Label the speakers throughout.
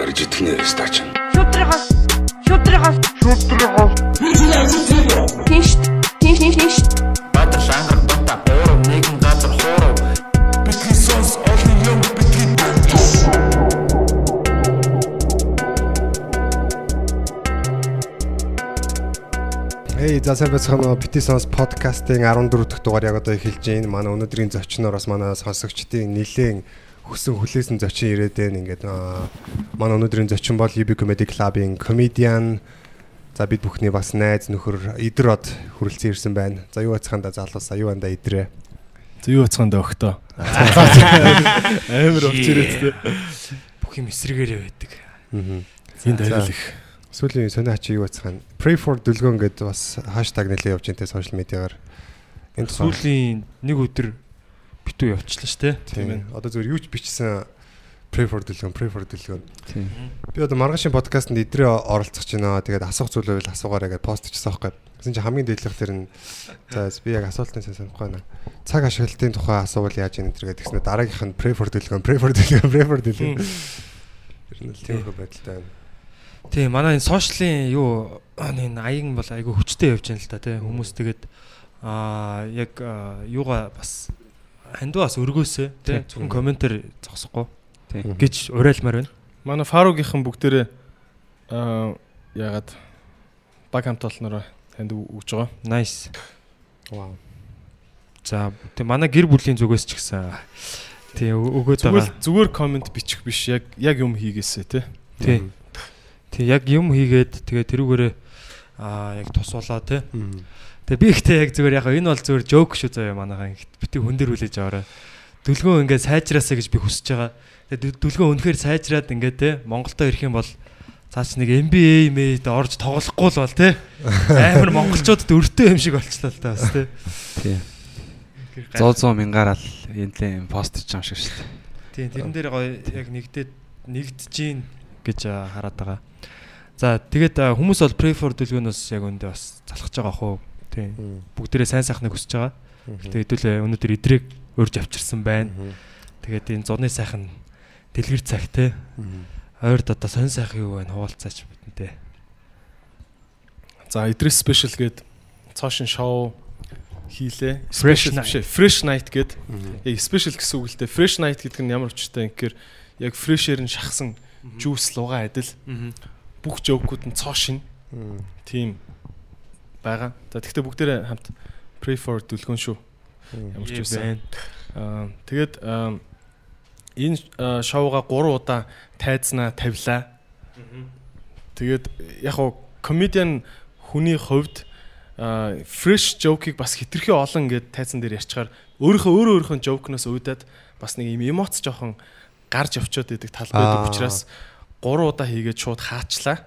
Speaker 1: Арж итгэнэ стач.
Speaker 2: Шудрагаас шудрагаас шудрагаас Тинш тинш тинш тинш
Speaker 3: за сайн байцгаана уу? Petitions podcast-ийн 14 дахь дугаар яг одоо эхэлж байна. Манай өнөөдрийн зочноор бас манай сонсогчдын нэлээд хүссэн хүлээсэн зочин ирээд байна. Ингээд манай өнөөдрийн зочин бол UB Comedy Club-ийн comedian. За бид бүхний бас найз нөхөр Идэр од хүрэлцэн ирсэн байна. За юу бацханда залуусаа юу анда Идрээ.
Speaker 4: За юу бацгаанда өгтөө. Амар овч ирээдтэй.
Speaker 5: бүх юм эсрэгээр байдаг.
Speaker 3: Аа.
Speaker 4: Энд арил их.
Speaker 3: Сүүлийн сониа чи юу бацхан? Pray for дүлгөөн гэдэг бас хаштаг нэлээд явж те сошиал медиагаар. Энэ
Speaker 5: Сүүлийн нэг өдөр битүү явчлаа шүү дээ.
Speaker 3: Тийм ээ. Одоо зөвөр юу ч бичсэн pray for дүлгөөн, pray for дүлгөөн.
Speaker 4: Тийм.
Speaker 3: Би одоо маргашийн подкастт идрээ оролцох гэж байна. Тэгээд асуух зүйл байвал асуугаарай гэж пост хийсэн байхгүй. Гэсэн чинь хамгийн дээдлэх тэр нь за би яг асуултын сайн санахгүй байна. Цаг ашиглалтын тухай асуувал яаж ийм энэ гэсэн дараагийнх нь pray for дүлгөөн, pray for дүлгөөн, pray for дүлгөөн. Тэр нь л тиймэрхүү байдалтай байна.
Speaker 5: Тийм манай энэ сошиалын юу энэ аян бол айгүй хүчтэй явж байна л да тий хүмүүс тэгээд аа яг аа, юугаа бас хандваас өргөөсөө тий зөвхөн комментээр зогсохгүй гэж уриалмаар байна.
Speaker 4: Манай Фаругийнхан бүгдээрээ аа ягаад баг хамт олноор танд өгж байгаа.
Speaker 5: Nice.
Speaker 3: Вау.
Speaker 5: За тийм манай гэр бүлийн зүгээс ч гэсэн тий өгөөд байгаа.
Speaker 4: зүгээр комент бичих биш яг яг юм хийгээсэ тий.
Speaker 5: Тий. Тий яг юм хийгээд тэгээ тэрүүгээрээ аа яг тусуулаа тий. Тэгээ би ихтэй яг зүгээр яг энэ бол зүгээр жоок шүү заяа манайхаа бити хүндэр хүлээж аваарай. Дүлгөө ингээд сайжраасаа гэж би хүсэж байгаа. Тэгээ дү- дүлгөө үнэхээр сайжраад ингээд те Монголдо ирэх юм бол цаач нэг NBA мэд орж тоглохгүй л бол те амар монголчуудад өртөө юм шиг болчлаа л та бас те.
Speaker 6: Тий. 100 мянгаар л энэтэй пост хийж юм шиг шүү дээ.
Speaker 5: Тийм тэрэн дээр гоё яг нэгдээд нэгдэж гин гэж а, хараад байгаа. За тэгээд а, хүмүүс бол pray for дүлгөөнөөс яг өндөө бас залхаж байгаа хөө. Тийм бүгдээрээ сайн сайхныг хүсэж байгаа. Тэгээд хэдүүлээ өнөөдөр идрийг урьж авчирсан байна. Тэгээд энэ зуны сайхан дэлгэр цаг те. Ойрд одоо сонь сайхан юу байна хуваалцаач бидэнтэй.
Speaker 4: За Idris special гээд цоошин шоу хийлээ.
Speaker 5: Fresh
Speaker 4: Special
Speaker 5: night.
Speaker 4: биш Fresh night гээд яг special гэсэн үг л дээ. Fresh night гэдэг нь ямар учиртай юм гэхээр яг fresh-ээр нь шахсан juice лугаа адил бүх joke-ууд нь цоошин
Speaker 3: Мгм.
Speaker 4: тийм байгаа. За тэгвэл бүгдээрээ хамт pray for дүлгөн шүү. Ямар ч үсэн. Аа тэгээд энэ шоуга 3 удаа тайзнаа тавилаа. Тэгээд яг уу комедиан хүний хувьд fresh joke-ыг бас хитрхи олон ингээд тайзан дээр ярьчихаар өөрийнхөө өөрөө өөрийнхөө joke-ноос үүдээд бас нэг юм эмоц жоохон гарч явчаад идэг тал байдаг
Speaker 3: Аа.
Speaker 4: учраас 3 удаа хийгээд шууд хаачлаа.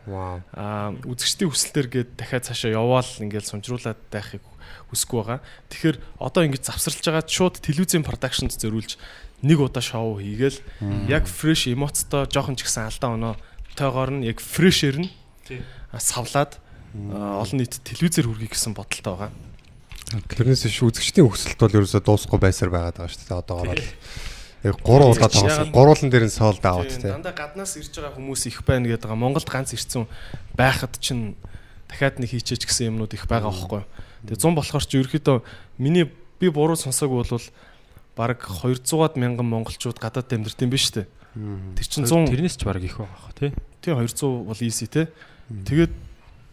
Speaker 4: Аа үзэгчдийн хүсэлтээр гээд дахиад цаашаа яваал ингээл сумжруулаад байхыг хүсэхгүй байгаа. Тэгэхээр одоо ингэж завсарлаж байгаа шууд телевизийн продакшнд зориулж нэг удаа шоу хийгээл яг фреш эмоцтой жоохон ч гэсэн алдаа оноо тойгоор нь яг фрешэр нь савлаад олон нийт телевизээр хүргэх гэсэн бодолтой байгаа.
Speaker 3: Тэрнээс ш үзэгчдийн хүсэлт бол ерөөсөө дуусахгүй байсаар байгаад байгаа шүү дээ. Одоо ороод. Яг 3 удаа тоглосон. Гуруулан дээр нь соолд
Speaker 4: Тийм,
Speaker 3: тий.
Speaker 4: Дандаа гаднаас ирж байгаа хүмүүс их байна гэдэг байгаа. Монголд ганц ирсэн байхад чинь дахиад нэг хийчээч гэсэн юмнууд их байгаа байхгүй. Тэгээ 100 болохоор чи ерөөхдөө миний би буруу сонсоогүй бол баг 200-аад мянган монголчууд гадаад амьдард юм биш үү? Тэр чинь 100
Speaker 5: тэрнээс ч баг их байгаа тий.
Speaker 4: тий 200 бол easy те. Тэгээд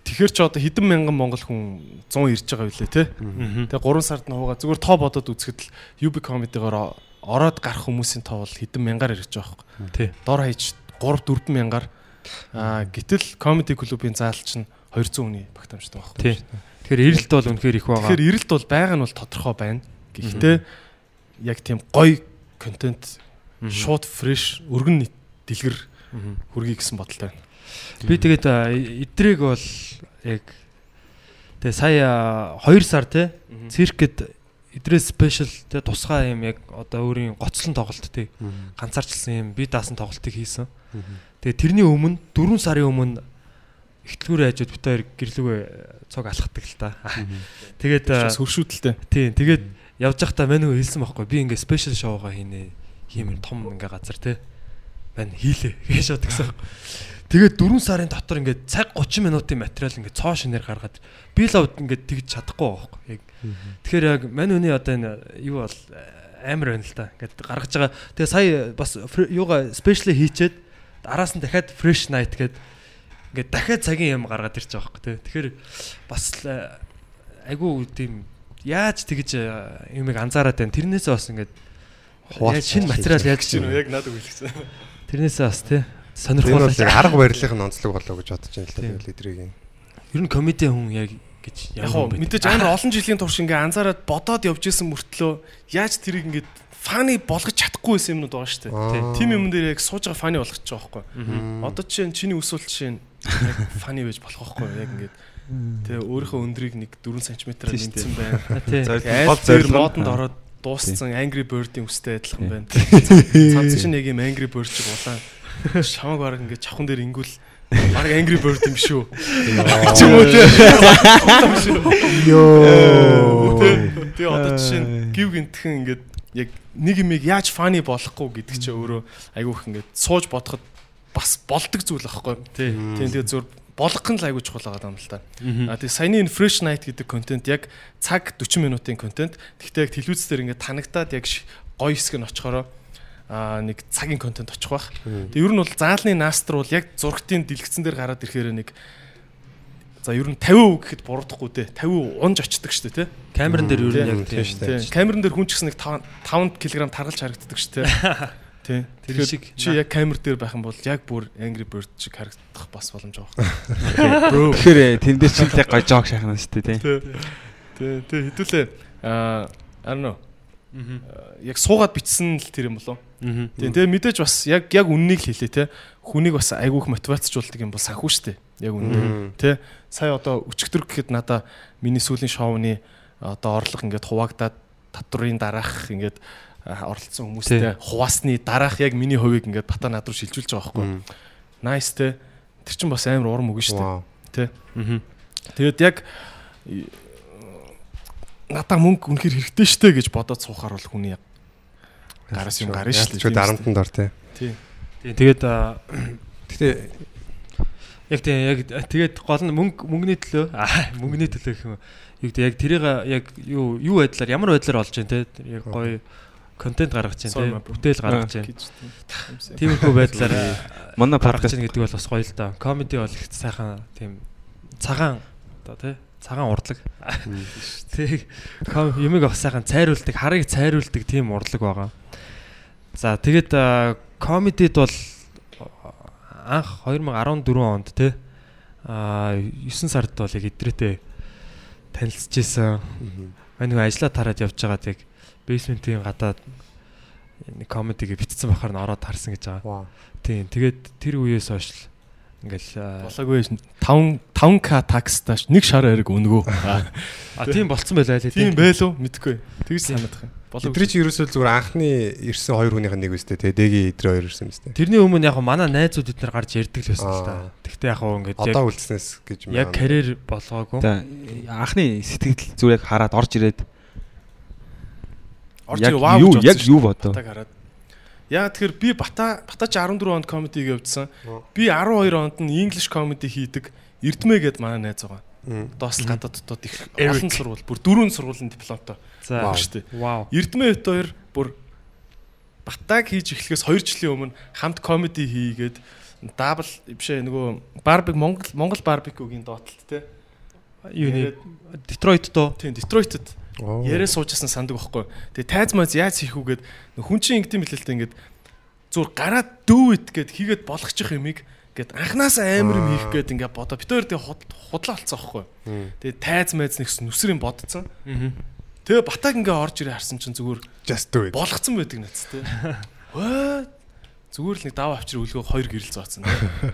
Speaker 4: тэгэхэр чи одоо хэдэн мянган монгол хүн 100 ирж байгаа билээ те. Тэгээ 3 сард нь хуугаа зүгээр тоо бодоод үзэхэд л UB comedy-гоор ороод гарах хүмүүсийн тоо бол хэдэн мянгаар ирж байгаа байхгүй.
Speaker 5: Тий.
Speaker 4: Дор хаяж 3 4 мянгаар аа гэтэл comedy club-ийн заал чинь 200 хүний багтаамжтай байхгүй.
Speaker 5: Тий. Тэгэхээр эрэлт бол үнэхээр их байгаа.
Speaker 4: Тэгэхээр эрэлт бол байгаа нь бол тодорхой байна. Гэхдээ яг тийм гоё контент шууд фреш өргөн дэлгэр хүргэе гэсэн бодолтой байна.
Speaker 5: Би тэгээд а, идрийг бол яг тэгээ сая 2 сар те циркэд идрээс спешиал те тусгай юм яг одоо өөрийн гоцлон тоглолт те ганцаарчилсан юм би даасан тоглолтыг хийсэн. Тэгээ тэрний өмнө 4 сарын өмнө ихтлгүүрээ хажууд бит хоёр гэрлүүгээ цог алхдаг л та. Тэгээд а,
Speaker 4: Хөршүүдэлтэй.
Speaker 5: тийм тэгээд явж байхдаа мань хөө хэлсэн байхгүй би ингээ спешиал шоугаа хийнэ. Хиймэр том ингээ газар те. Мань хийлээ гэж бодгсон. Тэгээд 4 сарын дотор ингээд цаг 30 минутын материал ингээд цоо шинээр гаргаад би л ингээд тэгж чадахгүй байхгүй. Яг тэгэхээр яг мань үний одоо энэ юу бол амар байна л та. Ингээд гаргаж байгаа. Тэгээ сая бас юугаа спешиал хийчээд араас нь дахиад fresh night гэдэг ингээд дахиад цагийн юм гаргаад ирж байгаа байхгүй тий. Тэгэхээр бас айгүй тийм яаж тэгж юмыг анзаараад байна. Тэрнээсээ бас ингээд шинэ материал яаж
Speaker 4: чинь яг надад үлгсэн.
Speaker 5: Тэрнээсээ бас тий
Speaker 3: Тэр бол
Speaker 5: сонирхол
Speaker 3: яг арга барилгын онцлог болоо гэж бодож байна л
Speaker 5: Тийм.
Speaker 3: да лидерийг.
Speaker 5: ер нь комеди хүн яг гэж
Speaker 4: Яг хоо мэдээж амар олон жилийн турш ингээ анзаараад бодоод явж исэн мөртлөө яаж тэрийг ингээ фаны болгож чадахгүй байсан юмнууд байгаа шүү дээ. Тим юм дээр яг сууж байгаа фаны болгочих жоохгүй. Одоо жишээ нь чиний өсвөл жишээ нь яг фаны байж болох байхгүй яг ингээд тэгээ өөрийнхөө өндрийг нэг 4 см нэмсэн байна.
Speaker 5: тий
Speaker 4: Айл дээр модонд ороод дууссан Angry Bird-ийн үстэй адилхан байна. Цанц чинь яг юм Angry Bird чиг улаан шамаг бараг ингээд чавхан дээр ингүүл бараг Angry Bird юм шүү. Ч юм уу те.
Speaker 3: Йоо.
Speaker 4: Тэгээ одоо жишээ нь гів гинтхэн ингээд яг нэг юмыг яаж фаны болохгүй гэдэг чинь өөрөө айгүйх ингээд сууж бодоход бас болдог зүйл аахгүй.
Speaker 5: тий
Speaker 4: Тийм тэгээ зур болгох нь л айгүй чухал байгаа юм л та. А тэгээ саяны энэ fresh night гэдэг контент яг цаг 40 минутын контент. Гэхдээ яг телевиз дээр ингээд танагтаад яг гоё хэсэг нь очихороо нэг цагийн контент очих бах. Тэгээ ер нь бол заалны наастар бол яг зургтын дэлгэцэн дээр гараад ирэхээр нэг за ер нь 50% гэхэд буруудахгүй те 50 унж очдөг штэ те.
Speaker 5: камерын дээр ер нь яг
Speaker 3: тийм
Speaker 5: тийм
Speaker 3: шүү дээ.
Speaker 4: Тийм. Камерын дээр хүн ч гэсэн нэг 5 5 кг таргалж харагддаг шүү дээ. Тийм.
Speaker 5: Тэр шиг
Speaker 4: чи яг камер дээр байх юм бол яг бүр Angry Bird шиг харагдах бас боломж байгаа. Бро.
Speaker 6: Тэгэхээр тэндээ ч л яг гоё жок шахна шүү дээ тий.
Speaker 4: Тий, тий хэдүүлээ аа I don't know.
Speaker 5: Мгм.
Speaker 4: Яг суугаад бичсэн л тэр юм болов. Тийм. Тэгээ мэдээж бас яг яг үннийг хэлээ те. Хүнийг бас айгүйх мотивацжуулдаг юм бол санхүү штэ. Яг үнэн. Тэ сая одоо өчигдөр гэхэд надаа миний сүүлийн шоуны одоо орлого ингээд хуваагдаад татврын дараах ингээд а, оролцсон хүмүүстэй хуваасны дараах яг миний хувийг ингээд бата над руу шилжүүлж байгаа байхгүй. Nice те. Тэр чинь бас амар урам өгнө штэ.
Speaker 5: Мгм.
Speaker 4: Тэгээд яг надаа мөнгө үнэхээр хэрэгтэй штэ гэж бодоод суухаар бол хүний гараас юм гарна шүү дээ.
Speaker 3: Чүүд дарамтанд ор тий.
Speaker 4: Тий.
Speaker 5: Тий, тэгээд аа,
Speaker 3: Гэтэ
Speaker 5: яг тийм яг тэгээд гол нь мөнгө мөнгөний төлөө аа мөнгөний төлөө гэх юм. Юу гэдэг яг тэрийг яг юу юу байдлаар ямар байдлаар олж जैन те Тэр яг гоё контент гаргаж जैन
Speaker 4: Sorry,
Speaker 5: те
Speaker 4: my bro.
Speaker 5: бүтээл гаргаж जैन.
Speaker 4: гэж тийм.
Speaker 5: Тиймэрхүү байдлаар
Speaker 6: Манай
Speaker 5: гаргаж
Speaker 6: подкаст
Speaker 5: जैन гэдэг бол бас гоё л да. Комеди бол их сайхан тийм цагаан одоо те цагаан урдлаг. Тэг ком- юмыг бас сайхан цайруулдаг, харыг цайруулдаг тийм урлаг байгаа. За тэгээд а, комедид бол анх 2014 онд те а 9 сард бол яг идрээтэй танилцж исэн. Манай нэг ажиллаа тараад явж байгаад яг бейсментийн гадаад нэг комедигээ битцсэн бахаар нь ороод харсан гэж байгаа. Тийм. Тэгээд тэр үеэс хойш ингээл
Speaker 4: Болоогүй 5 5k таксташ нэг шар хэрэг өнгөө.
Speaker 5: а тийм болцсон байлаа лээ.
Speaker 4: Тийм байлуу мэдгүй. Тэгж санагдах юм.
Speaker 3: Идрий чи ерөөсөө зүгээр анхны ирсэн хоёр хүнийх нь нэг үстэй тий. Дэги идрий хоёр ирсэн юм өстэй.
Speaker 5: Тэрний өмнө яг манай найзууд эднэр гарч ярьдаг л байсан л та. Тэгтээ яг ингээд
Speaker 3: Одоо
Speaker 5: яг
Speaker 3: үлдснээс гэж
Speaker 5: яг карьер болгоогүй.
Speaker 6: Анхны сэтгэл зүрэг хараад орж ирээд яг
Speaker 4: вау
Speaker 6: юу
Speaker 4: гэж
Speaker 6: яг юу бодоо?
Speaker 4: Яа тэгэхээр би бата бата ч 14 онд комедиг явуулсан. Би 12 онд нь English comedy хийдэг Эрдмэ гэд манай найз байгаа. Доос л гадаад дотоод их олон сургууль, бүр дөрвөн сургуулийн дипломтой
Speaker 5: За.
Speaker 4: шүү дээ.
Speaker 5: Вау.
Speaker 4: Эрдмэ хэд хоёр бүр батаг хийж эхлэхээс 2 жилийн өмнө хамт комеди хийгээд дабл бишээ нөгөө барбик Монгол Монгол барбикугийн доотлолт те.
Speaker 5: Юуны Детройт доо.
Speaker 4: Тийм Детройтэд яриа суужсэн сандаг байхгүй. Тэгээ тайз маяз яаж хийх үгээд хүн чинь ингэдэм дээ ингээд зур гараад дүүвэт гэд хийгээд болгочих юмыг гэд анханаас амар юм хийх гээд ингээд бодоо бид хоёр тэгээ худлаа болцсон байхгүй. Тэгээ тайз майз нэгс нүсрийн бодцсон. Тэгээ батаг ингээ орж ирээ харсан чинь зүгээр
Speaker 3: just do it.
Speaker 4: болгоцсон байдаг нац те. What? Зүгээр л нэг даваа авчир үлгөө хоёр гэрэл зооцсон.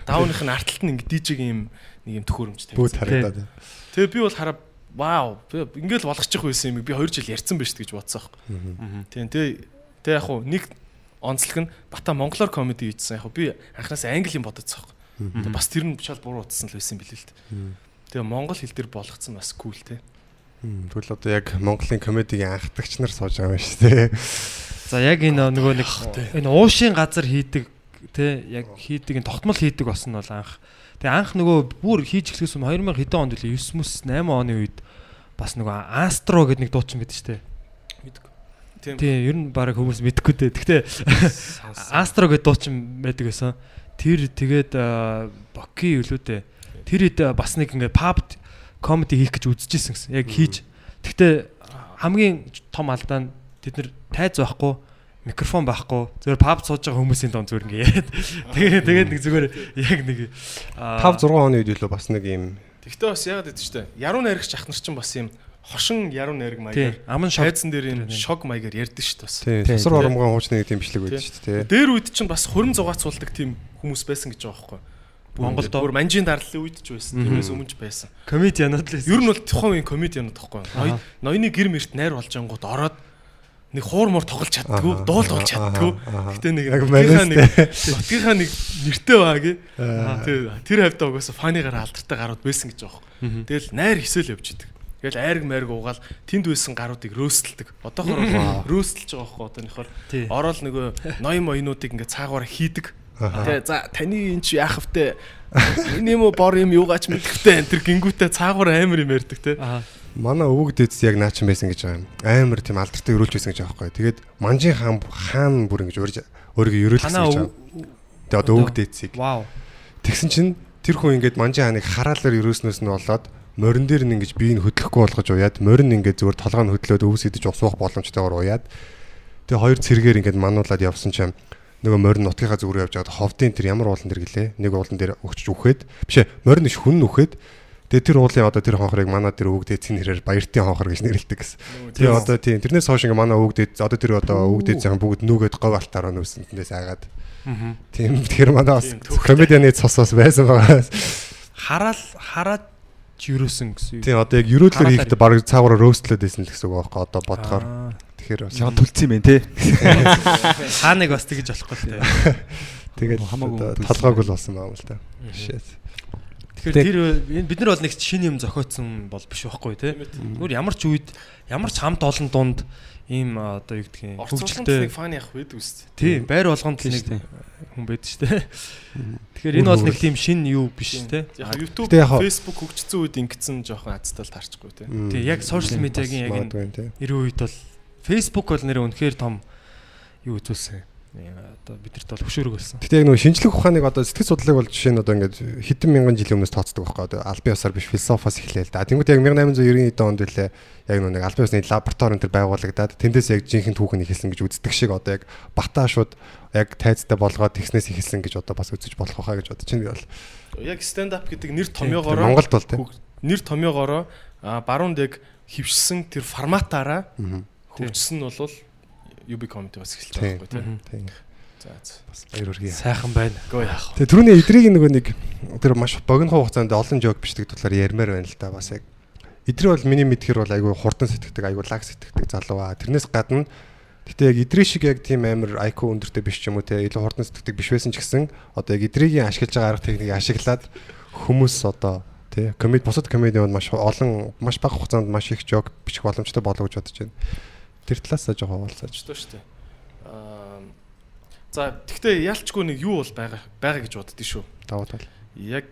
Speaker 4: Давааных нь арталт нь ингээ дижегийн юм нэг юм төхөөрөмж
Speaker 3: Бүүд
Speaker 4: тавьсан.
Speaker 3: харагдаад.
Speaker 4: Тэгээ би бол хараа вау ингээл болгочих байсан юм би 2 жил ярьсан байж гэж бодсон аахгүй. Тийм тэгээ тэгээ яг хуу нэг онцлог нь Бата монголоор комеди хийжсэн яг хуу би анханаас англи юм бодоцсон аахгүй. Бас тэр нь шал буруу утсан л байсан билээ л дээ. Тэгээ монгол хэл дээр болгоцсон бас кул те.
Speaker 3: Тэгвэл одоо яг Монголын комедигийн анхдагч нар сууж байгаа юм шүү дээ.
Speaker 5: За яг энэ нөгөө нэг энэ уушийн газар хийдэг те яг хийдэг энэ тогтмол хийдэг болсон нь бол анх. Тэгээ анх нөгөө бүр хийж эхлэхээс өмнө 2000 хэдэн онд үлээ 9 мэс 8 оны үед бас нөгөө Астро гэдэг нэг дуучин байдаг шүү дээ.
Speaker 4: Тийм.
Speaker 5: Тийм, ер нь баг хүмүүс мэдэхгүй дээ. Гэхдээ Астро гэдэг дуучин байдаг байсан. Тэр тэгээд Боки юу лүү дээ. Тэр хэд бас нэг ингээ pub comedy хийх гэж үзчихсэн гэсэн. Яг хийж. Гэхдээ хамгийн том алдаа нь тэд нар тайз байхгүй, микрофон байхгүй, зөвхөн pub сууж байгаа хүмүүсийн дунд зүгээр ингээ яриад. Тэгээд тэгээд нэг зүгээр яг нэг аа,
Speaker 3: 5 6 оны үед илүү бас нэг юм
Speaker 4: Тэгтээ бас яагаад гэдэг чинь яруу найрагч ах нар чинь бас юм хошин яруу найраг
Speaker 5: тий,
Speaker 4: маягаар
Speaker 5: аман
Speaker 4: шайдсан дээр юм шог маягаар ярьдэн шүү дээ бас.
Speaker 3: тийм
Speaker 5: тийм.
Speaker 3: оромгон хуучны тийм бичлэг байдаг шүү дээ.
Speaker 4: Дээр үед чинь бас хурим зугаацуулдаг тийм хүмүүс байсан гэж байгаа байхгүй.
Speaker 5: Монголд
Speaker 4: бүр манжийн дарлалын үед ч байсан. Тэрнээс өмнө ч байсан.
Speaker 5: комедианууд л
Speaker 4: Ер нь бол тухайн үеийн комедианууд тахгүй. Ноён ноёны гэр мэрт найр болж ангууд ороод нэг хуур муур тоглож чаддгүй, дуул чаддгүй.
Speaker 3: аха.
Speaker 4: Гэтэ нэг
Speaker 3: Яг
Speaker 4: нутгийнхаа нэг нутгийнхаа нэг нэртэй баа гэ.
Speaker 3: Аа.
Speaker 4: Тэр тэр хавьдаа угаасаа фаныгаар алдартай гарууд байсан гэж байгаа юм. Тэгэл найр хисэл явж идэг. Тэгэл айраг майраг угаал тэнд байсан гаруудыг рөөстэлдэг. Одоохоор рөөстэлж байгаа байхгүй одооныхоор.
Speaker 5: Тий.
Speaker 4: Ороод нөгөө ноён моёнуудыг ингээ цаагаараа хийдэг.
Speaker 3: Аха.
Speaker 4: Тэ за таны эн чи яах втэ энэ юм бор юм юугаач мэдхвтэ энэ тэр гингүүтээ цаагуур амар юм ярьдаг те.
Speaker 5: Аа.
Speaker 3: Манай өвөг дээдс яг наачин байсан гэж байгаа юм. Амар тийм алдартай өрүүлж байсан гэж байгаа байхгүй. Тэгээд манжийн хаан хаан бүр ингэж урьж өөрийгөө өрөөлсөн гэж байгаа. Тэгээд одоо өвөг дээдсийг.
Speaker 5: Вау.
Speaker 3: Тэгсэн чинь тэр хүн ингээд манжийн хааныг хараалаар өрөөснөөс нь болоод морин дээр нь ингэж биеийг хөдлөхгүй болгож уяад морин ингээд зүгээр толгой нь хөдлөөд өвс идэж усуух боломжтойгоор уяад тэгээ хоёр цэргээр ингээд мануулаад явсан чинь нөгөө морин нутгийнхаа зүгрөө явж байгаад ховдын тэр ямар уулан дээр гэлээ нэг уулан дээр өгчж үхээд бишээ морин иш хүн үхээд тэгээ тэр уулын одоо тэр хонхорыг манай тэр өвөг дээдсийн нэрээр баяртын хонхор гэж нэрлэдэг гэсэн. Тэгээ одоо тийм тэрнээс хойш ингээ манай өвөг дээд одоо тэр одоо өвөг дээдсийн бүгд нүгэд говь алтаараа нүүсэн тэндээс агаад. Тийм тэгэхээр манай бас комедианы цосоос байсан байгаа.
Speaker 5: Хараал хараад юрөөсөн гэсэн үг.
Speaker 3: Тийм одоо яг
Speaker 5: Хараалаар
Speaker 3: хийхдээ баг цаагаараа рөөстлээд байсан л гэсэн үг байхгүй одоо бодохоор. Тэгэхээр бас
Speaker 6: Яа төлцсөн юм бэ те.
Speaker 5: Хааныг бас тэгэж болохгүй л дээ.
Speaker 3: тэгээд
Speaker 6: хамаагүй
Speaker 3: толгойг л болсон байгаа юм л та. Shit.
Speaker 5: Тэгэхээр тэр энэ бид нар бол нэг шинэ юм зохиоцсон бол биш байхгүй тий. Зүгээр ямар ч үед ямар ч хамт олон дунд ийм одоо юу гэдгийг хөгжилтэй
Speaker 4: нэг фаны ах байдаг үст.
Speaker 5: тий байр болгонд л нэг хүн байдаг шүү дээ. Тэгэхээр энэ бол нэг тийм шинэ юу биш тий.
Speaker 4: Яг YouTube, Facebook хөгжсөн үед ингэсэн жоохон азтай л таарчгүй те.
Speaker 5: Тий яг сошиал медиагийн яг энэ эрүү үед бол Facebook бол нэр үнэхээр том юу үзүүлсэн. Одоо бидэрт бол хөшөөрөг болсон.
Speaker 3: Гэтэ яг нөгөө шинжлэх ухааныг одоо сэтгэл судлалыг бол жишээ нь одоо ингээд хэдэн мянган жилийн өмнөөс тооцдог байхгүй одоо албан ёсоор биш философоос эхлээл да. Тэнгүүд яг 1890-ийн онд үлээ яг нөгөө нэг албан ёсны лаборатори энэ төр байгуулагдаад тэндээс яг жинхэнэ түүхэн ихэлсэн гэж үздэг шиг одоо яг батаа шууд яг тайцтай болгоод тэгснээс ихэлсэн гэж одоо бас үзэж болох байхаа гэж бодож чинь би бол.
Speaker 4: Яг stand up гэдэг нэр томьёогоороо
Speaker 3: Монголд бол тийм.
Speaker 4: нэр томьёогоороо а, баруунд яг хөвшсөн тэр форматаараа хөгжсөн нь бол UB comedy бас эхэлж байгаа байхгүй тийм.
Speaker 3: Тийм.
Speaker 4: За за.
Speaker 3: Бас баяр хүргэе.
Speaker 5: Сайхан байна.
Speaker 4: Гөө яах.
Speaker 3: Тэгээ түрүүний эдрийг нөгөө нэг тэр маш богино хугацаанд олон жок бичдэг талаар ярмаар байна л да бас яг эдрий бол миний мэдхээр бол айгүй хурдан сэтгэдэг айгүй лаг сэтгэдэг залуу аа тэрнээс гадна гэтээ яг эдрий шиг яг тийм амар IQ өндөртэй биш ч юм уу те илүү хурдан сэтгэдэг биш байсан ч гэсэн одоо яг эдригийн ашиглаж байгаа арга техникийг ашиглаад хүмүүс одоо тий комеди бусад комедиуд маш олон маш бага хугацаанд маш их жок бичих боломжтой болов гэж бодож байна тэр талаасаа жоохон
Speaker 4: Очтой шүү дээ. Аа За тэгтээ ялчгүй нэг юу бол байгаа байгаа гэж боддгий шүү.
Speaker 3: даваа тал
Speaker 4: Яг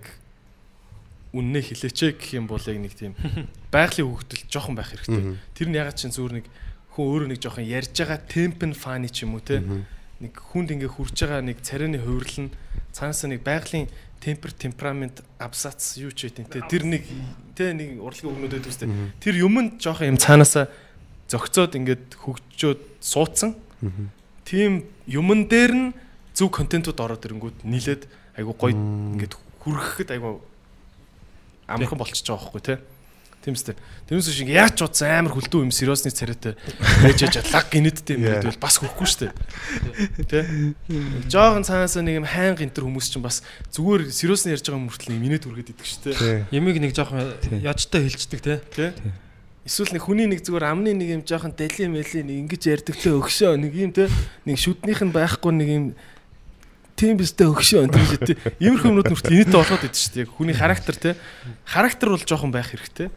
Speaker 4: үннээ хилээчээ гэх юм бол яг нэг тийм байгалийн хөвгтөл жоохон байх хэрэгтэй. Тэр нь ягаад чинь зүгээр нэг хүн өөрөө нэг жоохон ярьж байгаа темп нь фаны ч юм уу те. Нэг хүнд ингээ хурж байгаа нэг царайны хувирлал нь цаанаас нэг байгалийн темпер темперамент абзац юу ч гэдэг те. Тэр нэг те нэг урлагийн өгнөд байдаг үстэй. Тэр юм нь жоохон юм цаанаасаа зөгцөөд ингээд хөгжөөд суудсан. Тийм юмн дээр нь зөв контентууд ороод ирэнгүүт нийлээд айгу гоё ингээд хүрхэхэд айгу амархан болчихж байгаа байхгүй те. Тийм үстэй. Тэрнээс шиг яаж ч удаа амар хүлдүү юм сериосны царайтай яж лаг гинэдтэй юм гэдэг бол бас хүрхгүй шүү дээ. Тэ? Жохон цаанаасаа нэг юм хайнг энтер хүмүүс чинь бас зүгээр сериосны ярьж байгаа мөртлөө минут үргээд идэг шүү дээ.
Speaker 3: тий
Speaker 5: Ямиг нэг жоохон яжтай хилчдэг те.
Speaker 4: Тэ? Эсвэл нэг хүний нэг зүгээр амны нэг юм жоохон дали мэли нэг ингэж ярьдаг лээ өгшөө нэг юм те нэг шүднийх нь байхгүй нэг юм тийм бистэй өгшөө энэ гэж тий. Иймэрхүү юмнууд нүртэл инээдтэй болоод идэв шүү дээ. Яг хүний характер тий. Характер бол жоохон байх хэрэгтэй.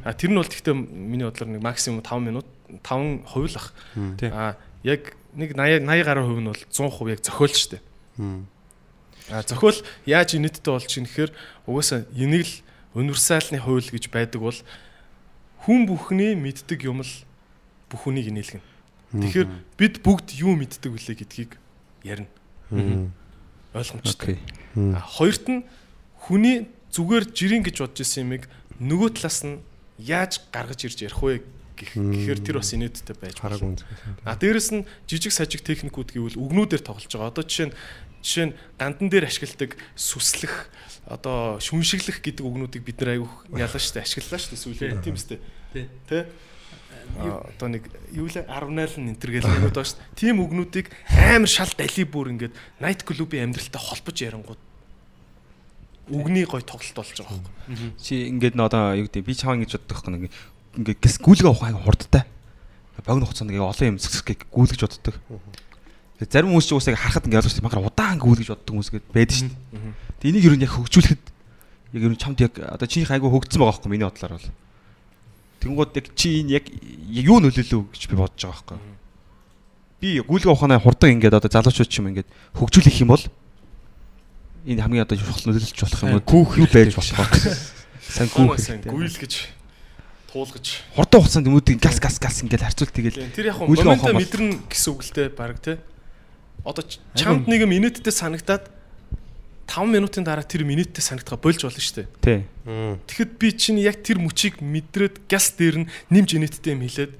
Speaker 4: А тэр нь бол гэхдээ миний бодлоор нэг максимум 5 минут 5 хувь л ах.
Speaker 5: Тий.
Speaker 4: А яг нэг 80 80 гаруй хувь нь бол 100% яг зохиол шүү дээ. А зохиол яаж инээдтэй болж ийн гэхээр угаасаа энийг л универсалны хууль гэж байдаг бол хүн бүхний мэддэг юм л бүх хүнийг инээлгэнэ. Тэгэхээр бид бүгд юу мэддэг вүлээ гэдгийг ярина. Ойлгомжтой. Хоёрт нь хүний зүгээр жирийн гэж бодож исэн юмыг нөгөө талаас нь яаж гаргаж ирж ярих вэ гэх гэхээр тэр бас инээдтэй байж
Speaker 3: үнс.
Speaker 4: А дээрэс нь жижиг сажиг техникүүд гэвэл үгнүүдээр тоглож байгаа. Одоо жишээ нь жишээ нь гандан дээр ашигладаг сүслэх одоо шүншиглэх гэдэг үгнүүдийг бид нар айгүйх ялаа штэ ашиглалаа штэ сүүлийн тийм үстэй.
Speaker 5: Тий.
Speaker 4: Одоо нэг юу л 10 нь энтер гэл нэгүүд байгаа штэ. Тийм үгнүүдийг амар шал дали бүр ингээд найт клубын амьдралтай холбож ярингууд үгний гой тоглолт болж байгаа байхгүй.
Speaker 6: Чи ингээд нөө одоо юу гэдэг би чааван гэж боддог байхгүй нэг ингээд гэс гүйлгээ ухааг хурдтай. Богино хугацаанд ингээд олон юм згсгэх гүйлгэж боддог. Зарим хүмүүс ч уусаа харахад ингээд ойлгож магар удаан гүйлгэж боддог хүмүүс гээд байдаг шин. Тэгээ энийг ер нь яг хөгжүүлэхэд яг ер нь чамд яг одоо чиний айгу хөгжсөн байгаа байхгүй миний бодлоор бол. Тэнгууд яг чи энэ яг юу нөлөөлөв гэж би бодож байгаа байхгүй. Би гүйлгээ ухаанаа хурдан ингээд одоо залуучууд ч юм ингээд хөгжүүлэх юм бол энэ хамгийн одоо чухал нөлөөлж болох юм? Гүүх юу байж болох вэ? Сайн гүүх
Speaker 4: Гүүсэн
Speaker 6: хэрэгтэй.
Speaker 4: гүйл гэж туулгаж.
Speaker 6: Хурдан хугацаанд өмүүдийг газ газ газ ингээд харьцуул тэгэл
Speaker 4: Тэр яг
Speaker 6: бол-
Speaker 4: мэдэрнэ гэсэн үг л дээ баг те. Одоо чамд нэг юм инээдтэй санагдаад 5 минутын дараа тэр минуттай санагдгаа болж болно шүү дээ.
Speaker 6: тий.
Speaker 4: Тэгэхэд би чинь яг тэр мөчийг мэдрээд газ дээр нь нэмж инээдтэй юм хэлээд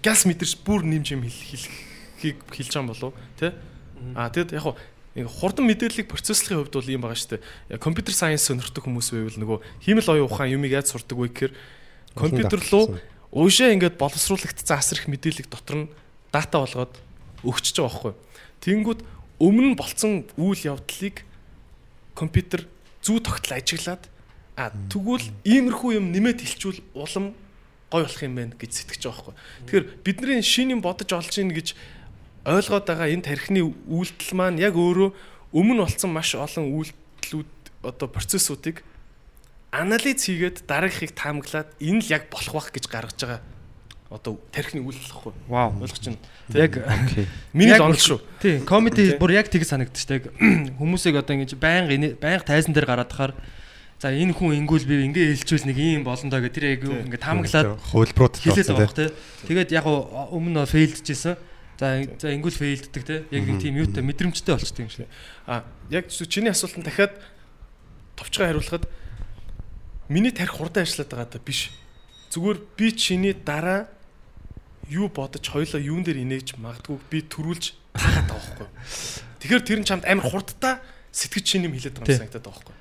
Speaker 4: газ мэдэрч бүр нэмж юм хэл- хэлхийг хэлж байгаа болов те. А тэгэд яг нэг хурдан мэдээллийг процесслохын хувьд бол юм байгаа шүү дээ. Компьютер сайенс сонирхдаг хүмүүс байвал нөгөө хиймэл оюун ухаан юмыг яаж сурдаг вэ гэхээр компьютер руу уушаа ингээд боловсруулагдсан асар их мэдээлэл дотор нь дата болгоод өгчөж байгаа байхгүй. Тэнгүүд өмнө нь болцсон үйл явдлыг компьютер зүү тогтол ажиглаад а тэгвэл иймэрхүү юм нэмээд хэлчүүл улам гой болох юм байна гэж сэтгэж байгаа байхгүй. Тэгэхээр бидний шинийн бодож олж ийн гэж ойлгоод байгаа энэ тархины үйлдэл маань яг өөрөө өмнө болсон маш олон үйлдэлүүд одоо процессуудыг анализ хийгээд дараагийнхыг таамаглаад энэ л яг болох бах гэж гаргаж байгаа одоо тархины үйлдэл гэхгүй.
Speaker 5: Вау.
Speaker 4: Ойлгож байна.
Speaker 5: Яг.
Speaker 4: Миний
Speaker 5: Яг
Speaker 4: л онол шүү.
Speaker 5: тий, комеди бүр яг тэгж санагдчих. Яг хүмүүсийг одоо ингэж байнга байнга тайзан дээр гараад тахаар за энэ хүн ингүүл би ингээ хэлчихвэл нэг юм болно доо гэх тэр яг ингээ таамаглаад
Speaker 3: хөлбрууд
Speaker 5: хэлээд байгаа тий. Тэгээд яг өмнө нь фейлдчихсэн. За за ингүүл фейлддэг тий. Яг нэг тийм юутай мэдрэмжтэй болчтой юм шиг.
Speaker 4: А яг чиний асуултанд дахиад товчгоо хариулахад миний тарих хурдан ажиллаад байгаа та биш. Зүгээр би чиний дараа юу бодож хоёлоо юун дээр инээж магадгүй би төрүүлж хаагаад байгаа байхгүй. Тэгэхээр тэр нь чамд амар хурдтай сэтгэж чинь юм хэлээд байгаа юм санагдаад байгаа байхгүй.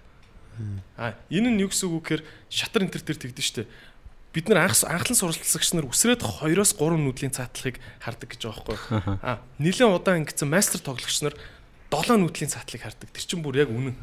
Speaker 4: А энэ нь юу гэсэн үг гэхээр шатар энтер дээр тэгдэж штэ. Бид нар анх анхлан суралцагч нар үсрээд 2-оос 3 нүдлийн цаатлахыг хардаг гэж байгаа байхгүй. А нэлээд удаан ингэсэн мастер тоглогч нар 7 нүдлийн цаатлыг хардаг. Тэр чинь бүр яг үнэн.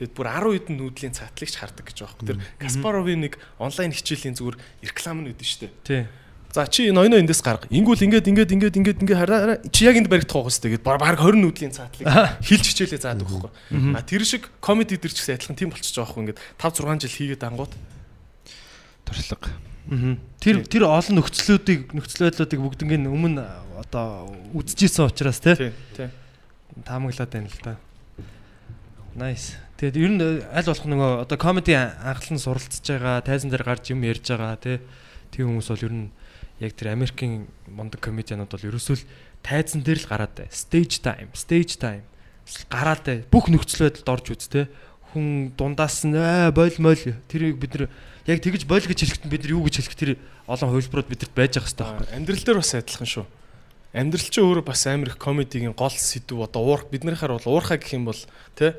Speaker 4: Тэгэд бүр 10 хэдэн нүдлийн цаатлагч хардаг гэж байгаа байхгүй. Тэр Каспаровын нэг онлайн хичээлийн зүгээр реклам нь үүдэн штэ.
Speaker 5: Тий.
Speaker 4: За чи ноёно эндээс гарга. Ингүүл ингээд ингээд ингээд ингээд ингээд хараа чи яг энд баригдах байгаа сте гэд баг 20 нүдлийн цаатлыг хилж хичээлээ заадаг байхгүй. А тэр шиг комеди дэр ч гэсэн адилхан тийм болчихж байгаа байхгүй ингээд 5 6 жил хийгээд ангууд.
Speaker 6: Туршлага.
Speaker 5: Тэр тэр олон нөхцлүүдийг нөхцөл байдлуудыг бүгднийг өмнө одоо үзчихсэн учраас тий
Speaker 4: Тий, тий.
Speaker 5: таамаглаад байна л да. Nice. Тэгээд ер нь аль болох нөгөө одоо комеди анхлан суралцж байгаа, тайзан дээр гарч юм ярьж байгаа тий. Тийм хүмүүс бол ер нь яг тэр Америкийн мундаг комедианууд бол ерөөсөө л тайзан дээр л гараад бай. Stage time, stage time. Гараад бай. Бүх нөхцөл байдалд орж үз тий. Хүн дундаас нь аа бойл мойл тэрийг бид нар яг тэгж бойл гэж хэлэхэд бид нар юу гэж хэлэх тэр олон хувилбарууд бидэрт байж байгаа хэрэгтэй
Speaker 4: А, Амьдрал дээр бас адилхан шүү. Амьдрал чинь өөрөө бас амар их комедигийн гол сэдв одоо уур биднийхаар бол уурхай гэх юм бол тий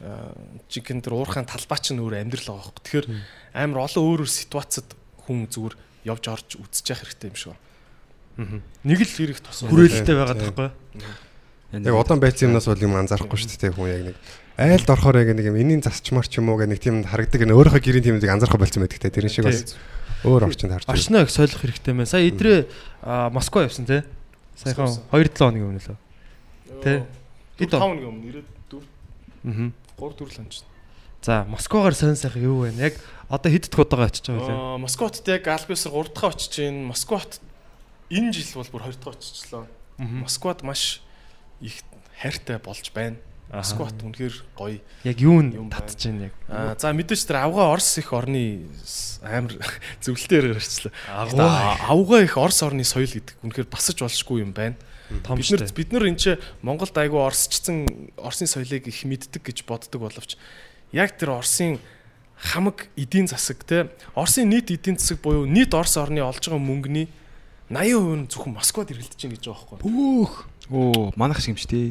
Speaker 4: жинхэнэ тэр уурхайн талбай чинь өөр амьдрал байгаа хөөх. Тэгэхээр амар олон өөр өөр ситуацид хүн зүгээр явж орж явах хэрэгтэй юм шиг байна. Нэг л хэрэг тос.
Speaker 5: хүрээлэлтэй байгаа таахгүй.
Speaker 3: Яг удаан байцсан юмнаас бол юм анзаарахгүй шүү дээ хүн яг нэг айлд орохоор яг нэг юм энийн засчмар ч юм уу гэх нэг тийм харагдаг нэг өөрийнхөө гэрийн тийм нэг анзаарахгүй болсон байдаг те тэр шиг бас өөр орчинд харж байна.
Speaker 5: Орчноо их солих хэрэгтэй байна. Сая идрээ а, Москва явсан тий. Саяхан
Speaker 4: Москва
Speaker 5: 2-7 хоногийн өмнө лөө. Тэ. Хэд он?
Speaker 4: 5 нэг өмнө 94
Speaker 5: Аа.
Speaker 4: 3 4 л чинь.
Speaker 5: За, Москвагаар сонь сайхан юу вэ? Яг одоо хэд дахь удаага очиж байгаа вэ?
Speaker 4: Аа Москват яг Альбиусар 3 дахь очиж гин Москват энэ жил бол бүр 2 дахь очичлоо. Москвад маш их хайртай болж байна. Москват үнэхээр гоё.
Speaker 5: Яг юу н
Speaker 4: Юм байна.
Speaker 5: татж байна яг.
Speaker 4: Аа за мэдээж тэр авгаа Орос их орны амар зөвлөлтөөр гарчлаа. Авгаа их Орос орны соёл гэдэг үнэхээр басаж болшгүй юм байна.
Speaker 5: Том
Speaker 4: Бид нар бид нар энэ ч Монголд айгүй орсчсан Орсын соёлыг их мэддэг гэж боддог боловч яг тэр Орсын хамаг эдийн засаг те Орсын нийт эдийн засаг буюу нийт Орос орны олж байгаа мөнгөний 80% нь зөвхөн Москвад эргэлдэж байна гэж байгаа байхгүй.
Speaker 5: Бүх
Speaker 6: Оо, манайх шиг юм шүү дээ.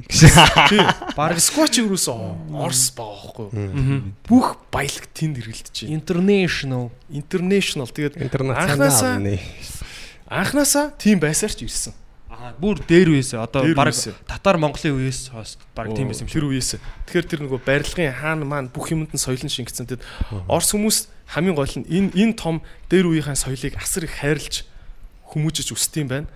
Speaker 4: Тийм. Баг Москвач юусэн Орос байгаа байхгүй. Бүх баялаг тэнд эргэлдэж байна.
Speaker 5: international
Speaker 4: International тэгээд анханасаа анханасаа тийм байсаар ч ирсэн.
Speaker 5: Бүр дээр үеэс одоо баг татар Монголын үеэс хойш баг тийм байсан юм шиг.
Speaker 4: Тэр үеэс. Тэгэхээр тэр нөгөө барилгын хаан маань бүх юмд нь соёлын шингэцэн тэгэд Орос хүмүүс хамгийн гол нь энэ энэ том дээр үеийн соёлыг асар их хайрлж хүмүүжиж өсдөм байна.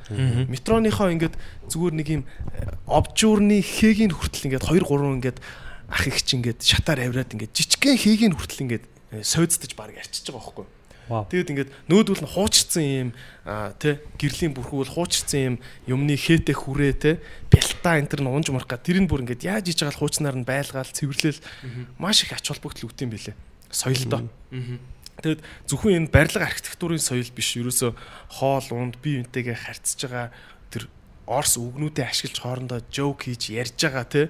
Speaker 4: Метроныхоо ингээд зүгээр нэг юм э, обжуурны хэгийн хүртэл ингээд 2 3 ингээд ах их чи ингээд шатаар авираад ингээд жижигхэн хэгийн хүртэл ингээд э, сойдсдаж баг арчиж байгаа байхгүй.
Speaker 5: Вау.
Speaker 4: Тэгэд ингээд нөөдөл нь хуучирсан юм тий гэрлийн бүрхүүл хуучирсан юм юмны хээтэй хүрээ тий бялта энэ төр нь унж марах га тэр нь бүр ингээд яаж иж байгаа л хуучнаар нь байлгаал цэвэрлэл. Маш их ач холбогдол өгдөм билээ. Соёлдоо. Тэгэд зөвхөн энэ барилга архитектурын соёл биш. Ерөөсө хоол унд бие биентэйгээ харьцаж байгаа тэр Орс үгнүүдээ ашиглаж хоорондоо жоок хийж ярьж байгаа тий.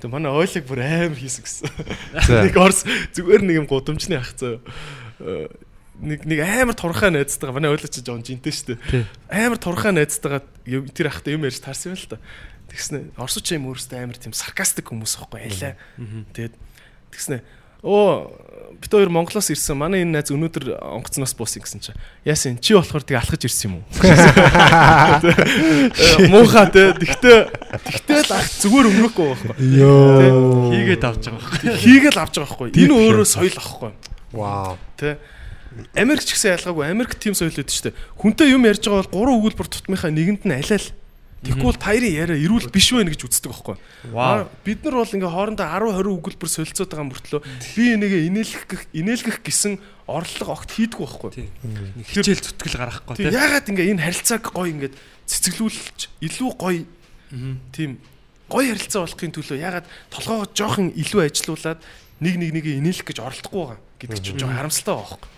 Speaker 4: Тэг манай ойлог бүр амар хийсэн гэсэн. Нэг Орс зүгээр нэг юм гудамжны ах зөө. Нэг нэг амар турхаа найзтайгаа манай ойлог чи жоон жинтэй шүү дээ. Амар турхаа найзтайгаа тэр ахтай юм ярьж таарсан юм л та. Тэгснэ Орсч юм өөрөөсөө амар тийм саркастик хүмүүс байхгүй ялаа. Тэгээд тэгснэ оо бит хоёр Монголоос ирсэн. Манай энэ найз өнөөдөр онгоцноос буусан гэсэн чинь. Яасан чи болохоор тийг алхаж ирсэн юм уу? Муухай те. Тэгтээ тэгтээ л ах зүгээр өнгөрөхгүй байхгүй.
Speaker 3: Йоо.
Speaker 5: хийгээд авч байгаа байхгүй.
Speaker 4: Хийгээл авч байгаа байхгүй. Энэ өөрөө соёл ахгүй.
Speaker 3: Вау.
Speaker 4: Тэ. Америк ч гэсэн ялгаагүй. Америк тийм соёл үүдэж штэ. Хүнтэй юм ярьж байгаа бол гурван өгүүлбэр тутмынхаа нэгэнд нь алиал. Тэгвэл таярын яриа эрүүл биш вэ гэж үздэг байхгүй. Бид нар бол ингээ хоорондоо 10 20 өгүүлбэр солилцоод байгаа мөртлөө би энийгээ инээлгэх инээлгэх гэсэн орлого огт хийдэггүй байхгүй.
Speaker 5: Хичээл зүтгэл гаргахгүй
Speaker 4: Тэг
Speaker 5: тий.
Speaker 4: ягаад ингээ энэ харилцааг гоё ингээд цэцэглүүлж илүү гоё тийм гоё харилцаа болохын төлөө ягаад толгоогоо жоохон илүү ажилуулад нэг нэг нэгээ инээлэх гэж оролдохгүй байгаа гэдэг чинь жоохон харамсалтай байгаа байхгүй.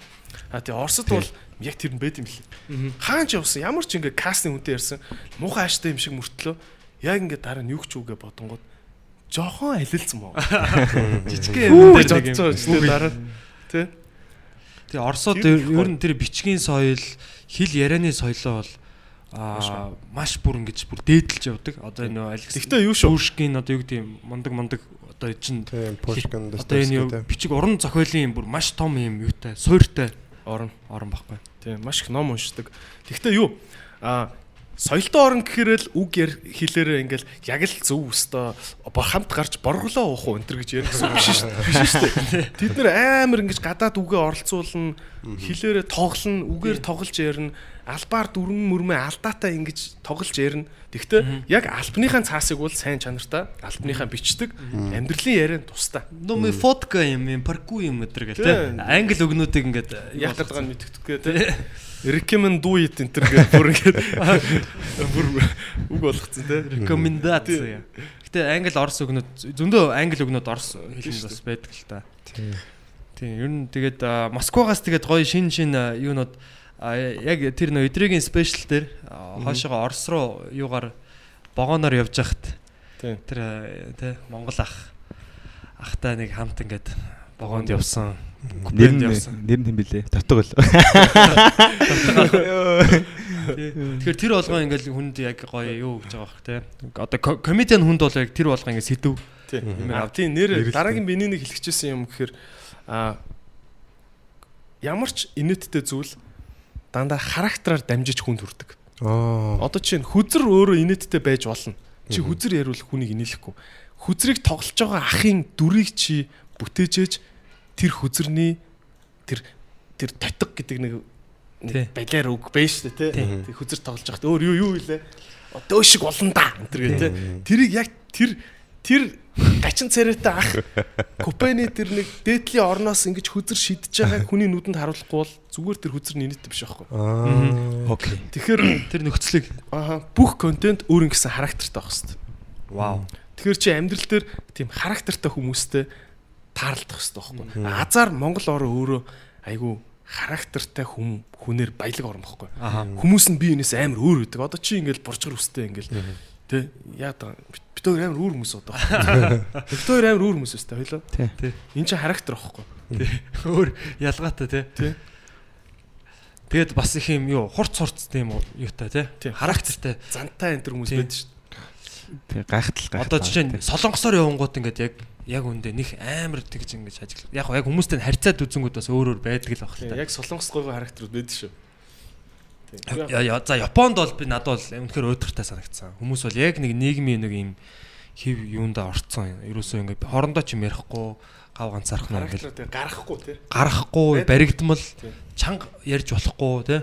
Speaker 4: А тий Оросд бол яг тэр нь байд юм лээ. Хаан ч явсан ямар ч ингээ кастинг хүнтэй ярьсан муухай ааштай юм шиг мөртлөө яг ингээ дараа нь юу ч үгээ бодонгууд жоохон алилцсан мó.
Speaker 5: Жижигхэн юм дээр нэг юм.
Speaker 4: дараа тий
Speaker 5: Тэгээ Оросод
Speaker 4: Тэр
Speaker 5: ер нь тэр бичгийн соёл, хэл ярианы соёлоо бол аа маш бүр ингэж бүр дээдэлж явдаг. Одоо энэ Алекс
Speaker 4: Тэгтээ юу шүү?
Speaker 5: Пушкин одоо юу гэдэг юм мундаг мундаг одоо чинь
Speaker 3: Тийм, Пушкин,
Speaker 5: одоо энэ бичиг уран зохиолын бүр маш том юм юутай, суйртай
Speaker 4: орно.
Speaker 5: орон баггүй.
Speaker 4: Тийм маш их ном уншдаг. Тэгтээ юу? Аа соёлтой орн гэхээр л үг хэлээрээ ингээл яг л зөв өстөө хамт гарч борголоо уух уу энэ төр гэж ярих гэсэн биш шүү дээ. Биш шүү дээ. Тэд нэр амар ингэж гадаад үгээ оролцуулна, хэлээрээ тоглоно, үгээр тоглож ярина, албаар дүрмэн мөрмөө алдаатай ингэж тоглож ярина. Тэгтээ яг альбныхаа цаасыг бол сайн чанартай, альбныхаа бичдэг, амьдралын ярианд тустай.
Speaker 5: Ну ми фотка юм, юм парку юм өдр гэл
Speaker 4: Тийм.
Speaker 5: Англи өгнүүдийг ингээд
Speaker 4: Яг гэдэг нь мэддэхгүй тий. Recommend do it энэ төр гэж бүр ингэж бүр үг болгоцсон тий.
Speaker 5: рекомендац. Гэтэ англи орос өгнүүд зөндөө англи өгнүүд орос хэлэнд бас байдаг л та. Тийм. Ер нь тэгээд Москвагаас тэгээд гоё шин шин а, яг тэр нөө эдрэгийн спешиал дээр а, хойшоогоо Орос руу юугаар богоноор явж
Speaker 4: Тийм.
Speaker 5: тэр тэ Монгол ах ахтай нэг хамт ингээд богонд явсан.
Speaker 6: Нэр нь нэр нь юм билээ. Дотог л.
Speaker 5: Тэгэхээр тэр болгоо ингээл хүнд яг гоё юу гэж байгаа бах те. Одоо ко- комедиан хүнд бол яг тэр болгоо ингээд сэдв.
Speaker 4: Тийм. Тийм нэр дараагийн биний нэг хэлчихсэн юм гэхээр а ямар ч инээдтэй зүйл дандаа характераар дамжиж хүнд хүрдэг.
Speaker 3: Аа.
Speaker 4: Одоо чинь хүзэр өөрөө инээдтэй байж болно. Чи хүзэр яривал хүнийг инээлэхгүй. Хүзрийг тоглож байгаа ахын дүрийг чи бүтээжээж тэр хүзрний тэр тэр тотог гэдэг нэг балиар үг шүү дээ тий. Тэр хүзэр тоглож байхад өөр юу юу илээ. Одоо шиг болно да энэ тий. Тэрийг яг тэр тэр гачин царайтай ах купены тэр нэг дээдлийн орноос ингэж хүзэр шидэж байгааг хүний нүдэнд харуулахгүй бол зүгээр тэр хүзэр нинэттэй биш байхгүй.
Speaker 3: Аа.
Speaker 6: Окей.
Speaker 4: Тэгэхээр
Speaker 5: Тэр нөхцөлийг
Speaker 4: аа бүх контент өөр ингэсэн характертай байх хэрэгтэй.
Speaker 5: вау.
Speaker 4: Тэгэхээр чи амьдрал дээр тийм характертай хүмүүстэй таарлах хэвээр байхгүй. Азар Монгол орн өөрөө айгүй характертай хүм хүнээр баялаг орн байхгүй. Хүмүүс нь бие биенээс амар өөр үүдэг. Одоо чи ингээл бурчгар үстэй ингээл Тэ яа та бид хоёр амар өөр хүмүүс одоо. Бид хоёр амар өөр хүмүүс өстэй хоёлоо.
Speaker 5: Тэ.
Speaker 4: Энд чинь характер واخхой. Тэ.
Speaker 5: Өөр ялгаатай тэ.
Speaker 4: Тэ.
Speaker 5: Тэгэд бас их юм юу хурц хурц тийм юутай
Speaker 4: тэ.
Speaker 5: Характертай.
Speaker 4: Зантай энэ төр хүмүүс байдаг шүү дээ.
Speaker 6: Тий гайхтал гайхтал.
Speaker 5: Одоо жишээ нь солонгосоор явангууд ингээд яг яг үндэ них амар тэгж ингэж ажиглав. Яг яг хүмүүстэй харьцаад үзэнгүүд бас өөр өөр байдаг л баг л
Speaker 4: Тий,
Speaker 5: та.
Speaker 4: Яг солонгос гойгоо характерууд байдаг шүү. Тий.
Speaker 5: Я я за Японд бол би надад бол үнэхээр өөдрөгтэй санагдсан. Хүмүүс бол яг нэг нийгмийн нэг юм хев юунда орцсон. Ерөөсөө ингээд хоорондоо ч юм ярихгүй гав ганцаарх нь ингээд
Speaker 4: гарахгүй тий.
Speaker 5: гарахгүй баригдмал чанга ярьж болохгүй тий.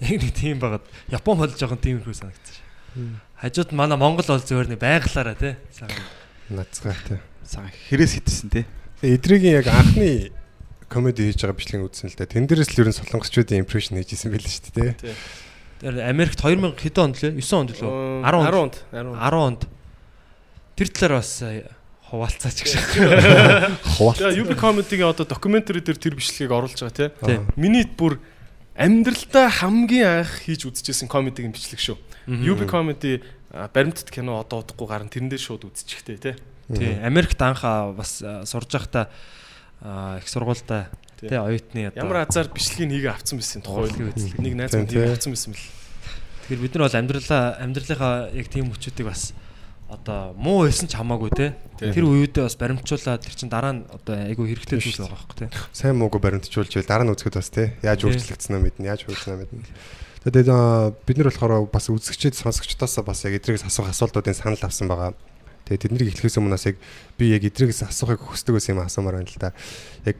Speaker 5: Яг нэг тийм байгаад Япон бол жоохон тиймэрхүү санагдсан. Хажууд манай Монгол бол зөвөр нэг байглаараа тий. Сайхан.
Speaker 3: Нацгаа тий.
Speaker 6: Сага хэрээс хитэрсэн тий.
Speaker 3: Эдрийн яг анхны комеди хийж байгаа бичлэг үзсэн л да. Тэн дээрээс л ерөн солонгосчуудын импрешн хийжсэн байл шүү дээ. тий.
Speaker 5: Тэр Америкт 2000 хэдэн онд лээ? 9 онд лөө? 10 онд.
Speaker 4: 10 онд. 10 онд.
Speaker 5: 10 онд. Тэр талаар бас э, хуваалцаач гэж.
Speaker 3: Хуваалт.
Speaker 4: Тэгээ UB comedy-гийн одоо докюментари дээр тэр бичлэгийг оруулж байгаа. Тий. Миний бүр амьдралдаа хамгийн анх хийж үзчихсэн комедигийн бичлэг шүү. UB comedy баримтат кино одоо удахгүй гарна тэрэн дээр шууд үзчихтэй тий.
Speaker 5: Тий. Америкт анх бас сурж байхдаа их сургуультай
Speaker 4: Тий.
Speaker 5: оюутны одоо
Speaker 4: Ямар азар бичлэгийг нэгэ авцсан байсан тухай
Speaker 5: Урлагийн үзлэг.
Speaker 4: нэг найз минь
Speaker 3: тий.
Speaker 4: авцсан байсан бэл.
Speaker 5: Тэгэхээр бид нар бол амьдралаа амьдралынхаа яг тийм хүчүүдийг бас одоо муу байсан ч хамаагүй те. Тэр үеүдээ бас баримтжуулаад тэр чин дараа нь одоо айгүй хэрэгтэй зүйл байгаа байхгүй те.
Speaker 3: Сайн муугүй баримтжуулж байл дараа нь үзэхэд бас тий. Яаж өөрчлөгдсөн нь мэднэ, яаж хөрснөө мэднэ. Тэгээд бид нар болохоор бас үзэгчид сонсогчдоос бас яг эдрээс асуух асуултуудын санал авсан байгаа. Тэгээд тэднийг эхлэхээс өмнө бас яг би яг эдрээс асуухыг хүсдэг байсан юм асуумаар байна л да. Яг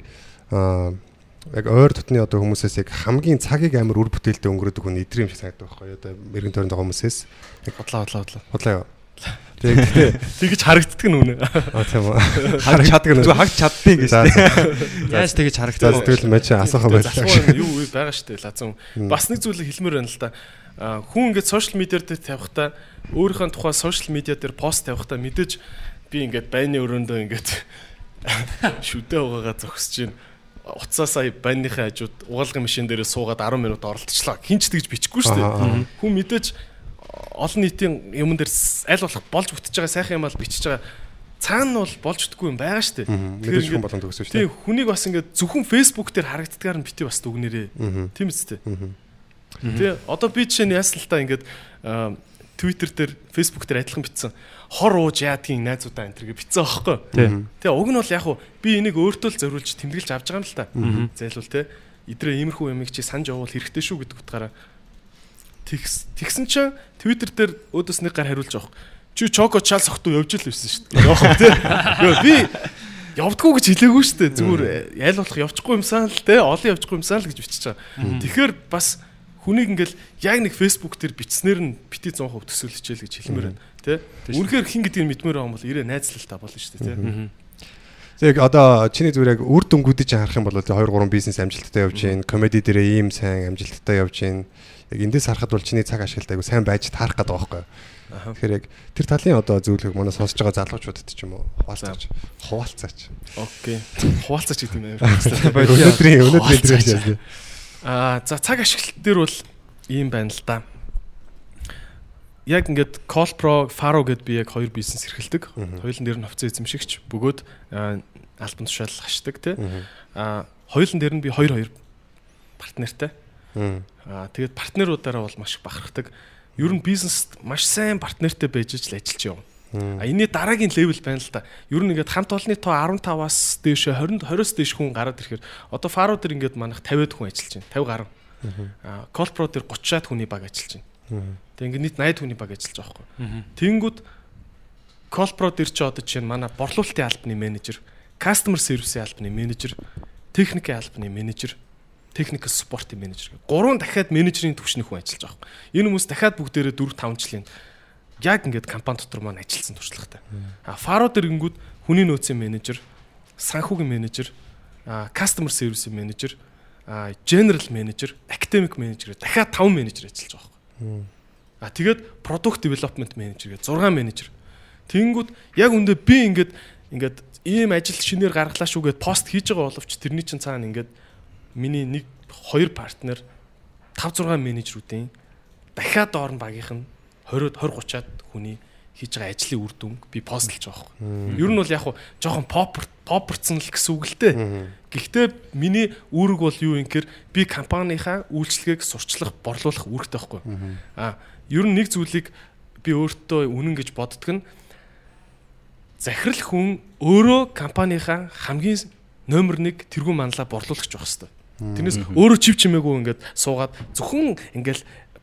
Speaker 3: яг ойр дотны одоо хүмүүсээс яг хамгийн цагийг амар үр бүтээлтэй өнгөрөөдөг хүн эдрийн юм шиг санагддаг байхгүй юу? Одоо мэрэгэн байгаа хүмүүсээс
Speaker 4: Бодлоо бодлоо бодлоо.
Speaker 3: худлаа юу. Тэгээд
Speaker 4: Тэгэж харагддаг нь үнэ.
Speaker 3: аа тийм үү.
Speaker 6: Хаг чаддаг зүг хаг чаддیں۔ гэж.
Speaker 3: За
Speaker 5: Яаж тэгэж
Speaker 3: за
Speaker 5: харагдав?
Speaker 3: тэгэл мэж асуух юм байлаа.
Speaker 4: Юу вэ байгаа штэ лазан. Бас нэг зүйлийг хэлмээр байна л да. А, Хүн ингээд сошиал медиа дээр тавихтаа өөрийнхөө тухай сошиал медиа дээр пост тавихтаа мэдээж би ингээд байны өрөөндөө ингээд шүдэ угаагаа зогсож байна. Уцаасаа байныхаа хажууд угаалгын машин дээрээ суугаад 10 минут оролтчлаа. Хинч тэгж бичихгүй шүү дээ. Хүн мэдээж олон нийтийн юм дээр аль болох болж бүтэж байгаа сайхан юм аа л бичиж байгаа. Цаана нь бол болж бүтгүй юм байгаа шүү дээ.
Speaker 3: Мэдээж хүн болон төгсөж
Speaker 4: Тийм
Speaker 3: тий.
Speaker 4: хүнийг бас ингээд зөвхөн Facebook дээр харагддгаар нь бити бас дүгнэрээ. Тийм үстэй.
Speaker 3: Аа.
Speaker 4: Тэ одоо би жишээ нь яасан л та ингээд Twitter дээр Facebook дээр адилхан битсэн. Хор ууж яадгийн найзуудаа энэ төргээ битсэн аахгүй.
Speaker 5: Тий.
Speaker 4: Тэгээ уг нь бол яг уу би энийг өөртөө л зориулж тэмдэглэж авч байгаа юм л та. Зайлвал те идрээ иймэрхүү ямиг чи санаж явуул хэрэгтэй шүү гэдэг утгаараа тэгс тэгсэн чинь Twitter дээр өөдөөс нэг гар хариулж авах. Чи чоко чал сохтуу явж л байсан шүү дээ. Явах те. Йоо, Би явдггүй гэж хэлээгүй шүү дээ. Зүгээр ял болох явчихгүй юмсан л те. Олон явчихгүй юмсан л гэж бичиж байгаа. Тэгэхээр бас хүнийг ингээл яг нэг Facebook дээр бичснээр нь бити 100% төсөөлчихэл гэж хэлмээр байна. Тэ? Үнэхээр хин гэдгийг мэдмээр байгаа юм бол ирээ найзлалтаа болно шүү дээ. Тэ?
Speaker 3: Яг одоо чиний зүгээр яг үр дүнгуудыг харах юм бол 2 3 бизнес амжилттай явж гин, комеди дээрээ ийм сайн амжилттай явж гин. Яг эндээс харахад бол чиний цаг ашиглалт айгу сайн байж таарах гэдэг байгаа байхгүй. Тэгэхээр яг тэр талын одоо зөвлөгөөг манай сонсож байгаа залуучуудад ч юм уу хуваалцаач. Хуваалцаач.
Speaker 4: Окей. Хуваалцаач гэдэг юм аа.
Speaker 3: Өнөөдрийн өнөөдрийн
Speaker 4: Хуваалцаач.
Speaker 3: дээр
Speaker 4: Аа за цаг ашиглалт дээр бол ийм байна л да. Яг ингээд Call Pro, Faro гэд би яг хоёр бизнес эрхэлдэг. Хоёулын дээр нь хувьцаа эзэмшигч бөгөөд альбан тушаал хашдаг тий. Аа хоёулын дээр нь би хоёр хоёр партнертай. Аа тэгээд партнеруудаараа бол маш их бахархдаг. Ер нь бизнест маш сайн партнертай байж ижил ажиллаж явна. А энэний дараагийн левел байна л да. Ер нь ингээд хамт олонны тоо 15-аас дээш 20 20-оос дээш хүн гараад ирэхээр одоо Faro дээр ингээд манайх 50-д хүн ажиллаж байна. 50 гаруй. А Pro дээр 30-аад хүний баг ажиллаж байна. Тэг ингээд нийт 80 хүний баг ажиллаж байгаа байхгүй. Тэнгүүд Pro дээр ч одоо чинь манай борлуулалтын албаны менежер, customer service-ийн албаны менежер, техникийн албаны менежер, technical support-ийн менежер. Гурван дахиад менежерийн түвшний хүн ажиллаж байгаа байхгүй. Энэ хүмүүс дахиад бүгдээрээ 4 5 жилийн яг ингээд компани дотор маань ажилласан туршлагатай. А Faro дээр гингүүд хүний нөөцийн менежер, санхүүгийн менежер, customer service менежер, general manager, academic manager дахиад 5 менежер ажиллаж байгаа байхгүй. А тэгээд product development manager гэж 6 менежер. Тэнгүүд яг үндэ би ингээд ингээд ийм ажил шинээр гаргалаа шүү гэд пост хийж байгаа боловч тэрний чинь цаана ингээд миний нэг хоёр партнер 5 6 менежерүүдийн дахиад доор нь багийнх нь 20 20 30-аад хүний хийж байгаа ажлын үр дүнг би постлж байгаа байхгүй. Ер нь бол яг хуу жоохон поппер попперцсан л гэсэн үг л дээ. Гэхдээ миний үүрэг бол юу юм гэхээр би компанийнхаа үйлчлэгийг сурчлах, борлуулах үүрэгтэй байхгүй. Аа ер нь нэг зүйлийг би өөртөө үнэн гэж боддог нь захирал хүн өөрөө компанийнхаа хамгийн номер 1 тэргуун манлаа борлуулагч байх хэрэгтэй. Тэрнээс өөрөө чив чимээгүй ингээд суугаад зөвхөн ингээд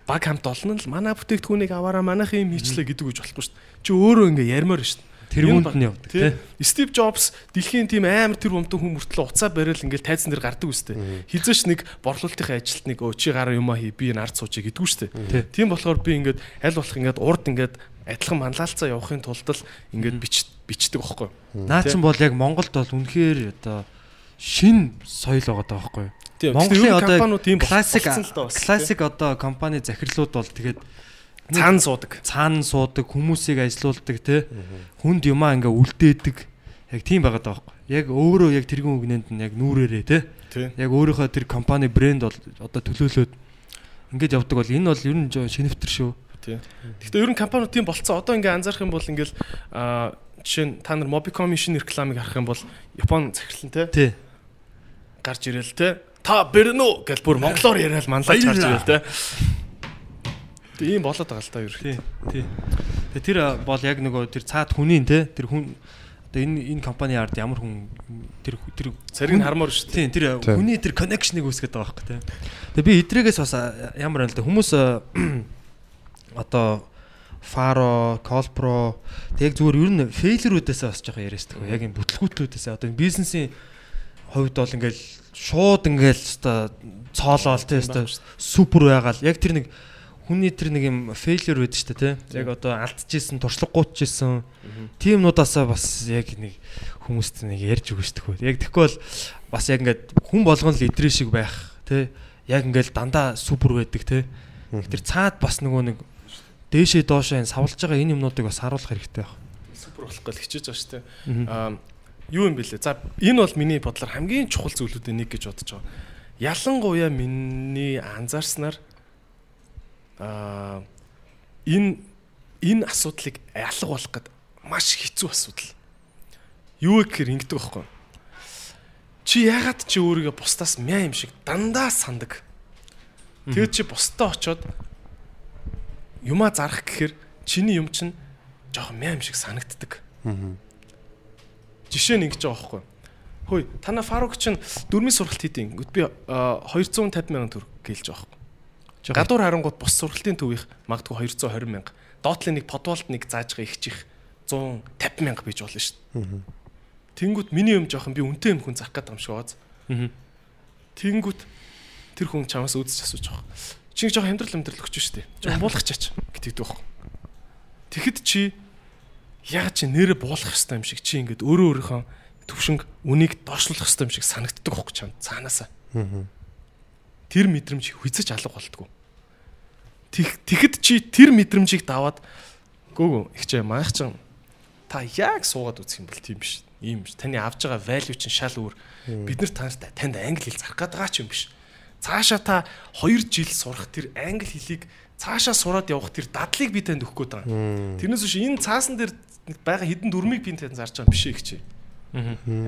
Speaker 4: баг хамт олон нь л манай бүтээгдэхүүнийг аваараа манайх юм хийчлээ гэдэг үж болохгүй шүү дээ. Чи өөрөө ингээ ярмаар шүү дээ.
Speaker 5: Тэргуунд нь явдаг тий.
Speaker 4: Стив Джобс дэлхийн тийм амар тэр бомтон хүн мөртлөө уцаа барайл ингээл тайзан дээр гардаг үстэй. Хизээш нэг борлуулалтын ажилтныг өө чи гараа юмаа хий би энэ ард суучи гэдгүү штэ. Тийм болохоор би ингээд аль болох ингээд урд ингээд адилхан манлайлцаа явахын тулд л ингээд бич бичдэг байхгүй.
Speaker 5: Наа чин бол яг Монголд бол үнэхээр одоо шин соёл байгаа даа байхгүй.
Speaker 4: Тийм.
Speaker 5: Монголын
Speaker 4: компаниуд тийм
Speaker 5: классик классик одоо компани захирлууд бол тэгээд
Speaker 4: цаана суудаг.
Speaker 5: цаана суудаг хүмүүсийг ажилуулдаг те хүнд юмаа ингээ үлдээдэг яг тийм байгаа даа байхгүй. Яг өөрөө яг тэргийн үгнэнд нь яг нүүрээрээ те
Speaker 4: Тийм.
Speaker 5: яг өөрийнхөө тэр компани брэнд бол одоо төлөөлөөд ингээд явдаг бол энэ бол ер нь шинэвтер шүү.
Speaker 4: Тийм. Гэхдээ ер нь компаниуд тийм болцсон. Одоо ингээ анзаарах юм бол ингээл аа жишээ нь та нар Mobicom шинэ рекламыг харах юм бол Япон захирлан те
Speaker 5: Тий.
Speaker 4: гарч ирэл те та бэрнү гэж бүр монголоор яриад манлаж гарч ирэл те. Тэгээ ийм болоод байгаа л та ер.
Speaker 5: Тий. Тий. Тэгээ тэр бол яг нөгөө тэр цаад хүнийн те тэр хүн одоо энэ энэ компани ард ямар хүн тэр тэр
Speaker 4: Цариг нь хармаар шүү дээ.
Speaker 5: Тийм тэр хүний тэр коннекшнийг үүсгэж байгаа байхгүй те. Тэгээ би эдрэгээс бас ямар байна л да хүмүүс одоо Faro, Colpro тэг зүгээр ер нь фейлерүүдээс бас жоохон яриасдаг. Яг юм бүтлгүүтүүдээс одоо энэ бизнесийн хувьд бол ингээл шууд ингээл өстой цоолоол те өстой супер байгаал. Яг тэр нэг хүний тэр нэг юм фейлер байдаг шүү дээ те. Яг одоо алдчихсэн, туршлагагүйчихсэн. Тимнуудаасаа бас яг нэг хүмүүст нэг ярьж өгч дээ. Яг тэгэхгүй бол бас яг ингээд хүн болгон л идрээ шиг байх те. Яг ингээл дандаа супер байдаг те. Тэр цаад бас нөгөө нэг дээшээ доошоо энэ савлж байгаа энэ юмнуудыг бас харуулах хэрэгтэй байна.
Speaker 4: Супер болох гал хичээж байгаа шүү дээ. Аа юу юм бэлээ. За энэ бол миний бодлоор хамгийн чухал зүйлүүдийн нэг гэж бодож байгаа. Ялангуяа миний анзаарснаар аа энэ энэ асуудлыг алга болох гээд маш хэцүү асуудал. Юу гэхээр ингэдэг байхгүй. Чи ягаад чи өөрийгөө бусдаас мяа юм шиг дандаа сандаг. Тэгээд чи бусдаа очоод юмаа зарах гэхээр чиний юм чинь жоохон мяа юм шиг санагддаг. Жишээ нь ингэж байгаа байхгүй. Хөөе, танаа Фарук чинь дөрмийн сургалт хийдэг. Гэт би а, 250 мянган төгрөг гэлж байгаа байхгүй. Гадуур харангууд бус сургалтын төвийнх магадгүй 220 мянга. Доотлын нэг подволт нэг зааж байгаа их чих 150 мянга бийж болно шүү дээ. Тэнгүүт миний юм жоохон би үнтэй юм хүн зах гэдэг юм шиг бааз. Тэнгүүт тэр хүн чамаас үүдсэж асууж байгаа. Чи жоохон амьдрал амьдрал өгч шүү дээ. Жоохон буулгачаач гэдэг байхгүй. Тэгэхэд чи яг чи нэрэ буулгах хэрэгтэй юм шиг чи ингээд өөрөө өөрийнхөө төвшинг үнийг доошлуулах хэрэгтэй юм шиг санагддаг байхгүй чам цаанаасаа. Тэр мэдрэмж хүзэж алга болтгоо. Тэгэхэд чи тэр мэдрэмжийг даваад гөөгөө ихчээ маах чин та яг суугаад үзэх юм бол тийм биш. Ийм биш. Таны авж байгаа value чинь шал өөр. Бид нар танаас танд англи хэл зарах гээд байгаа ч юм биш. Цаашаа та 2 жил сурах тэр англи хэлийг цаашаа сураад явах тэр дадлыг би танд өгөх гээд байгаа. Тэрнээс биш энэ цаасан дээр байгаа хідэн дүрмийг би танд зарж байгаа юм биш ээ гэж.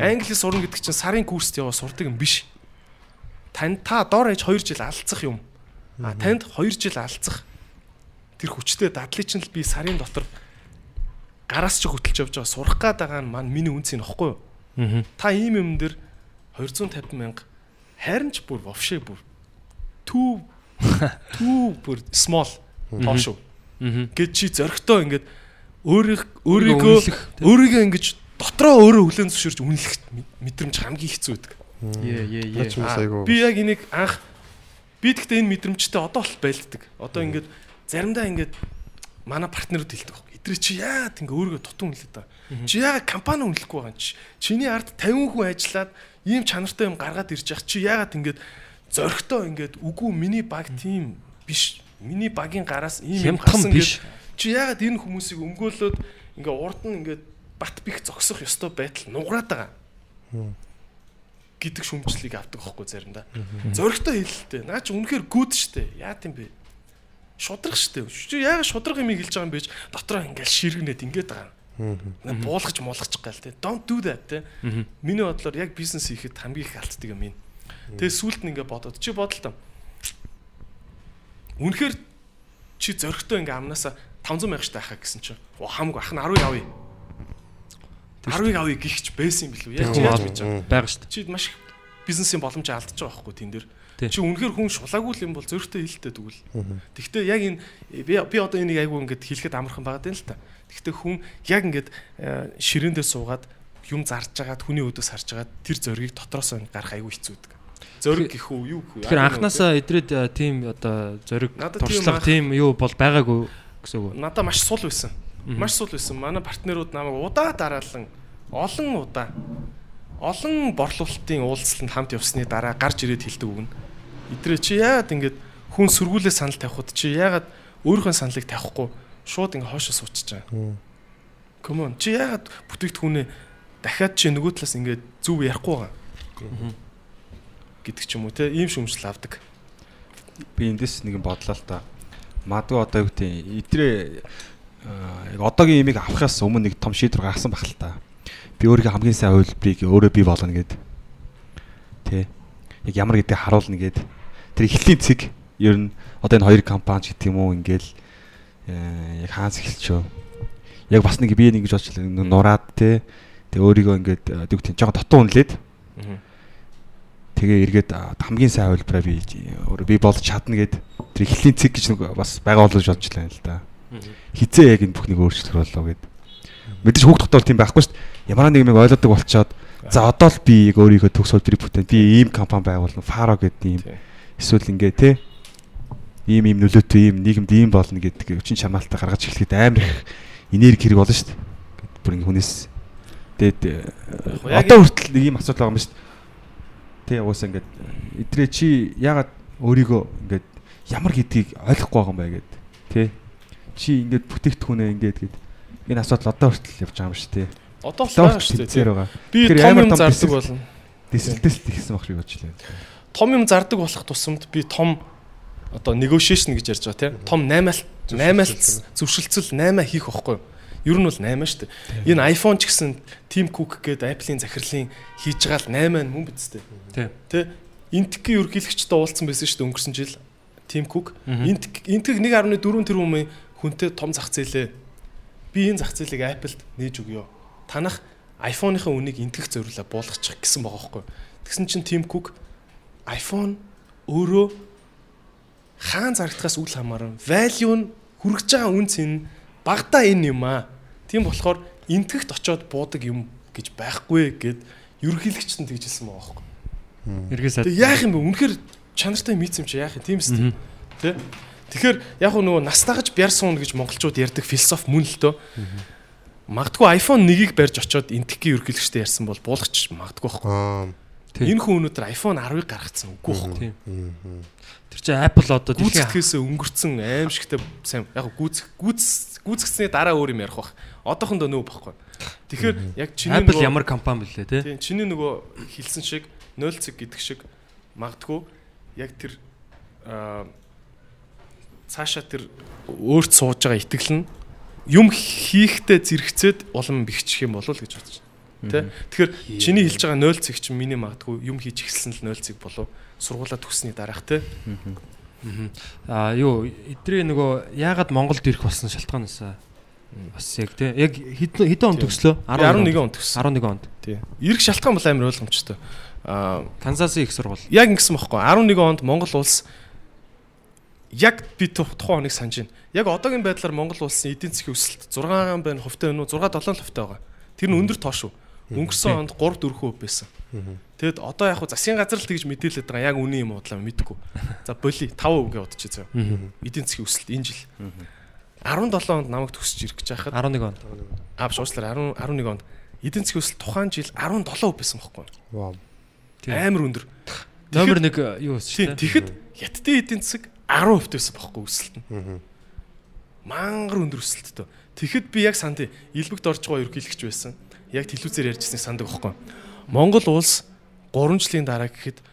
Speaker 4: Англи хэл сурна гэдэг чинь сарын курст яваа сурдаг юм биш. Танд та доор ээж 2 жил алдсах юм. А танд 2 жил алдсах тэр хүчтэй дадлыг чинь л би сарын дотор гараас ч хөтөлж явж байгаа сурах гээд байгаа нь маань миний үнц нь ихгүй юу? Та ийм юм дээр 250 мянга харин ч бүр вовшээ бүр түү түү бүр small тоошоо. Гэт чи зөрөгтөө ингээд өөрийгөө өөрийгөө ингэж дотроо өөрөө хүлэн зөвшөөрч үнэлэх мэдрэмж хамгийн хэцүү байдаг.
Speaker 5: Е е е.
Speaker 3: Нач юмс айгу.
Speaker 4: Би яг энийг анх би тэгтээ энэ мэдрэмжтэй одоо л байлддаг. Одоо ингээд заримдаа ингээд манай партнерууд хэлдэг байхгүй. Эдрээ чи яагаад ингээ өөрийгөө тутам үнэлээд байгаа. Чи яагаад компани үнэлэхгүй байгаа юм чи. Чиний ард 50 хүн ажиллаад ийм чанартай юм гаргаад ирж явах чи яагаад ингээд зөрөгтэй ингээд үгүй миний баг тийм биш. Миний багийн гараас ийм юм гарсан
Speaker 5: биш.
Speaker 4: гэж чи яагаад энэ хүмүүсийг өмгөөлөөд ингээ урд нь ингээд бат бих зогсох ёстой байтал нугараад байгаа гэдэг шүмжлэлийг авдаг байхгүй заримдаа. Зөрөгтэй хэлэлтэй. Наа чи үнэхээр гүд штэ. Яа тийм бэ? Шудрах штэ. Чи яагаад шудрах юм хэлж байгаа юм бэ? Дотроо ингээл ширгнээд ингээд байгаа. Буулгаж муулгачих гал те. Don't do that те. Миний бодлоор яг бизнес хийхэд хамгийн их алддаг юм ин. Тэгээ сүулт нь ингээ бодоод чи бодол та. Үнэхээр чи зөрөгтэй ингээ амнасаа 500 мянга штэ ахаа гэсэн чинь. Оо хамаагүй ах нь 10-ыг авъя. 10-ыг авъя гихч байсан юм билүү? Чи яаж мэдэж байгаа?
Speaker 5: шүү дээ.
Speaker 4: чи маш их бизнесийн боломж алдаж байгаа байхгүй тэн дээр. Чи үнэхээр хүн шулаагүй юм бол зөрөгтэй хэлтэй тэгвэл. Тэгвэл яг энэ би би одоо энийг айгүй ингээд хэлэхэд амархан байгаа юм л та. Тэгвэл хүн яг ингээд э, ширээндээ суугаад юм зарж агаад хүний өдөөс харж агаад тэр зөргийг дотроос нь гарах айгүй хэцүүдэг. Зөрг гэх үү юу гэх үү?
Speaker 5: Тэгэхээр анханасаа идрээд э, тийм одоо зориг туршлага тийм юу бол байгаагүй гэсэн үг.
Speaker 4: надад маш сул байсан. Маш сул байсан. Манай партнерууд намайг удаа дараалан олон удаа олон борлуулалтын уулзалтанд хамт явсны дараа гарч ирээд хэлдэг үг нь. Идрээ чи яагаад ингэж хүн сөргүүлээ санал тавихад чи яагаад өөрийнхөө саналыг тавихгүй шууд ингэ хоошоо суучих чаа. Come on чи яагаад бүтээгдэхүүнээ дахиад чи нөгөө талаас ингэ зүв ярихгүй байгаа. гэдэг ч юм уу те ийм шүмжил авдаг.
Speaker 6: би эндээс нэг юм бодлоо л та. Мадгүй одоо юу гэдэг идрээ аа, яг одоогийн имийг авахаас өмнө нэг том шийдвэр гаргасан баг л та. Би өөрийнхөө хамгийн сайн хувилбарыг өөрөө бий болгоно гэд. Тэ. Яг ямар гэдэг харуулна гэд. Тэр эхлэлийн цэг ер нь одоо энэ хоёр компани ч гэдэг юм уу ингээл э, яг хаанс эхэлчихөө. Яг бас нэг би нэг гэж бодчихлаа нураад те. Тэг өөрийгөө ингээд гэдэг жоохон дотоо үнэлээд тэгээ эргээд хамгийн сайн хувилбараа би өөрөө би болж чадна гэд тэр эхлэлийн цэг гэж нэг бас байгаа болож бодчихлаа л да. Хизээ яг энэ бүхнийг өөрчлөх болоо гэд. Мэдээж хүүхд дотор тийм байхгүй шүү дээ. Ямар нэг юм ойлгодог болчоод за одоо л би яг өөрийгөө төгс хувилбарыг бүтээн би ийм компани байгуулна фаро гэдэг ийм эсвэл ингээ те ийм ийм нөлөөтэй ийм нийгэмд ийм болно гэдэг өчин чамаалтаа гаргаж эхлэхэд амар их энерги хэрэг болно шүү дээ. Бүр ингээ хүнээс тэгээд одоо хүртэл нэг ийм асуудал байгаа юм шүү дээ. Тэ уусаа ингээд эдрээ чи ягаад өөрийгөө ингээд ямар гэдгийг ойлгохгүй байгаа юм бэ гэд тэ чи ингээд бүтээгдэхүүнээ ингээд гэд энэ асуудал одоо хүртэл явж байгаа юм шүү дээ.
Speaker 4: Одоо л
Speaker 6: Одоо
Speaker 4: байгаа
Speaker 6: хүртэл
Speaker 4: шүү
Speaker 6: байгаа.
Speaker 4: Би том юм зардаг болно.
Speaker 6: Дэсэлтэс тэгсэн баг шиг бодлоо.
Speaker 4: том юм зардаг болох тусамд би том одоо negotiation гэж ярьж байгаа тийм том 8-аалт 8-аалт зөвшөлтсөл 8 хийх байхгүй юу? Ер нь бол 8 шүү дээ. Энэ iPhone ч гэсэн Tim Cook гэдэг Apple-ийн захирлын хийж байгаа л 8 мөн биз дээ.
Speaker 5: Тийм.
Speaker 4: Тэ Интекийн ерөнхийлөгчтэй уулзсан байсан шүү дээ өнгөрсөн жил Tim Cook. Интек Интек 1.4 тэрбум хүнтэй том зах зээлээ би энэ зах зээлийг Apple-д нээж өгье. Танах iPhone-ийнхаа үнийг интгэх зориулаа буулгачих гэсэн байгаа байхгүй. Тэгсэн чинь Tim Cook iPhone өөрөө хаан зарагдахаас үл хамааран value нь хүрэж байгаа үн цэн багтаа энэ юм аа. Тийм болохоор интгэхт очоод буудаг юм гэж байхгүй гэд ерөнхийлөгчт нь тэгж хэлсэн байгаа байхгүй.
Speaker 5: Эргээ сайд.
Speaker 4: Тэг яах юм бэ? Үнэхээр чанартай мийц юм чи яах юм? Тийм үстэй. Тэ? Тэгэхээр яг нөгөө настагаж бяр суун гэж монголчууд ярьдаг философи мөн л дөө. Магадгүй iPhone 1-ийг барьж очоод интгэхийн ерөнхийлөгчтэй ярьсан бол буулгач магадгүй байхгүй. Энэ хүн өнөөдөр iPhone 10-ыг гаргацсан үгүй байхгүй.
Speaker 5: Тийм. Тэр чинь Apple одоо дэлхийн
Speaker 4: Гүйцэтгээсээ өнгөрцөн аимшигтай сайн яг гүйц гүйц гүйцгцсний дараа өөр юм ярих бах. Одоохондоо нөө багхгүй. Тэгэхээр яг чиний
Speaker 5: Apple ямар компани блэ те?
Speaker 4: Тийм чиний нөгөө хэлсэн шиг 0 цэг гэдэг шиг магадгүй яг тэр аа цаашаа тэр өөрт сууж байгаа итгэл нь юм хийхдээ зэрэгцээд улам бэхжих юм болов л гэж бодож байна. Тэ? Тэгэхээр чиний хэлж байгаа 0 цэг чинь миний магадгүй юм хийж эхэлсэн л 0 цэг болов сургуулаа төгссөний дараах те.
Speaker 5: Аа юу эдрээ нөгөө яагаад Монголд ирэх болсон шалтгаанаас бас яг те яг хэдэн хэдэн он төгслөө?
Speaker 4: Би 11 он төгссөн.
Speaker 5: 11 онд.
Speaker 4: Тий. Ирэх шалтгаан бол амар ойлгомжтой. Аа
Speaker 5: Канзасын их сургууль.
Speaker 4: яг ингэсэн байхгүй 11 онд Монгол улс яг би ту- тухайн хоног санаж байна. Яг одоогийн байдлаар Монгол улсын эдийн засгийн өсөлт 6 байна хувьтай байна уу 6 7 хувьтай байгаа. Тэр нь өндөр тоо шүү. Өнгөрсөн онд 3 4 хувь байсан. Тэгэд одоо яг хуу засгийн газар л тэгж мэдээлээд байгаа яг үнэн юм уу бодлоо мэдэхгүй. За боли 5% гэж бодчих зөө. Эдийн засгийн өсөлт энэ жил. 17 онд намайг төгсөж ирэх гэж байхад
Speaker 5: 11 он.
Speaker 4: аа биш уучлаарай 10 11 онд эдийн засгийн өсөлт тухайн жил 17% байсан байхгүй.
Speaker 3: Вау.
Speaker 5: Тийм.
Speaker 4: Амар өндөр.
Speaker 5: Номер 1 юу
Speaker 4: Тийм
Speaker 5: өссөн шүү дээ.
Speaker 4: тэгэхэд хятадын эдийн засаг 10% байсан байхгүй өсөлт нь.
Speaker 3: Аа.
Speaker 4: Мангар өндөр өсөлттэй. Тэгэхэд би яг санд илбэгт орж байгаа ерөнхийлөгч байсан. Яг телевизээр ярьжсэнийг сандаг байхгүй. Монгол улс 3 жилийн дараа гэхэд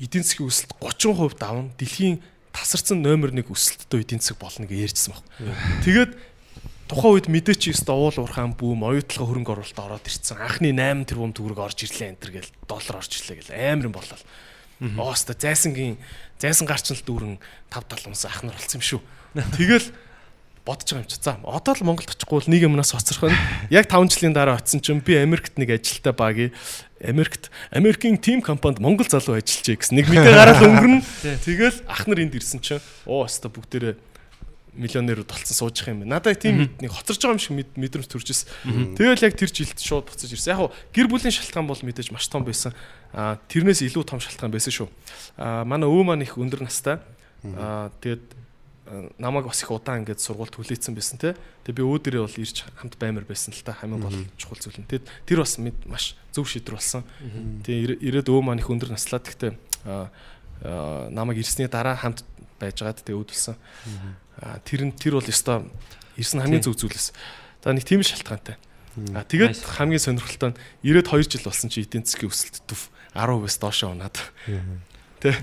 Speaker 4: эдийн засгийн өсөлт 30% давна. Дэлхийн тасарсан номер 1 өсөлттэй эдийн засаг болно гэж ярьжсэн баг. Тэгээд тухайн үед мэдээч ёстой уул уурхаан бүүм оюутлага хөрөнгө оруулалт ороод ирсэн. Анхны 8 тэрбум төгрөг орж ирлээ энэ төр гэл доллар орж ирлээ гэл амар юм болол. Ооста зайсангийн зайсан гарчналт дүүрэн 5 талуунаас ахнар болсон юм шүү. Тэгэл бодож байгаа юм чи. За одоо л Монголд очихгүй бол нэг юмнаас хоцрох нь яг 5 жилийн дараа очисон чинь би Америкт нэг ажилтаа багий Америкт Америкийн тим компанид Монгол залуу ажиллажээ гэсэн нэг мэдээ гараад өнгөрнө. Тэгэл ах нар энд ирсэн чинь оо өста бүгдээрээ миллионерүүд болцсон сууж их юм байна. Надад тийм нэг хоцорж байгаа юм шиг мэд- мэдрэмж төрж ирсэн. Тэгэл яг тэр жилд шууд буцаж ирсэн. Яг гэр бүлийн шалтгаан бол мэдээж маш том байсан. Аа тэрнээс илүү том шалтгаан байсан шүү. Аа манай өвөө маань их өндөр настай. Аа тэгээд а, намайг бас их удаан ингээд сургуульд хүлээсэн байсан те. Тэгээ би өөдөрөө бол ирж хамт баймар байсан л та хамгийн гол чухал зүйл нь. Тэгээд тэр бас маш зөв шийдвэр болсон. Тэгээ ирээд өвөө маань их өндөр наслаа. Гэхдээ намайг ирсний дараа хамт байжгаад тэгээ өөдөлсөн. Тэр нь тэр бол ёстой ирсэн хамгийн зөв зүйлээс. За нэг тийм шалтгаантай. А тэгээд хамгийн сонирхолтой нь 92 жил болсон чи эдийн засгийн өсөлт төв 10%-аас доошоо унаад. Тэ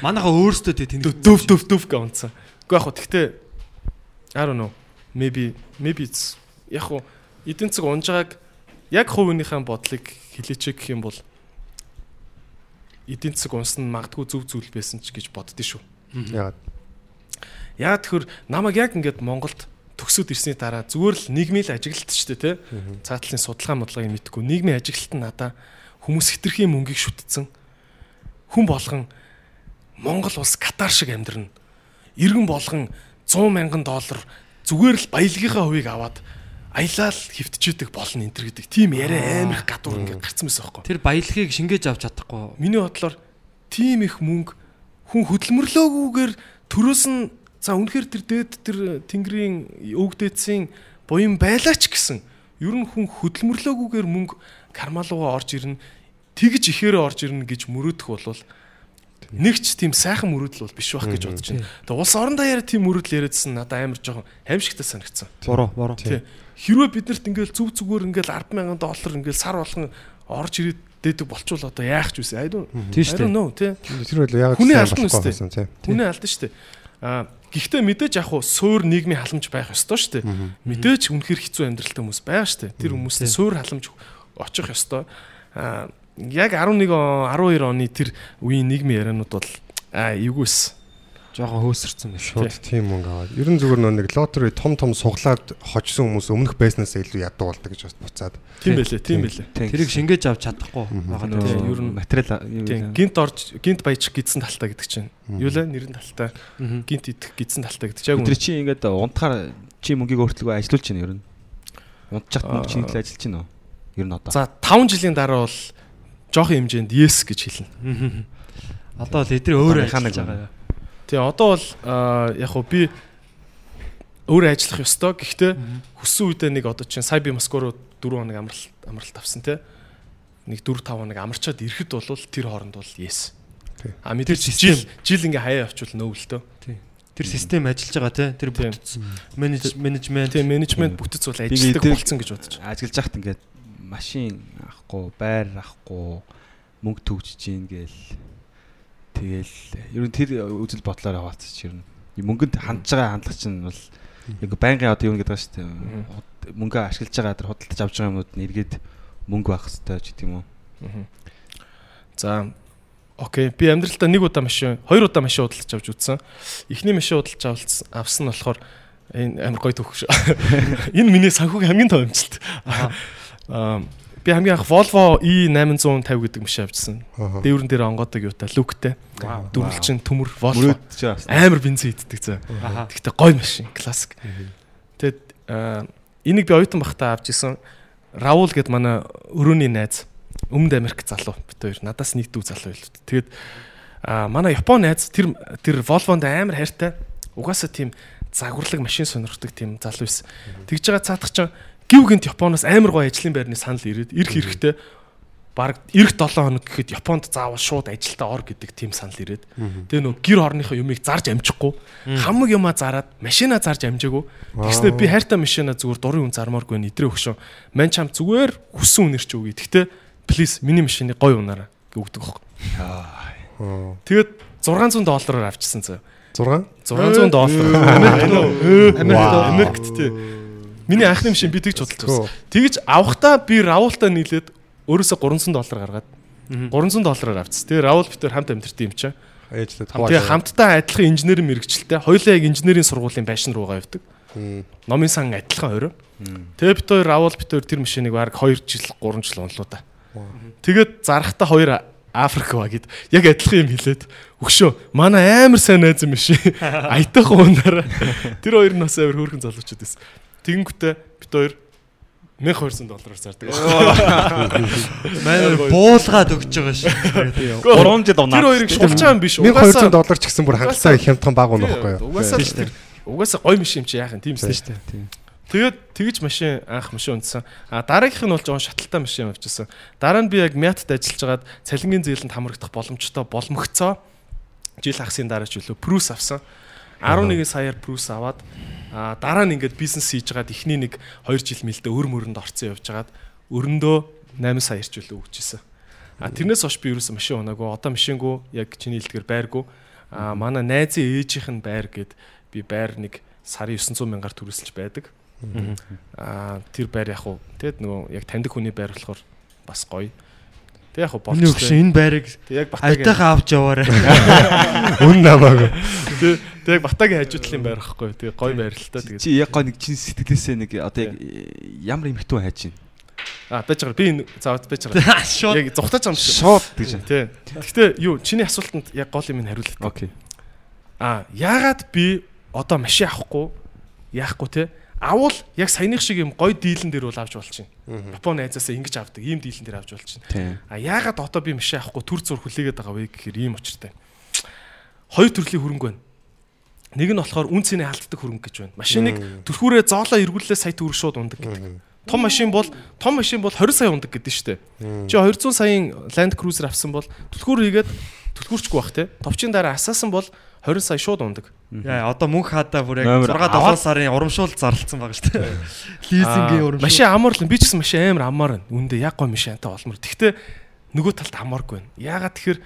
Speaker 5: Манайха өөрсдөө тэ тэнд
Speaker 4: дөв дөв дөв гэ унтсан. Уу яг хөө тэгтээ I don't know. Maybe maybe it's яг хөө эдийн засаг унж байгааг яг хувийнхаа бодлыг хилээч гэх юм бол эдийн засаг унсан нь магадгүй зөв зүйл байсан ч гэж боддөө шүү.
Speaker 3: Яагаад?
Speaker 4: Яа тэгэхээр намайг яг ингээд Монголд төгсөөд ирсний дараа зүгээр л нийгмийн ажиглалт шүү дээ тий. Цаатлын судалгаа модлогыг мэдгүй нийгмийн ажиглалт нь надаа хүмүүс хитрхийн мөнгийг шүтцэн хүн болгон Монгол улс Катар шиг амьдрна. Иргэн болгон 100 мянган доллар зүгээр л баялагийнхаа хувийг аваад аялал хөвтчихэд болно энэ төр гэдэг. Тим яриа амар их гадуур ингээд гарцсан байсан байхгүй.
Speaker 5: тэр баялагийг шингээж авч чадахгүй.
Speaker 4: Миний бодлоор тийм их мөнгө хүн хөдөлмөрлөөгүйгээр төрөөс нь за үнэхээр тэр дээд тэр тэнгэрийн өвгдээдсийн буян байлаач гэсэн. Ер нь хүн хөдөлмөрлөөгүйгээр мөнгө кармалууга орж ирнэ. Тэгж ихээрээ орж ирнэ гэж мөрөөдөх болвол нэг ч тийм сайхан мөрөөдөл бол биш байх гэж бодож байна. Тэгээ улс орон даяараа тийм мөрөөдөл яриадсан надад амар жоохон аимшигтай санагдсан.
Speaker 5: Буруу, буруу.
Speaker 4: Тий. Хэрвээ биднэрт ингээл зүг зүгээр ингээл 100000 доллар ингээл сар болгон орж ирээд дэдэг болчвол одоо яах ч үсэ. I don't know тий.
Speaker 3: Тэр бол яагаад
Speaker 4: Хүний үстэй.
Speaker 3: байсан тий.
Speaker 4: Хүний алдан шүү дээ. Аа гэхдээ мэдээж яг хуу суур нийгмийн халамж байх ёстой шүү дээ. Мэдээж үнэхэр хэцүү амьдралтай хүмүүс байгаа шүү дээ. Тэр хүмүүст суур халамж очих ёстой. Аа яг 11 он 12 оны тэр үеийн нийгмийн яриануд бол аа эвгүйс.
Speaker 5: Жохон хөөсөрцөн биш.
Speaker 3: Шууд тийм мөнгө аваад. Ер нь зүгээр нөө нэг лотери том том суглаад хожсон хүмүүс өмнөх байснаас илүү ядуу болдог гэж бас буцаад.
Speaker 4: Тийм байлээ, тийм байлээ.
Speaker 5: Тэрийг шингээж авч чадахгүй байгаа нь.
Speaker 4: ер нь
Speaker 6: материал
Speaker 4: гинт орж гинт баяжих гидсэн талтай гэдэг чинь. Юу лээ нэрэн талтай. Гинт идэх гидсэн талтай гэдэг чинь
Speaker 6: Тэр
Speaker 4: үнэ.
Speaker 6: чи ингээд унтахаар чи мөнгийг өөрчлөгөө ажиллуулж байна ер нь. Унтчихт
Speaker 4: Аа.
Speaker 6: мөнгө чиний төлөө ажиллаж байна уу? Ер нь одоо.
Speaker 4: За 5 жилийн дараа бол жоохон хэмжээнд yes гэж хэлнэ.
Speaker 5: Одоо л эдрээ өөр ажиллаж байгаа.
Speaker 4: Тэгээ одоо бол яг хуу би өөр ажиллах ёстой. Гэхдээ хүссэн үедээ нэг одоо чинь сая би Москва руу 4 хоног амралт амралт авсан те. Нэг 4 5 хоног амарчаад ирэхэд бол тэр хооронд бол yes. А мэдээж жил жил ингээ хаяа авчвал нөө л дөө.
Speaker 5: Тэр систем ажиллаж байгаа те. Тэр
Speaker 4: Тийм.
Speaker 5: бүтц менеж менежмент
Speaker 4: Тэгээ менежмент бүтэц бол
Speaker 6: гэдэг-
Speaker 4: болцсон гэж бодож.
Speaker 6: Ажиллаж байхад ингээд машин авахгүй, байр авахгүй, мөнгө төгжиж гин гээл тэгэл ер нь тэр үзэл бодлоор яваалцчих ер нь. Мөнгөнд хандж байгаа хандлага чинь бол яг байнгын одоо юу гэдэг байгаа шүү дээ. Мөнгө ашиглаж байгаа тэр худалдаж авч байгаа юмнууд нь эргээд мөнгө байх хэрэгтэй ч уу.
Speaker 4: Мгм. За окей. Би амьдралдаа нэг удаа машин, хоёр удаа машин худалдаж авч үзсэн. Эхний машин худалдаж авсан нь болохоор энэ амар гоё шүү. Энэ миний санхүүгийн хамгийн том амжилт. Аа би хамгийн анх Volvo E850 гэдэг машин авчихсан.
Speaker 3: Аа.
Speaker 4: Дээврэн дээр онгодог юутай, люктэй. Дөрвөлчин төмөр Volvo. Амар бензин иддэг.
Speaker 5: Аха.
Speaker 4: Гэхдээ гоё машин, классик. Тэгэд энийг би оюутан бахтаа авч исэн. Раул гэд манай өрөөний найз Өмнөд Америк залуу бит хоёр надаас нэг дүү залуу байл. Тэгэд аа, манай Япон найз тэр тэр Volvo-нд амар хайртай. Угаасаа тийм загварлаг машин сонирхдаг тийм залуу байсан. Тэгж байгаа цаадах чинь гів гинт Японоос амар гоё ажлын байрны санал ирээд ирэх хэрэгтэй баг эх 7 хоног гэхэд Японд заавал шууд ажилдаа ор гэдэг тийм санал ирээд. Тэгээ нөө гэр орныхоо юмыг зарж амжихгүй. Хамаг юмаа зараад машина зарж амжаагүй тэгснээр би хайртай машина зүгээр дурын үн зармааргүй нэдрээ өгшөө. Мань чам зүгээр хүссэн үнэр чи үгүй. Гэхдээ плиз миний машиныг гоё унаараа өгдөг хөх тэгээд 600 доллараар авчихсан зөө.
Speaker 3: 6
Speaker 4: 600 доллар. Америк Америк Америкт тий Миний анхны машин би тэгж судалж байсан. Тэгж авахтаа би Равуултаа нийлээд өөрөөсөө 300 доллар гаргаад 300 доллараар авчихсан. Тэгээ Равул битэр хамт амьдэрсэн юм чаа.
Speaker 3: ээжлээд
Speaker 4: Тэгээ хамтдаа адилхан инженерийн мэрэгчлээ. Хоёулаа яг инженерийн сургуулийн байшин руугаа явдаг. Номын сан адилхан орой. Тэгээ бит хоёр Равул бит хоёр тэр машиныг баг 2 жил 3 жил унлуу да. Тэгээд зарахтаа хоёр Африк ба гэд яг адилхан юм хэлээд өгшөө манай амар сайн найз юм биш аятайхан унаараа тэр хоёр нь бас амар хөөрхөн залуучууд байсан. Тэгэнгүүтээ бит хоёр 1200 доллараар зардаг.
Speaker 5: Манай буулгаад өгч байгаа шүү.
Speaker 6: 3 жил унаа.
Speaker 4: Тэр хоёрыг юм биш.
Speaker 3: 1200 доллар ч гэсэн бүр хангалттай хямдхан баг унах байхгүй юу?
Speaker 4: Угаасаа угаасаа гоё машин юм чи яах юм тийм шүү дээ. Тэгээд тэгж машин анх машин унтсан. А дараагийнх нь бол жоон шаталтай машин авчихсан. Дараа нь би яг Мятад ажиллаж байгаад цалингийн зээлэнд хамрагдах боломжтой боломгцоо жил ахсын дараа ч үлээ Прус авсан. 11 саяар Прус аваад а дараа нь ингээд бизнес хийж байгаад эхний нэг 2 жил мэлдэ өр мөрөнд орцсон явж байгаад өрөндөө 8 саяар ч үлээ өгчээсэн. А тэрнээс хойш би ерөөсөн машин унаагүй. Одоо машингүй яг чиний хэлдгэр байргүй. А манай найзын ээжийнх нь байр гэд би байр нэг сарын 900 мянгаар түрээсэлж байдаг. Аа тэр байр яг уу тэгэд нөгөө яг таньдаг хүний байр болохоор бас гоё. Тэг яг уу
Speaker 5: Миний өгш
Speaker 4: болчихсон.
Speaker 5: энэ байрыг
Speaker 4: яг
Speaker 5: айтайхан авч яваарай.
Speaker 3: Үн намаагүй.
Speaker 4: Тэг яг батагийн хажуудлын байр байхгүй. Тэг гоё байр л та.
Speaker 6: Чи яг гоо нэг чин сэтгэлээсээ нэг одоо яг ямар эмхтэн хайж чинь.
Speaker 4: Аа байж байгаа. Би энэ заавал байж байгаа. Яг зүгтаж байгаа юм шиг.
Speaker 6: Шууд гэж.
Speaker 4: Тий. Гэхдээ юу чиний асуултанд яг гол юм нь хариулт.
Speaker 6: Окей.
Speaker 4: Аа яагаад би одоо машин авахгүй яахгүй те авал яг саяных шиг юм гоё дийлэн дээр бол авч болчихно. Японы найзаасаа ингэж авдаг, ийм дийлэн дээр авч болчихно. А яагаад одоо би машин авахгүй төр зур хүлээгээд байгаа вэ гэхээр ийм учиртай. Хоёр төрлийн хөрөнгө байна. Нэг нь болохоор үн цэнэ халддаг хөрөнгө гэж байна. Машиныг төрхүүрээ зоолоо эргүүлээ сая төгрөг шууд ундаг гэдэг. Том машин бол том машин бол 20 сая ундаг гэдэг нь шүү дээ. Чи 200 саяын Land Cruiser авсан бол түлхүүр хийгээд түлхүүрчгүй бах те. Товчийн дараа асаасан бол 20 сая шууд ундаг.
Speaker 5: Яа одоо мөнх хадаа бүр яг
Speaker 6: Номер
Speaker 5: 6 7 сарын урамшуул зарлцсан байгаа шүү дээ. Лизингийн урамшуул.
Speaker 4: Машин амар л би ч гэсэн машин амар амар байна. Үндэ яг гой машинтай олмор. Тэгтээ нөгөө талд амаргүй байна. Яагаад тэгэхээр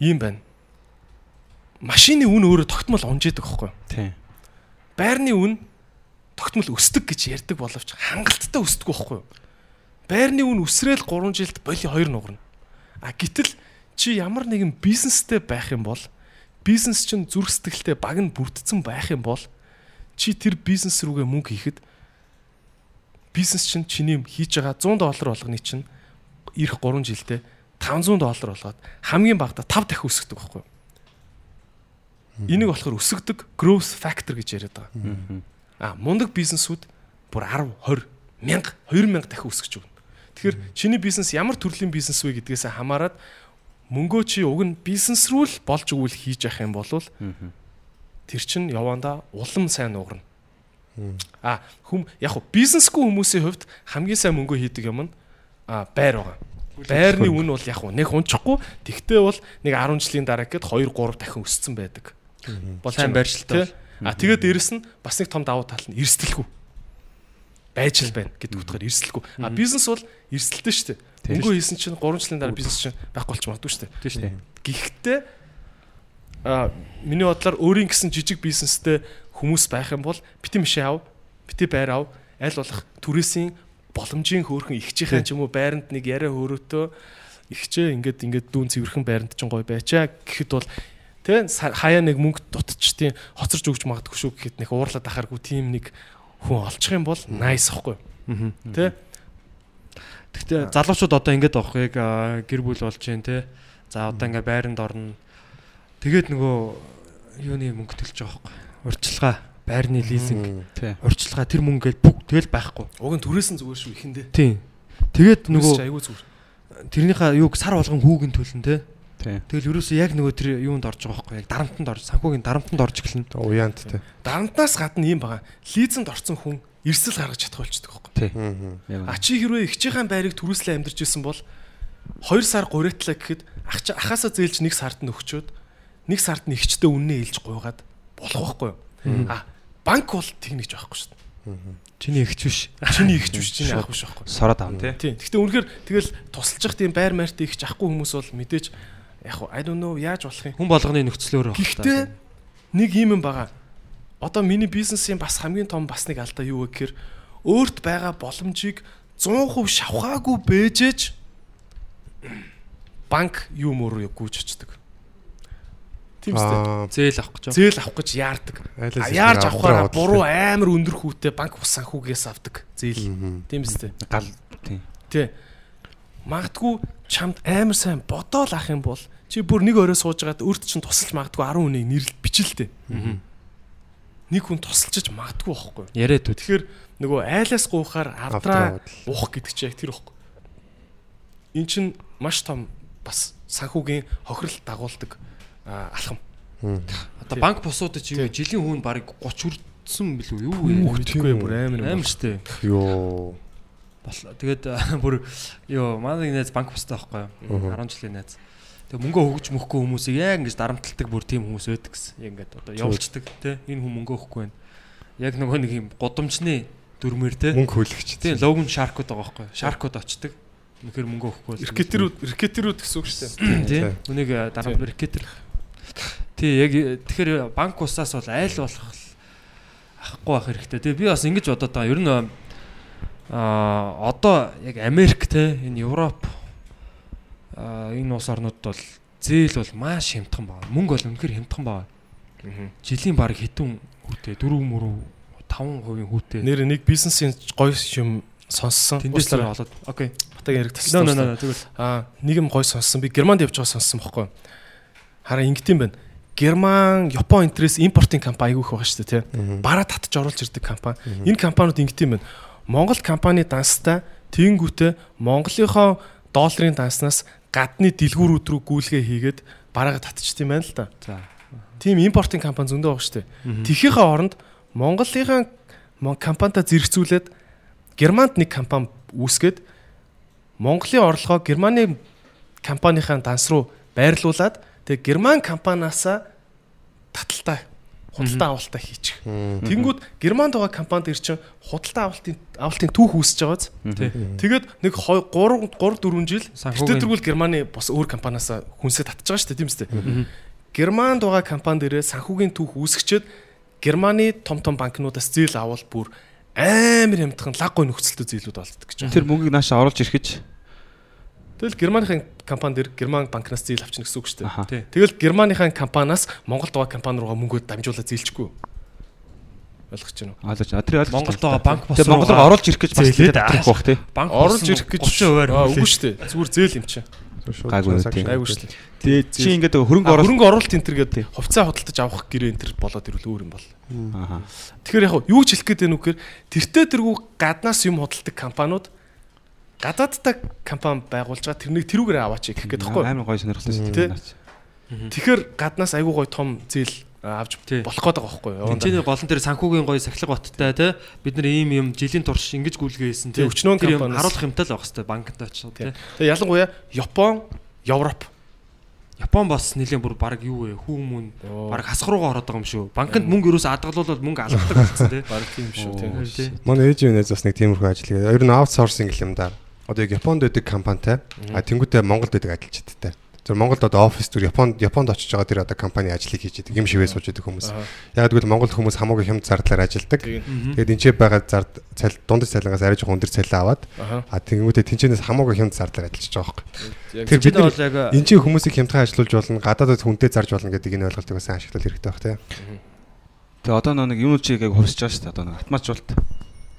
Speaker 4: ийм байна. Машины үн өөрөө тогтмол унжээдэг байхгүй юу?
Speaker 6: Тийм.
Speaker 4: Байрны үн тогтмол өсдөг гэж ярьдаг боловч хангалттай өсдөг байхгүй юу? Байрны үн өсрөөл 3 жилд боли 2 нугарна. А гítэл чи ямар нэгэн бизнестэй байх юм бол бизнес чинь зүрх сэтгэлтэй баг нь бүрдсэн байх юм бол чи тэр бизнес рүүгээ мөнгө хийхэд бизнес чинь чиний хийж байгаа 100 доллар болгоны чинь ирэх 3 жилдээ 500 доллар болгоод хамгийн багадаа 5 дахин өсгдөг байхгүй юу? Энийг болохоор өсгдөг growth factor гэж яриад байгаа. А мундаг бизнесүүд бүр 10, 20, 1000, 2000 дахин өсгөж өгнө. Тэгэхээр чиний бизнес ямар төрлийн бизнес вэ гэдгээс хамаарат мөнгөө чи уг нь бизнес рүү л болж өгвөл хийж явах юм бол тэр чинь явандаа улам сайн нугарна. А хүм яг хуу бизнесгүй хүмүүсийн хувьд хамгийн сайн мөнгө хийдэг юм нь а байр байгаа. Байрны үн бол яг хуу нэг унчихгүй. Тэгтээ бол нэг 10 жилийн дараа гэхэд 2 3 дахин өссөн байдаг. Болж
Speaker 5: Сайн байршилтай?
Speaker 4: А тэгээд дээрэс нь бас нэг том давуу тал нь эрсдэлгүй. Байж л байна гэдэг утгаар эрсдэлгүй. А бизнес бол эрсдэлтэй шүү дээ. Мөнгө хийсэн чинь 3 жилийн дараа бизнес чинь байхгүй болч магадгүй шүү дээ.
Speaker 5: Тийм шүү дээ.
Speaker 4: Гэхдээ а миний бодлоор өөрийн гэсэн жижиг бизнестэй хүмүүс байх юм бол бити мишээ ав, бити байр ав, аль болох түрээсийн боломжийн хөөрхөн ихчийнхэн ч юм уу байранд нэг яриа хөөрөөтөө ихчээ ингээд ингээд дүүн цэвэрхэн байранд ч гоё байчаа гэхэд бол са- хаяа нэг мөнгө дутчтیں۔ хоцорч өгч магадгүй шүү гэхэд нэг уурлаад ахааргүй тийм нэг хүн олчих юм бол nice ахгүй юу? Тэ
Speaker 5: Гэхдээ залуучууд одоо ингэж авах яг гэр бүл болж जैन те. За одоо ингээ байранд орно. Тэгээд нөгөө юуны мөнгө төлж байгаа байхгүй. Урьдчилгаа, байрны лизинг, урьдчилгаа тэр мөнгөөл бүх тэгэл байхгүй.
Speaker 4: уг нь түрээсэн зүгээр шүү ихэндээ.
Speaker 5: Тийм. Тэгээд
Speaker 4: Нөгөө айгүй зүгээр.
Speaker 5: тэрнийхээ юуг сар болгон хүүгэн төлн те. Тэгэл ерөөсөө яг нөгөө тэр юунд орж байгаа байхгүй яг дарамтанд орж санхүүгийн дарамтанд орж эхэлнэ.
Speaker 3: Уяант те.
Speaker 4: Дарамтнаас гадна юм байгаа. Лизэнд орсон хүн эрсэл гаргаж чадах болчихдог байхгүй.
Speaker 6: Тий.
Speaker 3: Аа.
Speaker 6: Яг
Speaker 4: А чи хэрвээ ихчийн байрыг түрүүслээ амьдарч исэн бол 2 сар гурайтлаа гэхэд ахаасаа зээлж 1 сард нь өгчөөд 1 сард нь ихчтэй үннээ илж гуйгаад болох байхгүй юу? А банк бол тэгнэж байхгүй шүү дээ.
Speaker 5: Чиний ихч биш.
Speaker 4: Чиний ихч биш, чиний ах биш байхгүй.
Speaker 6: сороод авна тий.
Speaker 4: Гэхдээ үнэхээр тэгэл тусалж явах тийм байр маярт ихч ахгүй хүмүүс бол мэдээж яг I don't know яаж болох юм.
Speaker 5: Хүн болгоны нөхцлөөр байна.
Speaker 4: Гэхдээ нэг юм юм байгаа. Одоо миний бизнесийн бас хамгийн том бас нэг алдаа юу вэ гэхээр өөрт байгаа боломжийг 100% шавхаагүй бэжэж банк юу мөр гүйж очдөг. Тийм үстэй.
Speaker 5: Зээл авах гэж.
Speaker 4: Зээл авах гэж яардаг. Яарж авахаараа буруу амар өндөр хүүтэй банк ус санхүүгээс авдаг зээл. Тийм үстэй.
Speaker 6: Гал тий.
Speaker 4: Тэ. Магадгүй чамд амар сайн бодоол ах юм бол чи бүр нэг өрөө сууж байгаад өөрт чинь тусалж магадгүй 10 хүнийг нэрлэл бичлээ. Нэг хүн тусалчиж магадгүй байхгүй.
Speaker 5: Яриад үү.
Speaker 4: Тэгэхээр нөгөө айлаас гуйхаар
Speaker 3: Авдраа
Speaker 4: уух гэдэг чинь яг тэр байхгүй. Эн чинь маш том бас санхүүгийн хохирол дагуулдаг алхам.
Speaker 5: Одоо банк босуудад чи юу
Speaker 4: Тийм.
Speaker 5: жилийн хүн барыг 30 хүрсэн билүү юу
Speaker 4: Үгүй
Speaker 5: вэ?
Speaker 3: үү.
Speaker 4: бүр амар юм.
Speaker 5: Амар штэ.
Speaker 3: Йоо.
Speaker 5: Тэгээд бүр ёо манай найз банк бостой байхгүй юу?
Speaker 3: Мгм.
Speaker 5: 10 жилийн найз. Тэгээ мөнгө хөгж мөхгүй хүмүүсийг яг ингэж дарамталдаг бүр тийм хүмүүс байдаг гэсэн. Яг ингээд одоо явуулцдаг тий. Энэ хүн мөнгө өгөхгүй байна. Яг нөгөө нэг юм гудамжны дүрмээр тий.
Speaker 3: Мөнгө хүлэгч.
Speaker 5: Тийм логон шаркууд байгаа байхгүй? Шаркууд очдөг. Үнэхээр мөнгө өгөхгүй. бол-
Speaker 4: Рекетерүүд рекетерүүд гэсэн үг шүү дээ.
Speaker 5: тий. Үнийг а, дараа
Speaker 4: Тийм.
Speaker 5: маркетер. Тий яг э, тэгэхээр банк усаас бол айл болох ахгүй байх хэрэгтэй. Тэгээ би бас ингэж бодоод байгаа. Ер нь аа одоо яг Америк те энэ Европ энэ улс орнууд бол зээл бол маш хямдхан байна. Мөнгө бол үнэхээр хямдхан байна. Жилийн баг хитэн хүүтэй 4 мөрөв 5% хүүтэй.
Speaker 4: Нэр нэг бизнесийн гоё юм сонссон.
Speaker 5: Тэндээс л
Speaker 4: Уучлаарай.
Speaker 5: олоод. Окей.
Speaker 4: Батаг яриг
Speaker 5: Нөө
Speaker 4: тассан.
Speaker 5: нөө нөө тэгвэл
Speaker 4: Аа, нэг юм гоё сонссон. Би Германд явж байгаа сонссон бохгүй. Хараа ингэт юм байна. Герман, Япон энтрээс импортын компани айгүй их байгаа шүү дээ, тий. Бараа татж оруулж ирдэг компани. Энэ компаниуд ингэт юм байна. Монгол компани данстай тэнгүүтээ Монголынхоо долларын данснаас гадны дэлгүүрүүд рүү гүйлгээ хийгээд бараага татчихд юм байна л да.
Speaker 5: за.
Speaker 4: Тим импортын компани зөндөө байгаа шүү дээ. Тэхийнхээ оронд Монголынхаа мон- компанитай зэрэгцүүлээд Германд нэг компани үүсгээд Монголын орлогоо Германы компанийнхаа данс руу байрлуулад тэгээ Герман компаниасаа таталтай худалдаа авалтаа хийчих. Тэнгүүд Германд байгаа компанид ир чинь худалдаа авалтын авалтын түүх үүсэж байгааз. Тэгээд нэг 3 3 4 жил тэртэргүүл Германы бас өөр компаниасаа хүнсээ татж байгаа шүү дээ тийм үстэй. Германд байгаа компани дээрээ санхүүгийн түүх үүсгчээд Германы том том банкнуудаас зээл авал бүр амар хямдхан лаг гой нөхцөлтэй зээлүүд болдог гэж байна.
Speaker 6: Тэр мөнгийг наашаа оруулж ирэхэж
Speaker 4: Тэгэл Германыхын компани дээр Герман банкнаас зээл авчихна гэсэн үг шүү дээ. Тэгэл Германыхаа компаниас Монголд байгаа компани руугаа мөнгөө дамжуулаад зээлчихгүй. Ойлгож байна уу?
Speaker 6: Ойлгож. А тэр ойлгож.
Speaker 5: Монголд байгаа банк бос
Speaker 6: Тэр Монгол руу оруулж ирэх гэж бас
Speaker 5: зээлээд
Speaker 6: татрах бах тий.
Speaker 5: банк
Speaker 4: Оруулж ирэх гэж
Speaker 5: 30%
Speaker 4: Аа, үгүй шүү дээ. Зүгээр зээл юм чинь.
Speaker 6: Гайгүй тийм.
Speaker 4: Айгүй шүү дээ.
Speaker 6: Тэгээ чи ингээд хөрөнгө оруулалт
Speaker 4: Хөрөнгө оруулалт энэ төр гэдэг хувьцаа худалдаж авах гэрээ энэ төр болоод ирвэл өөр юм бол.
Speaker 6: аха.
Speaker 4: Тэгэхээр яг юу ч хэлэх гээд байна уу гэхээр тэртээ тэргүй гаднаас юм худалдаг компаниуд гадаадтай компани байгуулж байгаа тэрнийг тэрүүгээр аваач гэх гээд тахгүй.
Speaker 6: Амар гоё сонирхолтой систем байна.
Speaker 4: Тэгэхээр гаднаас айгүй гой том зээл авч болох гээд байгаа байхгүй юу?
Speaker 5: Тэнцэнэ гол нь тэр санхүүгийн гоё сахилга баттай те бид нар ийм юм жилийн турш ингэж гүйлгээ хийсэн те
Speaker 4: Тий, өчнөө компаниас-
Speaker 5: харуулах юмтай л байх хэвээр очиж
Speaker 4: Тий.
Speaker 5: те
Speaker 4: Тэгээ ялангуяа Япон, Европ.
Speaker 5: Япон бас нэлийн бүр баг юу вэ? Хүү мөн баг хасах руугаа ороод байгаа юм шүү. Банкнд мөнгө ерөөсө адгалуулаад мөнгө алгадаг болсон те
Speaker 4: баг тийм шүү тийм.
Speaker 5: Тий.
Speaker 3: Манай ээжийн нээс бас нэг тиймэрхүү ажил хийгээд. Ер нь аутсорсинг юм даа. Одоо яг Японд байдаг компанитай. А тэнгуүтээ Монголд байдаг ажилчдтай. Тэр Монголд одоо офис төр Японд Японд очиж байгаа тэр одоо компани ажлыг хийж идэг юм шивээ сууж идэг хүмүүс. Яг гэвэл Монголд хүмүүс хамаагүй хямд зардлаар ажилладаг.
Speaker 4: Тийм.
Speaker 3: Тэгээд энэ ч байгаа зард цал дундаж цалингаас арай жоохон өндөр цалин аваад а тэнгуүтээ тэнцэнээс хамаагүй хямд зардлаар ажиллаж байгаа байхгүй. Тэр бид
Speaker 5: бол яг
Speaker 3: энэ чинь хүмүүсийг хямдхан ажилуулж болно, гадаадд хүнтэй зарж болно гэдэг энэ ойлголтыг бас ашиглах хэрэгтэй байх тийм.
Speaker 6: Тэгээ одоо нэг юм чиг яг хувьсж байгаа шүү дээ. Одоо нэг автоматжуулалт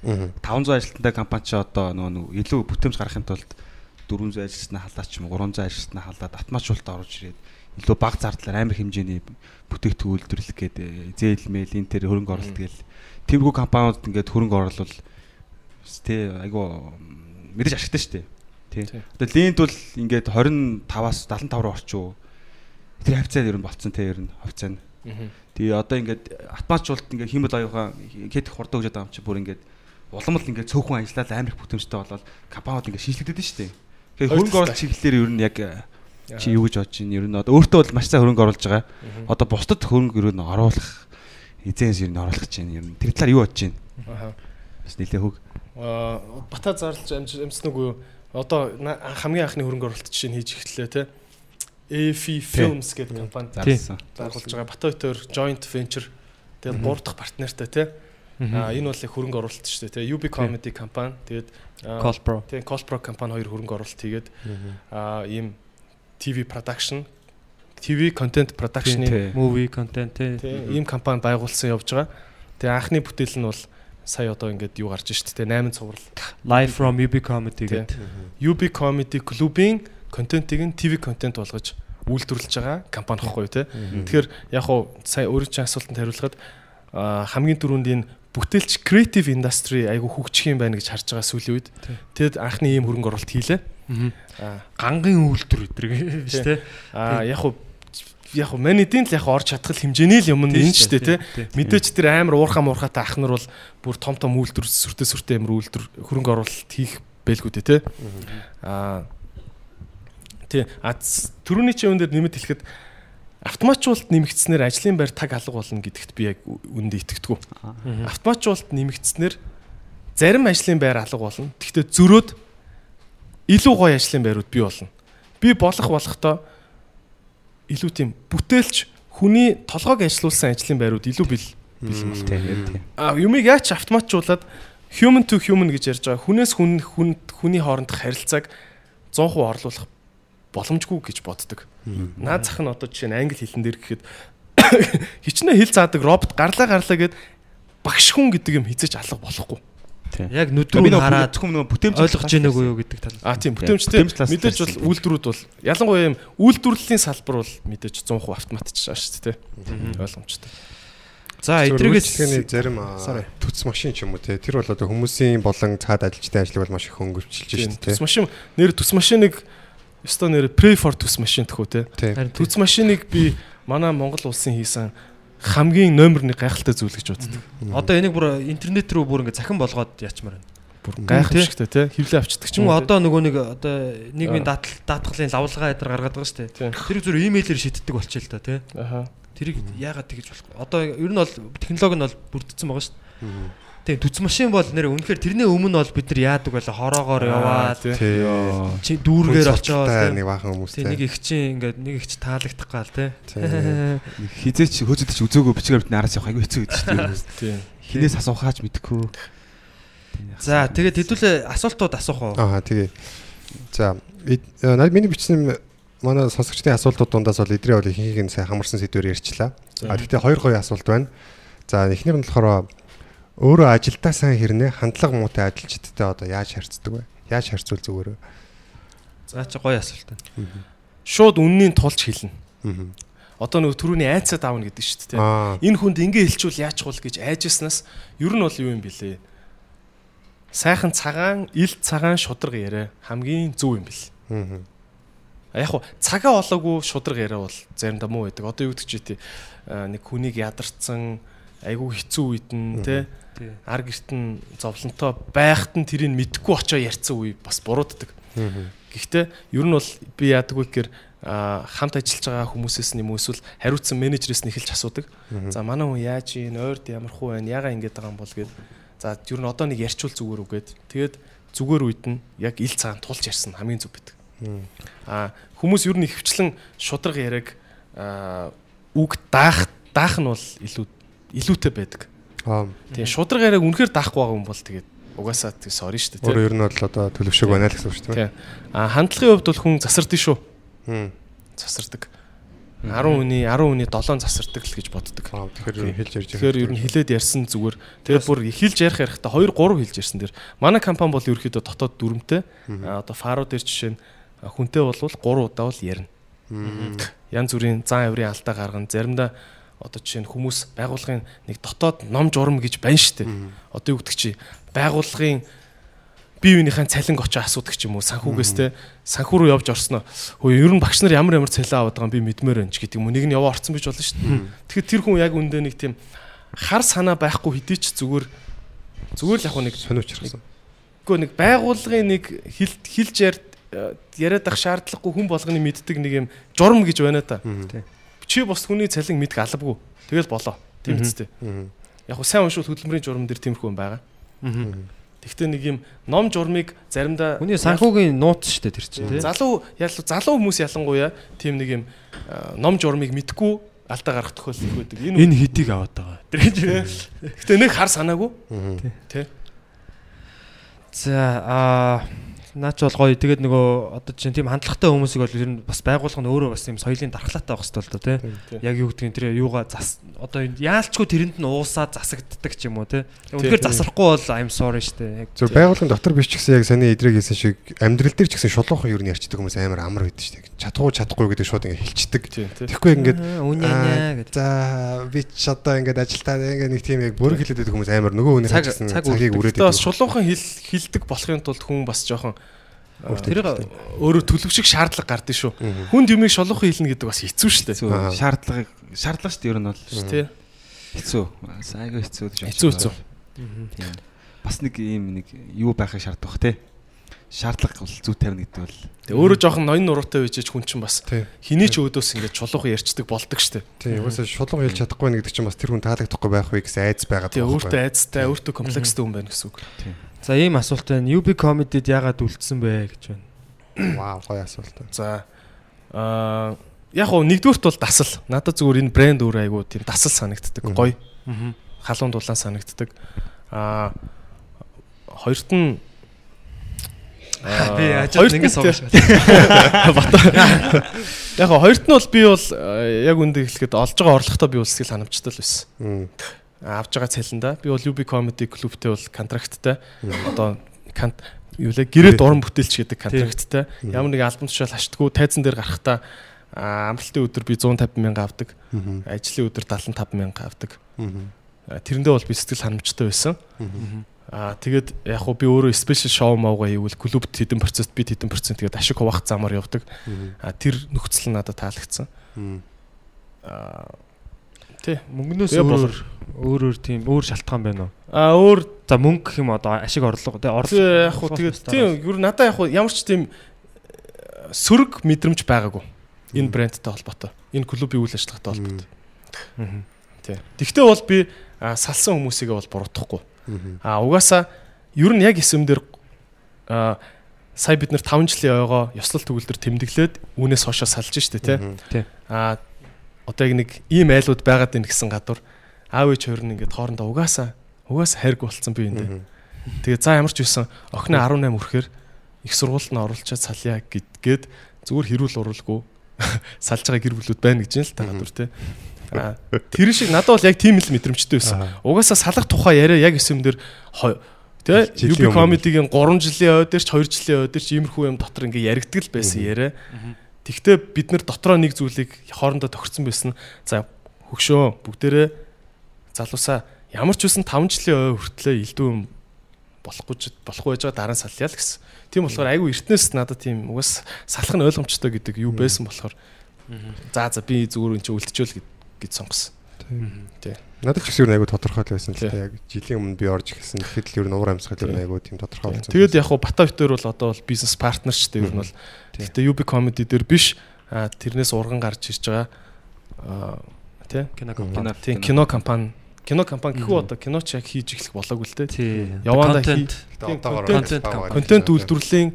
Speaker 3: Аа.
Speaker 6: 500 ажилтнтай компани ч одоо нөгөө нэг илүү бүтэмж гарахын тулд 400 ажилтнаа халаад ч юм уу 300 ажилтнаа халаад автоматжуулалт оруулж ирээд илүү бага зардлаар амар хэмжээний бүтээгдэхүүн үйлдвэрлэх гээд э, зээл мэйл энэ тэр хөрөнгө оруулалт гээл тиймэрхүү компаниуд ингээд хөрөнгө оруулал тэ айгу мэдээж ашигтай шүү дээ. Тий.
Speaker 4: Тий.
Speaker 6: Одоо линд бол ингээд 25-аас 75 руу орчуу тэр хавцаа ер нь болцсон те ер нь хавцаа нь. Тэгээ одоо ингээд автоматжуулалт ингээд хиймэл аюугаа хэд их хурдан хөгжөөд байгаа юм чи бүр ингээд улам л ингээд цөөхөн ажиллаад амар их бүтэмжтэй болоод компаниуд ингээд шийдлэгдээд шүү дээ. Тэгээ хөрөнгө оруулалт чиглэлээр ер нь яг чи юу гэж бодож байна? Ер нь одоо өөртөө бол маш сайн хөрөнгө оруулж байгаа. Одоо бусдад хөрөнгө ер нь оруулах эзэнс ер нь оруулах гэж байна. Ер нь тэр талаар юу бодож байна?
Speaker 4: Аа.
Speaker 6: Бас нэлээ хөг.
Speaker 4: Аа бата зарлж амжсан үгүй юу? Одоо хамгийн анхны хөрөнгө оруулалт жишээ нь хийж эхэллээ те. AFI Films гэдэг компани
Speaker 6: Зарласан.
Speaker 4: байгуулж байгаа. Бата өтөр joint venture тэгээд гурав дахь партнертай те. Энэ бол яг хөрөнгө оруулалт шүү дээ. UB Comedy компани тэгээд
Speaker 5: Colpro.
Speaker 4: тэгээд Colpro компани хоёр хөрөнгө оруулалт хийгээд аа ийм TV production TV content production-ы
Speaker 5: movie content
Speaker 4: тийм ийм компани байгуулсан явж байгаа. Тэгээ анхны бүтээл нь бол сая одоо ингээд юу гарч шít те 8 цуврал.
Speaker 5: Live from UB comedy
Speaker 4: Тийм.
Speaker 5: гэдэг.
Speaker 4: UB Comedy Club-ийн контентыг нь TV контент болгож үйлдвэрлэж байгаа компани гэхгүй те. Тэгэхээр яг хуу сая өөрөө чинь асуултанд хариулахад хамгийн түрүүнд энэ бүтээлч creative industry айгу хөгжих юм байна гэж харж байгаа сүүлийн үед. Тэгэд анхны ийм хөрөнгө оруулалт хийлээ. Аа
Speaker 5: Гангийн үйлдвэр өдрийг биш те.
Speaker 4: аа, яг хуу яг хуу манай эдийн л яг орж чадхал хэмжээний л юм энэ ч те. Мэдээч тэр амар уурхаа муурхаатай ах нар бол бүр том том үйлдвэр сүртэй сүртэй амар үйлдвэр хөрөнгө оруулалт хийх бэлгүү дээ те. Аа тий а ц- түрүүний чи юм дээр нэмэт хэлэхэд автоматжуулалт нэмэгдснээр ажлын байр таг алга болно гэдэгт би яг үндэ итгэдэггүй. Автоматжуулалт нэмэгдснээр зарим ажлын байр алга болно. Гэхдээ зөрөөд илүү гоё ажлын байрууд бий болно. Би болох болохдоо илүү тийм бүтээлч хүний толгойг ажилуулсан ажлын байрууд илүү бил бэлэн болно.
Speaker 6: Тийм.
Speaker 4: А юмыг яаж автоматжуулаад human to human гэж ярьж байгаа. Хүнээс хүн хүн хүний хоорондох харилцааг 100% орлуулах боломжгүй гэж боддог. Наад зах нь одоо жишээ нь англи хэлэн дээр гэхэд хичнээн хэл заадаг робот гарлаа гарлаа гэд багш хүн гэдэг юм хизэж алга болохгүй.
Speaker 5: Яг нүдрүү хараад
Speaker 6: зөвхөн нөгөө бүтэмж
Speaker 5: ойлгож ийнэг үү гэдэг тал.
Speaker 4: А тийм бүтэмжтэй мэдээж бол үйлдвэрүүд бол ялангуяа юм үйлдвэрлэлийн салбар бол мэдээж 100% автоматжиж байгаа шүү дээ. Ойлгомжтой.
Speaker 5: За
Speaker 3: Эдрэгээс зарим төц машин ч юм уу те тэр бол одоо хүмүүсийн болон цаад ажилчдын ажлыг бол маш их хөнгөвчлж
Speaker 4: Тийм
Speaker 3: шүү дээ
Speaker 4: төс машин нэр төс машиныг өстой нэр pray for төс машин гэхүү те.
Speaker 3: те.
Speaker 5: харин
Speaker 4: Төц машиныг би манай Монгол улсын хийсэн хамгийн номер 1 гайхалтай зүйл гэж боддог.
Speaker 5: одоо энийг бүр интернет рүү бүр ингээ захин болгоод яачмаар байна.
Speaker 4: Бүр гайхамшигтай те. Хевлээ авчдаг ч юм
Speaker 5: уу одоо нөгөө нэг одоо нийгмийн
Speaker 4: Аа.
Speaker 5: даатгал даатгалын лавлгаа ядар гаргаад байгаа шүү
Speaker 4: Тийм.
Speaker 5: дээ. Тэрийг зүгээр имэйлээр шийддэг болчихё л та тий.
Speaker 4: Аха.
Speaker 5: Тэрийг яагаад тэгэж болохгүй. Одоо ер нь бол технологи нь бол бүрдсэн байгаа шүү дээ. Тийм төц машин бол нэр үнэхээр тэрний өмнө бол бид нар яадаг байлаа хороогоор яваад
Speaker 4: тий.
Speaker 5: Чи дүүргээр очоод тий.
Speaker 3: нэг баахан хүмүүстэй.
Speaker 5: Тэг нэг их чинь ингээд нэг их чи таалагдах гал тий.
Speaker 6: Хизээч хөөцөдөж үзөөгөө бичгээр бид нараас явах айгүй хэцүү гэдэг шүү дээ.
Speaker 4: Тийм.
Speaker 6: Хинээс асуухаач мэдэхгүй.
Speaker 5: За тэгээд хэдүүлээ асуултууд асуух уу?
Speaker 3: Аа тэгээ. За э, миний бичсэн манай сонсогчдын асуултууд дундаас бол эдрээ бол ихэнхийг нь сайн хамарсан сэдвээр ярьчлаа. А гэхдээ хоёр гоё асуулт байна. За эхнийх нь болохоор өөрөө ажилдаа сайн хэрнээ хандлага муутай ажилчдтай одоо яаж харьцдаг вэ? Яаж харьцуул зүгээр вэ?
Speaker 5: За чи гоё асуулт байна.
Speaker 4: Шууд үннийг тулж хэлнэ. Одоо нөгөө түрүүний айцад аавна гэдэг шүү дээ. Энэ хүнд ингэ хэлчихвэл яачих вэ гэж айжснаас ер нь бол юу юм бэлээ? Сайхан цагаан, ил цагаан шудраг яриа хамгийн зөв юм бэл. А яг хуу цагаа олоогүй шудраг яриа бол заримдаа муу байдаг. Одоо юу гэдэг чи тий нэг хүнийг ядарсан айгүй хэцүү үед нь
Speaker 5: Тий.
Speaker 4: Ар герт нь зовлонтой байхад нь тэрийг мэдхгүй очоо ярьсан үе бас бурууддаг. Гэхдээ ер нь бол би яадаг вэ гэхээр хамт ажиллаж байгаа хүмүүсээс нь юм эсвэл хариуцсан менежерээс нь эхэлж асуудаг. За манай хүн яаж ийн ойрд ямар хуу байна ягаа ингэж байгаа юм бол гээд за ер нь одоо нэг ярьчул зүгээр үгээд тэгээд зүгээр үед нь яг ил цагаан тулж ярьсан хамгийн зөв байдаг. А хүмүүс ер нь ихвчлэн шудраг яриаг а, үг даах даах нь бол илүү илүүтэй байдаг. Тэгээ шудраг яриаг үнэхээр даахгүй байгаа юм бол тэгээд угаасаа тэг sorry шүү дээ.
Speaker 3: Өөрөө ер нь бол одоо төлөвшөг байна л гэсэн үг шүү дээ.
Speaker 4: А хандлагын хувьд бол хүн засардсан шүү. Засардаг. 10 хүний 10 хүний 7 засардаг л гэж боддог.
Speaker 3: Тэгэхээр ер нь хэлж ярьж
Speaker 4: Тэгэхээр ер нь хилээд ярьсан зүгээр. Тэгээ бүр хилж ярих ярихтаа 2 3 хилж ярьсан дэр. Манай компани бол ерөөхдөө дотоод дүрмтэй. А одоо фаро дээр жишээ нь хүнтэй бол 3 удаа бол ярина. Ян зүрийн зан авирын алдаа гаргана. Заримдаа одоо жишээ нь хүмүүс байгууллагын нэг дотоод ном журам гэж байна штэ. Одоо юу гэдэг чи? Байгууллагын бие биенийхэн цалинг очоо асуудаг ч юм уу? Санхүүгээс те. Санхүү рүү явж орсноо. Хөө ер нь багш нар ямар ямар цалин аваад байгаа би мэдмээр байна ч гэдэг юм уу? Нэг нь яваа орцсон бич болно шүү дээ. Тэгэхээр тэр хүн яг үндэ нэг тийм хар санаа байхгүй хэдий ч зүгээр зүгээр л яг нэг
Speaker 3: сониучрсан.
Speaker 4: Гэхдээ нэг байгууллагын нэг хил хилж яар- яриад ах шаардлагагүй хүн болгоны мэддэг нэг юм журам гэж байна да.
Speaker 5: Тий.
Speaker 4: Чи бос хүний цалин мэдэх албагүй. Тэгэл болоо. Тийм үстэй. Яг хөө сайн уншуул хөдөлмөрийн журам дээр тиймэрхүү юм байгаа. Тэгвэл нэг юм ном журмыг заримдаа
Speaker 5: Хүний санхүүгийн нууц шүү дээ тэр чинь тий.
Speaker 4: залуу ялуу залуу хүмүүс ялангуяа тийм нэг юм ном журмыг мэдгүй алдаа гарах тохиолдол их байдаг. Энэ
Speaker 5: Энэ хэдийг аваад байгаа. Тэр гэж.
Speaker 4: Гэтэ нэг хар санаагүй. Тэ.
Speaker 5: За аа наач бол гоё. Тэгээд нөгөө одоо чинь тийм хандлагатай хүмүүсийг бол ер нь бас байгуулга нь өөрөө бас тийм соёлын дархлаатай байх хэрэгтэй л доо тий. Яг юу гэдгийг тэр юугаа зас одоо энэ яалчгүй тэрэнд нь уусаад засагддаг ч юм уу тий. Үнэхээр засрахгүй бол I'm sorry штэ. Яг
Speaker 3: Зөв байгууллагын дотор биш ч гэсэн яг саний идрэг хийсэн шиг амьдрал дээр ч гэсэн шулуухан юу нь ярьчдаг хүмүүс амар амар байдаг шүү дээ. Чадахгүй чадахгүй гэдэг шууд ингэ хэлчихдэг. Тэгэхгүй ингээд. За би ч одоо ингээд ажилтаа ингээд нэг тийм яг бүрэг хэлээд байдаг хүмүүс амар нөгөө хажсан
Speaker 5: цаг
Speaker 3: цагийг үрээд
Speaker 4: Тэгээ бас
Speaker 3: байдаг.
Speaker 4: шулуухан хил хилдэг болохын тулд хүн бас жоохон
Speaker 5: Тэр
Speaker 4: өөрөө төлөв шиг шаардлага гардыг шүү. Хүнд юмыг шулуухан хэлнэ гэдэг бас хэцүү шүү дээ.
Speaker 6: Хэцүү.
Speaker 3: Аа.
Speaker 6: Шаардлагыг шаардлага шүү дээ ер нь бол.
Speaker 4: Тий.
Speaker 6: Хэцүү. Айгүй хэцүү гэж
Speaker 4: Хэцүү хэцүү.
Speaker 6: Тийм. Бас нэг ийм нэг юу байхыг шаарддаг бах те. Шаардлага бол зүй тавина гэдэг бол.
Speaker 4: Тэгээ өөрөө жоохон ноён нуруутай байжээч хүн чинь бас
Speaker 3: Тий.
Speaker 4: хэний ч өөдөөс ингээд шулуухан ярьцдаг болдог шүү дээ.
Speaker 3: Тийм угаасаа шулуун хэлж чадахгүй байна гэдэг чинь бас тэр хүн таалагдахгүй байх вэ гэсэн айц байгаа.
Speaker 4: Тэгээ өөртөө айцтай, өөртөө комплекстэй хүн байна гэсэн үг.
Speaker 5: За ийм асуулт байна. UB comedy-д яагаад үлдсэн бэ гэж байна.
Speaker 3: Вау гоё асуулт.
Speaker 4: За аа яг уу нэгдүгürt бол дасал. Надад зүгээр энэ брэнд өөр айгуу тийм дасал санагддаг. Гоё. Халуун дулаан санагддаг. Аа хоёрт нь аа,
Speaker 5: Би ажил ингэ
Speaker 4: те-
Speaker 5: суугаш.
Speaker 4: Яг гоо хоёрт нь бол би бол яг үндэ хэлэхэд олж байгаа орлоготой би бол сэтгэл ханамжтай л байсан. Авж байгаа цалиндаа би бол UB Comedy Club-тэй бол контракттай. Одоо юу лээ гэрээ дуран бүтээлч гэдэг контракттай. Ямар нэг альбом тушаал хаштгүй тайзан дээр гарахтаа аа, амралтын өдөр би 150 мянга авдаг. Ажлын өдөр 75 мянга авдаг. Тэрэндээ бол би сэтгэл ханамжтай байсан. Аа тэгээд яг хуу би өөрөө спешиал шоу маугаа хийвэл клубт хэдэн процент би хэдэн процент тэгээд ашиг хуваах замаар явдаг. А тэр нөхцөл надад таалагдсан. Аа тий.
Speaker 5: Мөнгнөөс өөр өөр өөр тийм өөр шалтгаан байна уу?
Speaker 4: А өөр
Speaker 5: За мөнгө гэх юм одоо ашиг орлого тий орлого.
Speaker 4: яг хуу тэгээд тийм ер нь надад яг хуу ямар ч тийм э, сөрөг мэдрэмж байгаагүй. Энэ брэндтэй холбоотой. Энэ клубын үйл ажиллагаатай холбоотой. Тий. Тэгтээ бол би салсан хүмүүсийгээ бол буруутгахгүй. А угаасаа ер нь яг эсэмдэр а сая бид нэр 5 жилийн ойгоо ёслол төгөлдөр тэмдэглээд үүнээс хойшоо салж штэ тий.
Speaker 5: Тий.
Speaker 4: Одоо яг нэг ийм айлууд байгаад байна гэсэн гадуур аав ээж хоёр нь ингээд хоорондоо угаасаа угаасаа хайрг болцсон би энэ. Тэгээ за ямар ч байсан охины 18 хүрэхээр их сургуульд нь оруулчаад салъя гэдгээд зүгээр хэрүүл уралгүй салж байгаа гэр бүлүүд байна гэж юм л та гадуур тий. А тэр шиг надад бол яг тийм л мэдрэмжтэй байсан. Угаасаа салах тухай яриа яг эсэмдэр тэ
Speaker 3: Жилийн
Speaker 4: UB comedy-гийн 3 жилийн ойд дээр ч 2 жилийн ойд дээр ч иймэрхүү юм дотор ингээ яригддаг л байсан яриа. Тэгвэл бид нар дотроо нэг зүйлийг хоорондоо тохирсон байсан. За хөгшөө бүгдээрээ залуусаа ямар ч үсэн 5 жилийн ой хүртлээ илдүү юм болохгүй ч болохгүй байж байгаа дараа нь салъя л гэсэн. Тийм болохоор айгүй эртнээс надад тийм угаас салах нь ойлгомжтой гэдэг юу байсан болохоор за за би зүгээр энэ чинь үлдчихвэл гэж сонгосон.
Speaker 3: Надад ч гэсэн ер нь айгу тодорхой л байсан л
Speaker 4: Тий.
Speaker 3: та яг жилийн өмнө би орж ирсэн. Тэгэхэд л ер нь уур амьсгал ер нь айгу тийм тодорхой болсон.
Speaker 4: Тэгээд яг хуу бата битээр бол одоо бол бизнес партнер ч гэдэг юм бол гэхдээ UB comedy дээр биш а, тэрнээс урган гарч ирж байгаа а, тий
Speaker 5: кино
Speaker 6: Кино.
Speaker 4: тий кино компани кино компани гэхүү одоо киноч яг хийж эхлэх болоогүй л дээ.
Speaker 5: Тий.
Speaker 4: Яваандаа. Тийм,
Speaker 5: контент-
Speaker 4: Контент үйлдвэрлэлийн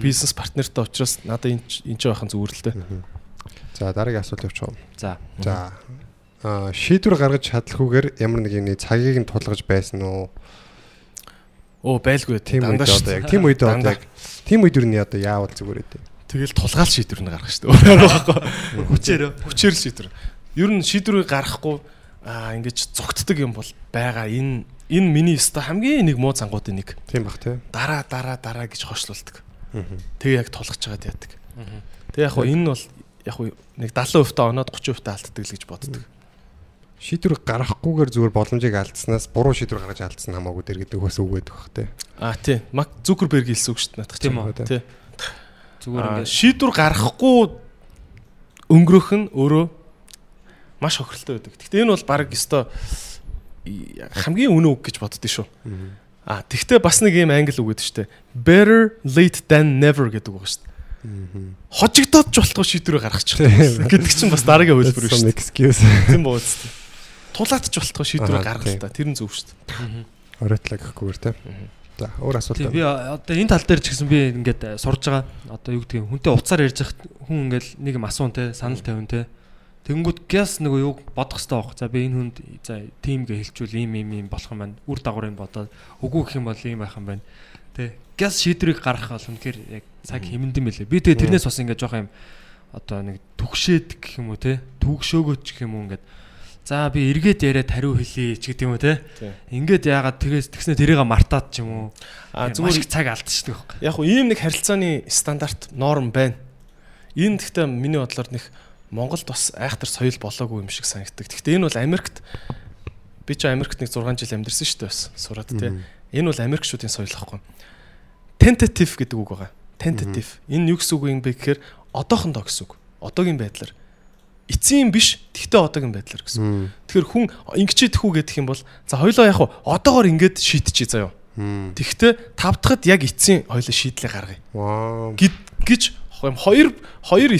Speaker 4: бизнес партнертай учраас надад энэ энэ ч байхын зүгээр л дээ.
Speaker 3: За дараагийн асуулт явуучих.
Speaker 5: За.
Speaker 3: За шийдвэр гаргаж чадлахгүйгээр ямар нэг юм цагийг нь тулгаж байсан уу?
Speaker 4: Оо байлгүй
Speaker 3: Тийм үед
Speaker 4: дандаа шүү
Speaker 3: одоо
Speaker 4: дээ.
Speaker 3: яг тийм үед одоо
Speaker 4: Дандаа.
Speaker 3: яг тийм үед юу нэ одоо яавал зүгээр үү?
Speaker 4: Тэгэл тулгаал шийдвэр нь гаргах шүү дээ. Өөрөөр байхгүй. Хүчээр хүчээр л шийдвэр. Ер нь шийдвэрийг гаргахгүй аа ингэж зогтдөг юм бол байгаа энэ энэ миний өстө хамгийн нэг муу зангуудын нэг.
Speaker 3: Тийм бах тий.
Speaker 4: Дараа дараа дараа гэж хойшлуулдаг. Тэгээ яг тулгаж чагаад яадаг. Тэгээ яг хуу энэ бол яг нэг 70% та оноод 30% та алддаг л гэж боддог.
Speaker 3: Шийдвэр гаргахгүйгээр зүгээр боломжийг алдснаас буруу шийдвэр гаргаж алдсан хамаагүй дээр гэдэг бас үг байдаг бах те.
Speaker 4: А тий. Мак Зукерберг хэлсэн үг шүү дээ. наадах
Speaker 5: Тийм
Speaker 4: чинь.
Speaker 5: үү?
Speaker 4: Тий.
Speaker 5: Зүгээр ингээд
Speaker 4: шийдвэр гаргахгүй өнгөрөх нь өөрөө маш хохиролтой байдаг. Гэхдээ энэ бол баг өстой хамгийн үнэн үг гэж боддөө шүү. А тэгвэл бас нэг юм англи үг гэдэг шүү дээ. Better late than never гэдэг үг шүү дээ. Хожигдоод ч болтгоо шийдвэрээ гаргачих гэдэг чинь бас дараагийн хөлбөр шүү дээ. Тийм боо үст. Тулаад ч болтгоо шийдвэрээ
Speaker 3: Аа,
Speaker 4: гаргал та. Тэр нь зөв шүү дээ.
Speaker 3: Оройтла гэхгүйгээр те. За өөр асуулт.
Speaker 5: Би одоо энэ тал дээр ч гэсэн би ингээд э, сурж байгаа. Одоо юу гэдгийг хүнтэй уцаар ярьж хахад хүн ингээд нэг юм асуун те санал тавин те. Тэнгүүд гэс нэг юу бодох хэрэгтэй байх. За би энэ хүнд за тим гэ хэлчүүл ийм ийм ийм болох юм байна. Үр дагаврыг бодоод үгүй гэх юм бол ийм байх юм байна. Тэ. Гэс шийдвэрийг гаргах бол үнэхээр яг цаг хэмнэдэн мэлээ. Би тэгээ тэрнээс бас ингээд жоох юм одоо нэг түгшээд гэх юм уу те. Түгшөөгөөч гэх юм уу ингээд За би эргээд яриад хариу хэлье ч гэдэг юм уу те. Ингээд яагаад тэгээс тэгснэ тэрийг мартаад ч юм уу.
Speaker 4: А зүгээр
Speaker 5: их цаг алдчихдаг байхгүй.
Speaker 4: яг хуу ийм нэг харилцааны стандарт норм байна. Энэ гэхдээ миний бодлоор нэг Монголд бас айхтар соёл болоогүй юм шиг санагддаг. Гэхдээ энэ бол Америкт би ч Америкт нэг 6 жил амьдэрсэн шүү дээ бас сураад тий. Энэ бол Америкчүүдийн соёл ахгүй. Tentative гэдэг үг байгаа. Tentative. Энэ юу гэсэн үг юм бэ гэхээр одоохондоо гэсэн үг. Одоогийн байдлаар эцсийн биш, тэгтээ одоогийн байдлаар гэсэн. Тэгэхээр хүн ингэчээд хүү гэдэг юм бол за хоёлоо яг одоогоор ингээд шийдчихье заяа. Тэгтээ тав дахад яг эцсийн хоёлоо шийдлээ гаргая гид гэж юм хоёр хоёр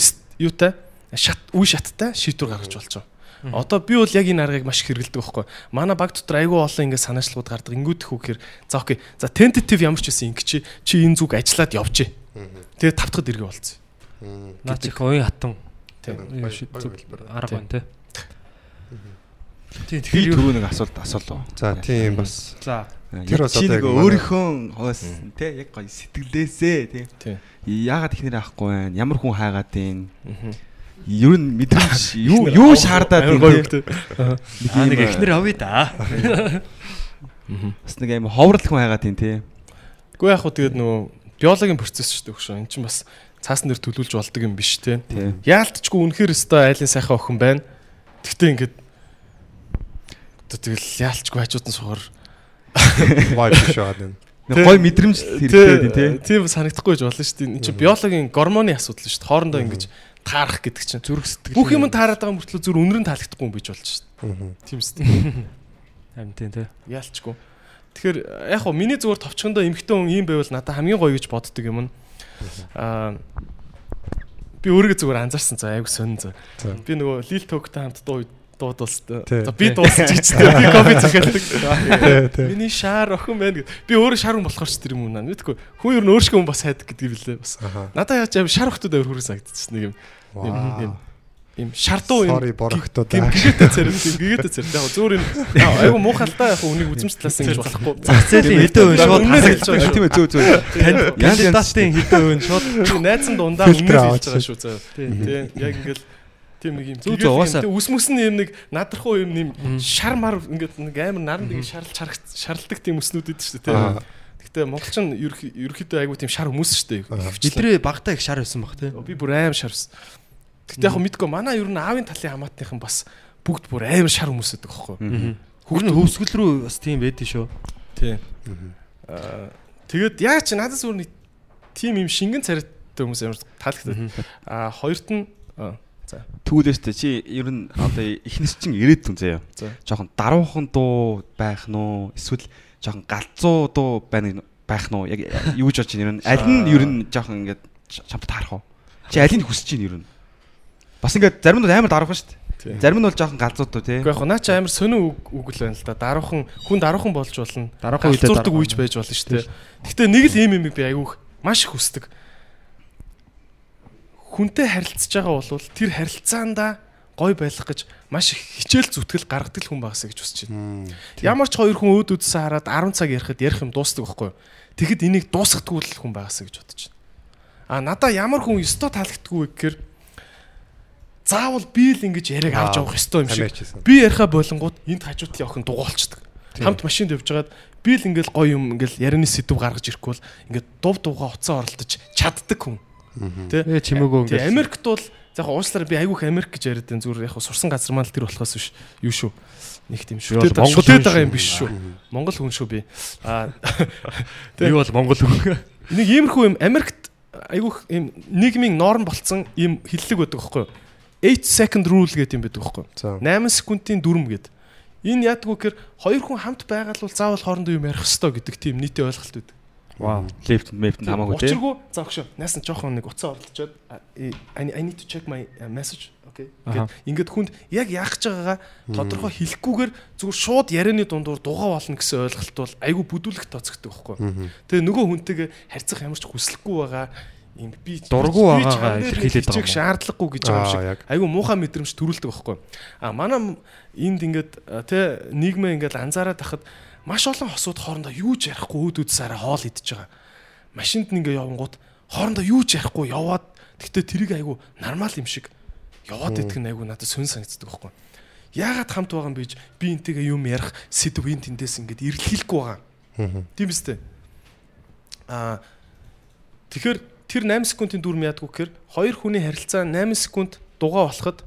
Speaker 4: юутай шат үе шаттай шийдвэр гаргаж болж байгаа. Одоо би бол яг энэ аргыг маш их хэрэгэлдэг байхгүй. Манай баг дотор айгүй олон ингэ санаачлууд гардаг. Ингүүд хүү гэхээр за окей. За tentative ямар ч байсан ингэ чи чи энэ зүг ажиллаад явжээ. Тэгээ тавтахад иргэ болцсон.
Speaker 5: Наа чи их уян хатан Арга байна. Тийм
Speaker 6: Би
Speaker 5: тэгэхээр юу
Speaker 6: түрүү нэг асуулт асуулаа.
Speaker 3: За тийм бас
Speaker 5: за
Speaker 3: Тэр бас одоо яг
Speaker 6: өөрийнхөө хойс те яг гоё сэтгэлээсээ те.
Speaker 4: Тийм.
Speaker 6: Яагаад ихнэр авахгүй байна? Ямар хүн хайгаад байна? Ер нь мэдрэмж юу юу шаардаад байна
Speaker 5: аа нэг эхнэр авъя да.
Speaker 6: Бас нэг аим ховрол хүн хайгаад байна те.
Speaker 4: Гэхдээ яг хуу тэгээд нөгөө биологийн процесс шүү дээ хөшөө. Энд чинь бас цаасан дээр төлөвлөж болдог юм биш те. Яалтчгүй үнэхээр өстой айлын сайхан охин байна. Тэгтээ ингээд одоо тэгэл яалтчгүй хажууд нь
Speaker 3: биш байгаа юм.
Speaker 6: Нэг гоё мэдрэмж хэрэгтэй те.
Speaker 4: Тийм санагдахгүй байж болно шүү дээ. Энд чинь биологийн гормоны асуудал шүү дээ. Хоорондоо ингэж таарах гэдэг чинь
Speaker 5: Зүрх сэтгэл.
Speaker 4: бүх юм таарад байгаа мөртлөө зүр өнөр нь таалагдахгүй юм байж болж шүү дээ. Тийм шүү дээ.
Speaker 5: Амин тийм те.
Speaker 4: Яалтчгүй. Тэгэхээр яг хоо миний зүгээр товчхондоо эмхтэн хүн ийм байвал надад хамгийн гоё гэж боддог юм нь аа би өөрийгөө зүгээр анзаарсан за айгу сонин. За. Би нөгөө Lil Talk-тай хамт дуу дуудуулсан.
Speaker 3: Тий.
Speaker 4: За би дуусч гэж дээ. Би кофе захиалдаг. Миний шаар охин байна гэд. Би өөрөө шар хүн болохоор ч тэр юм уу наа. Мэдгүй. Хүн ер нь өөршгөө хүн бас хайдаг гэдэг билээ бас.
Speaker 3: Аха.
Speaker 4: Надад яаж шар охтууд авир хүрээ санагдчихсан нэг юм.
Speaker 3: Вау.
Speaker 4: Ийм шардуу юм.
Speaker 3: Sorry борохтоо
Speaker 4: Гим гэгээтэй царил тийм гэгээтэй царил. Яг зөөр энэ айгу муухай л да яг үнийг үзэмж талаас ингэж болохгүй.
Speaker 5: Зэлийн хэдэн үн шууд
Speaker 6: Тийм
Speaker 4: байгаа шүү.
Speaker 6: ээ зөв зөв.
Speaker 5: кандидатын хэдэн үн шууд
Speaker 4: найзан дундаа
Speaker 3: аваад
Speaker 4: хэлж байгаа шүү заа. Тийм яг ингээл тийм нэг юм
Speaker 5: Зүг зүг, угаасаа.
Speaker 4: ус мөс нь юм нэг надрахуу юм нэм шар мар ингээд нэг амар наран дэг шарлж харагд шарладаг тийм өснүүд идэв шүү тийм. Гэтэ монголчин ерхий- ерөөхдөө айгу тийм шар хүмүүс шүү дээ.
Speaker 5: Эдрээ багтаа их шар байсан баг те.
Speaker 4: Би бүр аим шарс. Гэтэ яг мэдгүй манай ер нь аавын талын хамаатныхан бас бүгд бүр аим шар хүмүүс байдаг хөөхгүй.
Speaker 5: Хөрн хөвсгөл рүү бас тийм байдэн шүү.
Speaker 4: Тийм. Аа тэгээд яа чи надаас өөр нэг тим юм шингэн царайтай хүмүүс амар таалагдав. Аа хоёрт нь за
Speaker 6: Түүлээс тэ чи ер нь одоо ихнес чин ирээдүн заяа.
Speaker 4: За.
Speaker 6: Жохон даруухан дуу байх нь уу? Эсвэл жохон галзуу дуу байна байх нь уу? Яг юу ч бодож байна ер нь аль нь ер нь жохон ингээд чамд таарах уу? Чи алийг хүсэж чинь ер нь? Бас ингээд зарим нь амар даруухан шүү дээ. Зарим нь бол жохон галзуу дуу тий.
Speaker 4: Уу яг наа чи амар сонин үг үг л байна л да. Даруухан хүн даруухан болж болно.
Speaker 5: Даруухан
Speaker 4: Галзуурдаг
Speaker 5: даруухан.
Speaker 4: үеж байж болно шүү дээ. Гэтэ нэг л ийм юм би айгүйх маш их хүсдэг. Хүнтэй харилцаж байгаа бол тэр харилцаандаа гой байх гэж маш их хичээл зүтгэл гаргадаг хүн багсаа гэж хүсэж байна. Ямар ч хоёр хүн өөд үдсэн хараад 10 цаг ярихад ярих юм дуустдаг байхгүй юу? Тэгэхэд энийг дуусгахдаггүй л хүн багсаа гэж бодож байна. А надаа ямар хүн өстой таалагддаггүй гэхээр заавал би л ингэж яриаг авч явах ёстой юм шиг. Би яриха болонгууд энд хажуудлын охин дугуулцдаг. Хамт машинд явж байгаад би л ингээл гоё юм ингээл ярианы сэдв гаргаж ирэхгүй бол ингээд дув дууга уцаа оролдож чаддаг хүн. Тэ?
Speaker 5: Ээ чимээгөө ингээд
Speaker 4: Америкт бол яг уучлаарай би айгүйх Америк гэж яриад байна. Зүгээр яг сурсан газар маань л тэр болохоос биш. Юу шүү. Нэг тийм
Speaker 5: бол Монгол хүн
Speaker 4: байгаа
Speaker 5: шүү.
Speaker 4: юм биш шүү. Монгол хүн шүү би. Аа
Speaker 5: Би бол монгол хүн.
Speaker 4: нэг иймэрхүү юм Америкт айгүйх юм нийгмийн норм болцсон юм хиллэг байдаг байхгүй юу? 8 second rule гэдэг юм байдаг байхгүй юу?
Speaker 3: За.
Speaker 4: 8 секундын дүрм гэдэг. Энэ яадгүй гэхээр хоёр хүн хамт байгаа л бол заавал хоорондоо юм ярих ёстой гэдэг тийм нийтийн ойлголт байдаг.
Speaker 5: Вау.
Speaker 6: Лефт, мефт хамаагүй те.
Speaker 4: Учиргүй за өгшөө. Наасан жоохон нэг уцаа орлочоод I I need to check my message. Окей. Ингээд хүнд яг яах гэж байгаагаа тодорхой хэлэхгүйгээр зүгээр шууд ярианы дундуур дугаа болно гэсэн ойлголт бол айгүй бүдүүлэх тооцогддог байхгүй. Тэгээ нөгөө хүнтэйгээ харьцах ямар ч хүсэлгүй байгаа юм би
Speaker 5: Дургу байгаагаа илэрхийлээд байгаа юм.
Speaker 4: шаардлагагүй гэж байгаа юм шиг айгүй муухай мэдрэмж төрүүлдэг байхгүй. А манай энд ингээд а, тэ нийгмээ ингээд анзаараад тахад маш олон хосууд хоорондоо юу ч ярихгүй өөд үдсээрээ хоол идэж байгаа. Машинд нь ингээд явангууд хоорондоо юу ч ярихгүй яваад тэгтээ тэрийг айгүй нормал юм шиг яваад идэх нь айгүй надад сонь санагддаг байхгүй. Яагаад хамт байгаа юм бийж би энтэйгээ юм ярих сэдв энэ тэндээс ингээд эрэлхийлэхгүй байгаа. Тийм үстэй. Аа тэгэхээр тэр 8 секундын дүрм яадгүй гэхээр хоёр хүний харилцаа 8 секунд дугаа болоход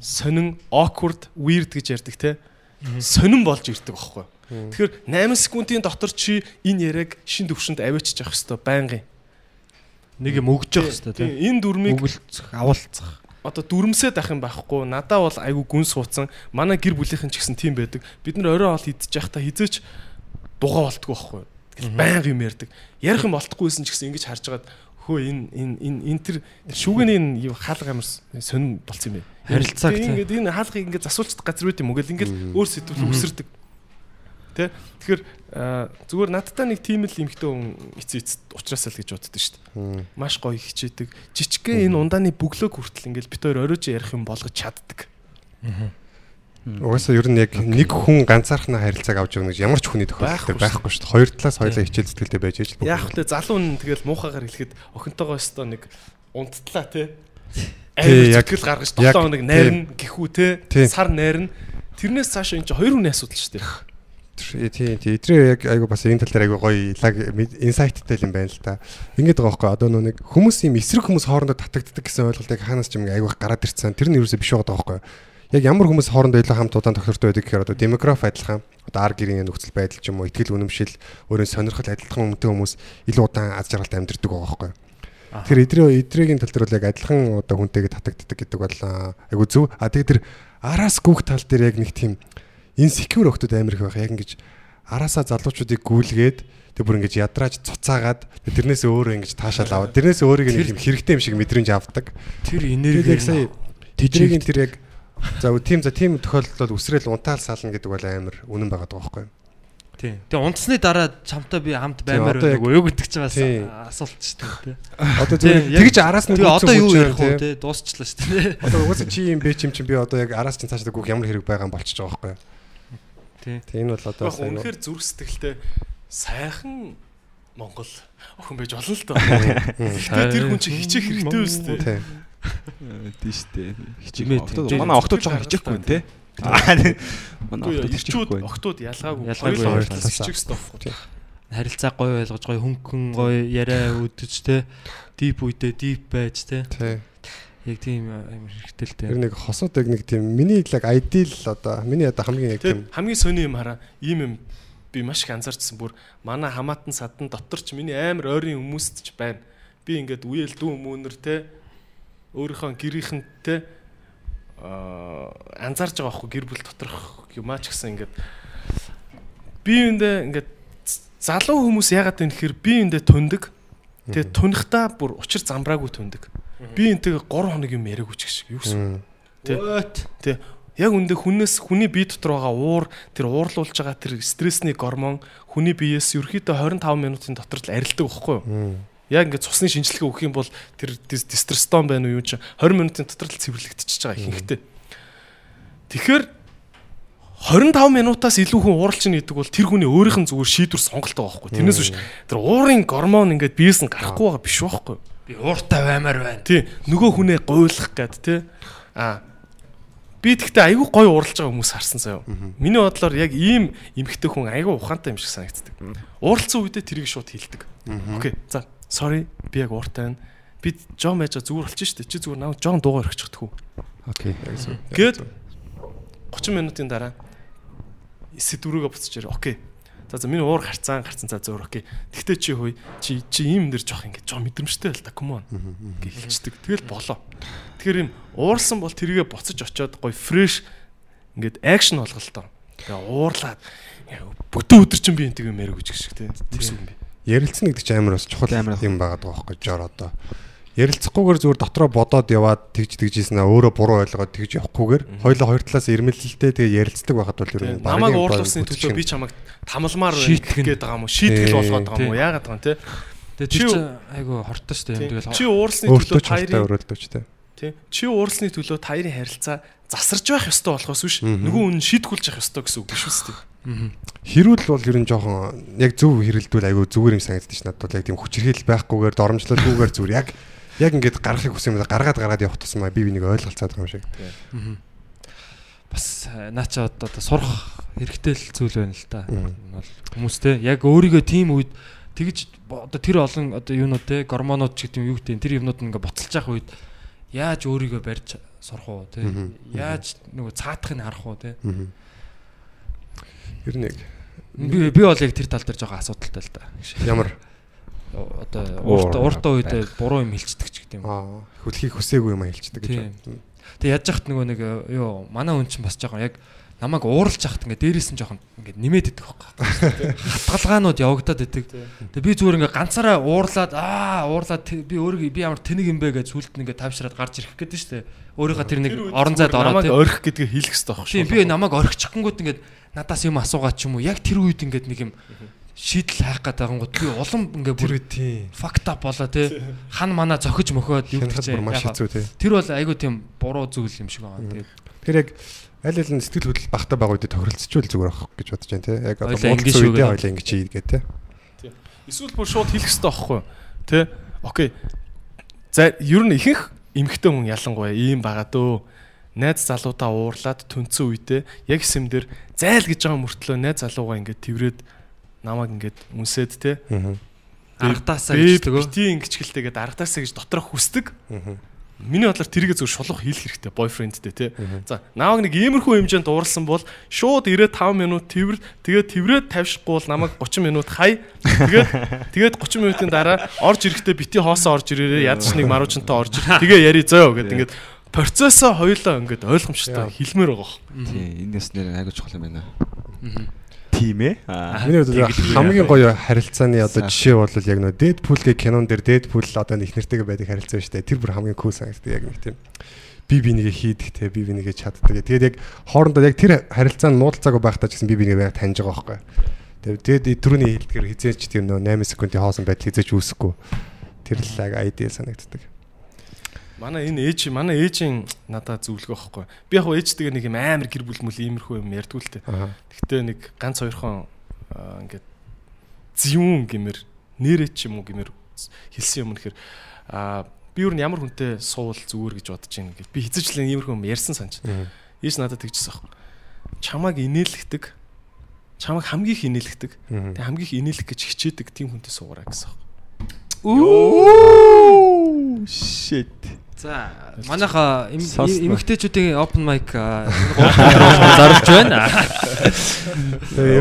Speaker 4: сонин awkward weird гэж ярьдаг те. Сонин болж ирдэг байхгүй. Тэгэхээр 8 секундын дотор чи энэ яриаг шин төвшөнд аваачих явах хэвээр байнгын.
Speaker 5: Нэг юм өгж явах
Speaker 4: Тийм,
Speaker 5: тийм.
Speaker 4: Энэ дүрмийг
Speaker 5: Өгөлцөх, авалцах.
Speaker 4: одоо дүрмсээд ах юм байхгүй. Надаа бол айгүй гүн суудсан. Манай гэр бүлийнхэн ч гэсэн тийм байдаг. Бид нар орой хоол идчих байхдаа хизээч дугаа болтгоо байхгүй. Байнга юм ярьдаг. Ярих юм болтгохгүйсэн ч гэсэн ингэж харж байгаад хөө энэ энэ энэ энэ тэр шүүгэний энэ хаалга амар сонирн болцсон юм бэ.
Speaker 5: Харилцааг тийм.
Speaker 4: Ингээд энэ хаалгыг ингээд засуулчих газар байт юм уу гэл ингээд өөр сэтгэл үсэрдэг. Тэ? Тэгэхээр аа, зүгээр надтай нэг тийм л эмхтэй хүн эцээ эцэд уулзраасаа л гэж боддоо шүү дээ. Маш гоё хичээдэг. Жичгэн энэ ундааны бөглөөг хүртэл ингээд бит хоёр оройж ярих юм болгож чаддаг.
Speaker 3: Угаасаа ер нь яг нэг хүн ганцаархнаа харилцааг авч явна гэж ямар ч хүний тохиолдол
Speaker 4: Байхгүй
Speaker 3: шүү дээ. Хоёр талаас хоёлаа хичээл зүтгэлтэй байж ээж л бүх.
Speaker 4: Яг хөлөө залуу нь тэгэл муухагаар хэлэхэд охинтойгоо өстөө нэг унттлаа те.
Speaker 3: Яг-
Speaker 4: зүтгэл гаргаж
Speaker 3: яг-
Speaker 4: дотоо нэг найрна гэхүү те. Сар найрна. Тэрнээс цааш энэ чинь хоёр хүний асуудал шүү дээ.
Speaker 3: Тийм тийм. Эдрээ яг айгу бас энэ тал дээр айгу гоё лаг инсайттай юм байна л да. Ингээд байгаа байхгүй одоо нэг хүмүүс юм эсрэг хүмүүс хоорондоо татагддаг гэсэн ойлголтыг хаанаас ч юм айгу гараад ирсэн. Тэр нь юу ч биш байгаа байхгүй. Яг ямар хүмүүс хоорондоо илүү хамт удаан тохиртой байдаг гэхээр одоо демограф адилхан одоо ар гэрийн нөхцөл байдал ч юм уу ихтгэл үнэмшил өөрийн сонирхол адилхан өмтэй хүмүүс илүү удаан аз жаргалтай амьдардаг байгаа байхгүй. Тэр эдрээ эдрийн тал дээр бол яг адилхан одоо хүнтэйгээ татагддаг гэдэг бол айгу зөв. А тэгээ тэр араас гүөх тал дээр яг нэг тийм инсекюр охтод амар их байх. Яг ингэж араасаа залуучуудыг гүйлгээд тэг бүр ингэж ядрааж цуцаагаад тэрнээс өөрөө ингэж таашаал аваад тэрнээс өөрийг нэг юм хэрэгтэй юм шиг мэдрэмж авдаг.
Speaker 5: Тэр энерги
Speaker 3: яг сая тэжээгийн тэр яг за тийм за тийм тохиолдолд үсрээл унтаал сална гэдэг бол амар үнэн байгаа даа байхгүй юу?
Speaker 5: Тийм. Тэгээ унтсны дараа чамтай би хамт баймаар уу юу гэдэг чинь бас асуулт шүү дээ.
Speaker 3: Одоо зөв тэгж араас нь
Speaker 5: одоо юу ярих вэ
Speaker 3: те?
Speaker 5: дуусчлаа шүү дээ.
Speaker 3: Одоо угаасаа чи юм бэ чим чим би одоо яг араас чинь цаашдаа гүөх ямар хэрэг байгаа юм болчихж байгаа байхгүй юу?
Speaker 5: Тийм.
Speaker 3: Тийм энэ бол одоо
Speaker 4: үнэхээр зүрх сэтгэлтэй сайхан Монгол охин байж болно л доо. Тэр хүн чинь хичээх хэрэгтэй үстэй.
Speaker 3: Тийм.
Speaker 6: Дээ.
Speaker 5: Хичээмээ.
Speaker 6: Манай охтууд жоохон хичээхгүй те. Манай
Speaker 4: Ирчүүд
Speaker 6: хичээхгүй
Speaker 4: охтууд ялгаагүй.
Speaker 5: Ялгаагүй
Speaker 3: ойлголоо.
Speaker 4: хичээх хэрэгтэй байхгүй.
Speaker 5: Харилцаа гоё ойлгож гоё хөнгөн гоё яриа өдөж те. Дип үедээ дип байж те.
Speaker 3: Тийм.
Speaker 5: Яг тийм амар хэрэгтэй л те.
Speaker 3: Тэр нэг хосууд яг нэг тийм миний яг ideal одоо миний одоо хамгийн яг тийм
Speaker 4: хамгийн сони юм хараа. Ийм юм би маш их анзаарчсан бүр манай хамаатан садан дотор ч миний амар ойрын хүмүүст ч байна. Би ингээд үеэл дүү мөнөр те өөрийнхөө гэрийнхэн те аа анзаарж байгаа байхгүй гэр бүл доторх юмаа ч гэсэн ингээд би юундээ ингээд залуу хүмүүс яагаад вэ гэхээр би юундээ түндэг. Тэгээ тунахтаа бүр учир замбраагүй түндэг. Би энтэйгээ 3 хоног юм яриаггүй ч гэх шиг юу гэсэн. Тэ. Яг үндэ хүнээс хүний бие дотор байгаа уур тэр уурлуулж байгаа тэр стрессний гормон хүний биеэс ерөөхдөө 25 минутын дотор л арилдаг байхгүй юу? Яг ингээд цусны шинжилгээ өгөх юм бол тэр дис- дистрестон байна уу юу чинь 20 минутын дотор л цэвэрлэгдчихэж байгаа ихэнхдээ. Тэгэхээр 25 минутаас илүү хүн ууралч нь гэдэг бол тэр хүний өөрийнх нь зүгээр шийдвэр сонголт байгаа байхгүй. Тэрнээс биш тэр уурын гормон ингээд биеэс нь гарахгүй байгаа биш байхгүй.
Speaker 5: Би ууртай баймаар байна.
Speaker 4: Тий. Нөгөө хүнээ гуйлах гад тий. А би тэгтээ айгүй гой уралж байгаа хүмүүс харсан заяа. Миний бодлоор яг ийм эмхтэй хүн айгүй ухаантай юм шиг санагддаг. Уралцсан үедээ тэрийг шууд хэлдэг. Окей. За sorry би яг ууртай байна. би жон байж зүгээр болчих штэ. Чи зүгээр намайг жон дуугаар орчихдаг хүү.
Speaker 6: Окей.
Speaker 4: Гээд 30 минутын дараа сэдврүүгээ буцаж ирээ. Окей. За за миний уур харцаан гарцсан за зөөр окей. Тэгтээ чи хөөе чи чи ийм нэр жоох ингэ жоо мэдрэмжтэй л да. Come on. Гэ хэлцдэг. Тэгэл болоо. Тэгэхээр юм уурсан бол тэрийгэ буцаж очиод гоё фреш ингээд акшн болголтоо. Тэгээ уурлаад бүтэн өдөр чинь би энтэйг мэрэг гэж шиг тий. Үгүй юм би.
Speaker 3: Ярилцсан гэдэг чинь амар бас чухал
Speaker 6: Амар
Speaker 3: юм байгаа даа байхгүй жоор одоо. Ярилцахгүйгээр зүгээр дотроо бодоод яваад тэгж тэгжсэн аа өөрөө буруу ойлгоод тэгж явахгүйгээр хоёлоо хоёр талаас ирмэлэлтэй тэгээ ярилцдаг байхад бол ер нь
Speaker 4: Намайг
Speaker 3: багийн
Speaker 4: уурлуулсны төлөө би чамайг
Speaker 5: нь.
Speaker 4: гээд байгаа юм уу? Шийтгэл болгоод байгаа юм уу? Яагаад байгаа юм те?
Speaker 5: Тэгээ
Speaker 4: Чи-
Speaker 5: айгу хортой штэ юм тэгэл
Speaker 4: Чи уурлсны төлөө
Speaker 3: хурцтай
Speaker 4: таарын
Speaker 3: өрөөлдөөчтэй.
Speaker 4: тий. Чи уурлсны төлөө таарын харилцаа засарж байх ёстой болохоос биш нөгөө үнэн шийтгүүлж явах ёстой гэсэн үг биш үстэй.
Speaker 3: Хэрүүл бол ер нь жоохон яг зөв хэрэлдвэл айгүй зүгээр юм санагддаг ш надад бол яг тийм хүчрхийл байхгүйгээр доромжлолгүйгээр зүгээр. Яг яг ингээд гаргахыг хүсэх юм гаргаад гаргаад явах тусмаа би бинийг ойлголцоод байгаа юм шиг.
Speaker 5: бас э, наа чи одоо сурах хэрэгтэй л зүйл байна л. Энэ бол хүмүүстэй. Яг өөрийгөө тийм үед тэгж одоо тэр олон одоо юунууд те гормонууд ч гэдэг юм юу гэдэг тэр юмнууд ингээ боцолж явах үед яаж өөрийгөө барьж сурах уу те? Яаж нөгөө цаатахыг харах уу те.
Speaker 3: Ер нь яг
Speaker 5: би би бол яг тэр тал дээр жоохон асуудалтай л да.
Speaker 3: ямар
Speaker 5: Одоо ууртаа ууртаа үед буруу юм хэлцдэг ч гэдэг юм.
Speaker 3: аа хүлхийг хүсээгүй юм хэлцдэг гэж. Байна.
Speaker 5: Тэг яаж яхад нөгөө нэг э, юу манай хүн чинь бас жоохон яг намайг ууралж яхад ингээ дээрээс нь жоохон ингээ нэмээд идэх байхгүй. Хатгалгаанууд явагдаад идэг. Тэг би зүгээр ингээ ганцаараа уурлаад аа уурлаад би өөрийгөө би ямар тэнэг юм бэ гэж сүлд нь ингээ тавьшраад гарч ирэх гэдэг шүү дээ. Өөрийнхөө тэр нэг орон зайд ороод
Speaker 4: намайг орхих гэдгийг хэлэх хэрэгтэй байх
Speaker 5: Тийм би намайг орхичихгонгууд ингээд надаас юм асуугаад ч юм уу яг тэр үед ингээд нэг юм шийдэл хайх гээд байгаа гот би улам ингээ бүр
Speaker 3: тийм.
Speaker 5: факт ап болоо тий. Хан мана зохиж мөхөөд юу гэж. Тэр бол айгүй тийм буруу зүйл юм шиг байгаа. Тэгээд
Speaker 3: Тэр яг аль аль нь сэтгэл хөдлөл багтаа байгаа үедээ тохиролцчихвол зүгээр ах гэж бодож байна тий. Яг одоо
Speaker 5: шүү
Speaker 3: үедээ
Speaker 5: гэдэг.
Speaker 3: хоёлаа ингэж хийгээд тий.
Speaker 4: Эсвэл бүр шууд хэлэх хэрэгтэй байхгүй? Тэ? Окей. За ер нь ихэнх эмэгтэй хүн ялангуяа ийм байгаа дөө. Найз залуудаа уурлаад түнцэн үедээ яг хэсэм дээр зайл гэж байгаа мөртлөө найз залуугаа ингээд тэрвэрэд намайг ингээд үнсээд те.
Speaker 3: Аа.
Speaker 5: аргадаасаа
Speaker 4: Би
Speaker 5: гэж төгөө.
Speaker 4: бити ингэчгэлтэйгээд аргадаасаа гэж доторх хүсдэг.
Speaker 3: Аа.
Speaker 4: Миний бодлоор тэрийг зөв шулах хийх хэрэгтэй бойфрендтэй те. За нааг нэг иймэрхүү хэмжээнд уурсан бол шууд ирээд 5 минут тэрвэр тэгээд тэрврээд тавьшихгүй бол намайг 30 минут хай. Тэгээд тэгээд 30 минутын дараа орж ирэхдээ бити хоосоо орж ирээрээ ядч нэг маруучантай орж ир. Тэгээ яри зөө гэд ингээд процессо хоёлоо ингээд ойлгомжтой хэлмээр байгаа.
Speaker 6: Тийм энэ бас нэр айгуу чухал юм байна. Тийм ээ.
Speaker 3: Миний бодлоор хамгийн гоё харилцааны одоо жишээ бол яг нөө Deadpool гэх кинон дээр Deadpool одоо их нэртэйгээ байдаг харилцаа шүү дээ. Тэр бүр хамгийн cool санагддаг яг нэг тийм. Би бинийгээ хийдэг те би бинийгээ чаддаг. Тэгээд яг хоорондоо яг тэр харилцаа нь нуудалцаагүй байхдаа ч гэсэн би бинийгээ байг таньж байгаа байхгүй. Тэгээд түрүүний хэлдгээр хизээч тэр нөө 8 секундын хоосон байдал хизээч үүсэхгүй. Тэр л яг ideal санагддаг.
Speaker 4: Манай энэ ээж манай ээжийн надад зөвлөгөө байхгүй. Би яг ээжтэйгээ нэг юм амар гэр бүл мүл иймэрхүү юм ярьдгүй л.
Speaker 3: Аа.
Speaker 4: Гэхдээ нэг ганц хоёрхон ингээд зүүн гэмээр нэрээ ч юм уу гэмээр хэлсэн юм нэхэр аа би юу н ямар хүнтэй суул зүгээр гэж бодож байна гэж би хизээчлэн иймэрхүү юм ярьсан санаж. Ээж надад тэгжсэн аахгүй. Чамааг инээлгдэг. Чамааг хамгийн их инээлгдэг. Тэг хамгийн их инээлэх гэж хичээдэг тийм хүнтэй суугараа гэсэн аахгүй.
Speaker 6: Shit.
Speaker 5: За манайха эмэгтэйчүүдийн open mic а, зорж байна.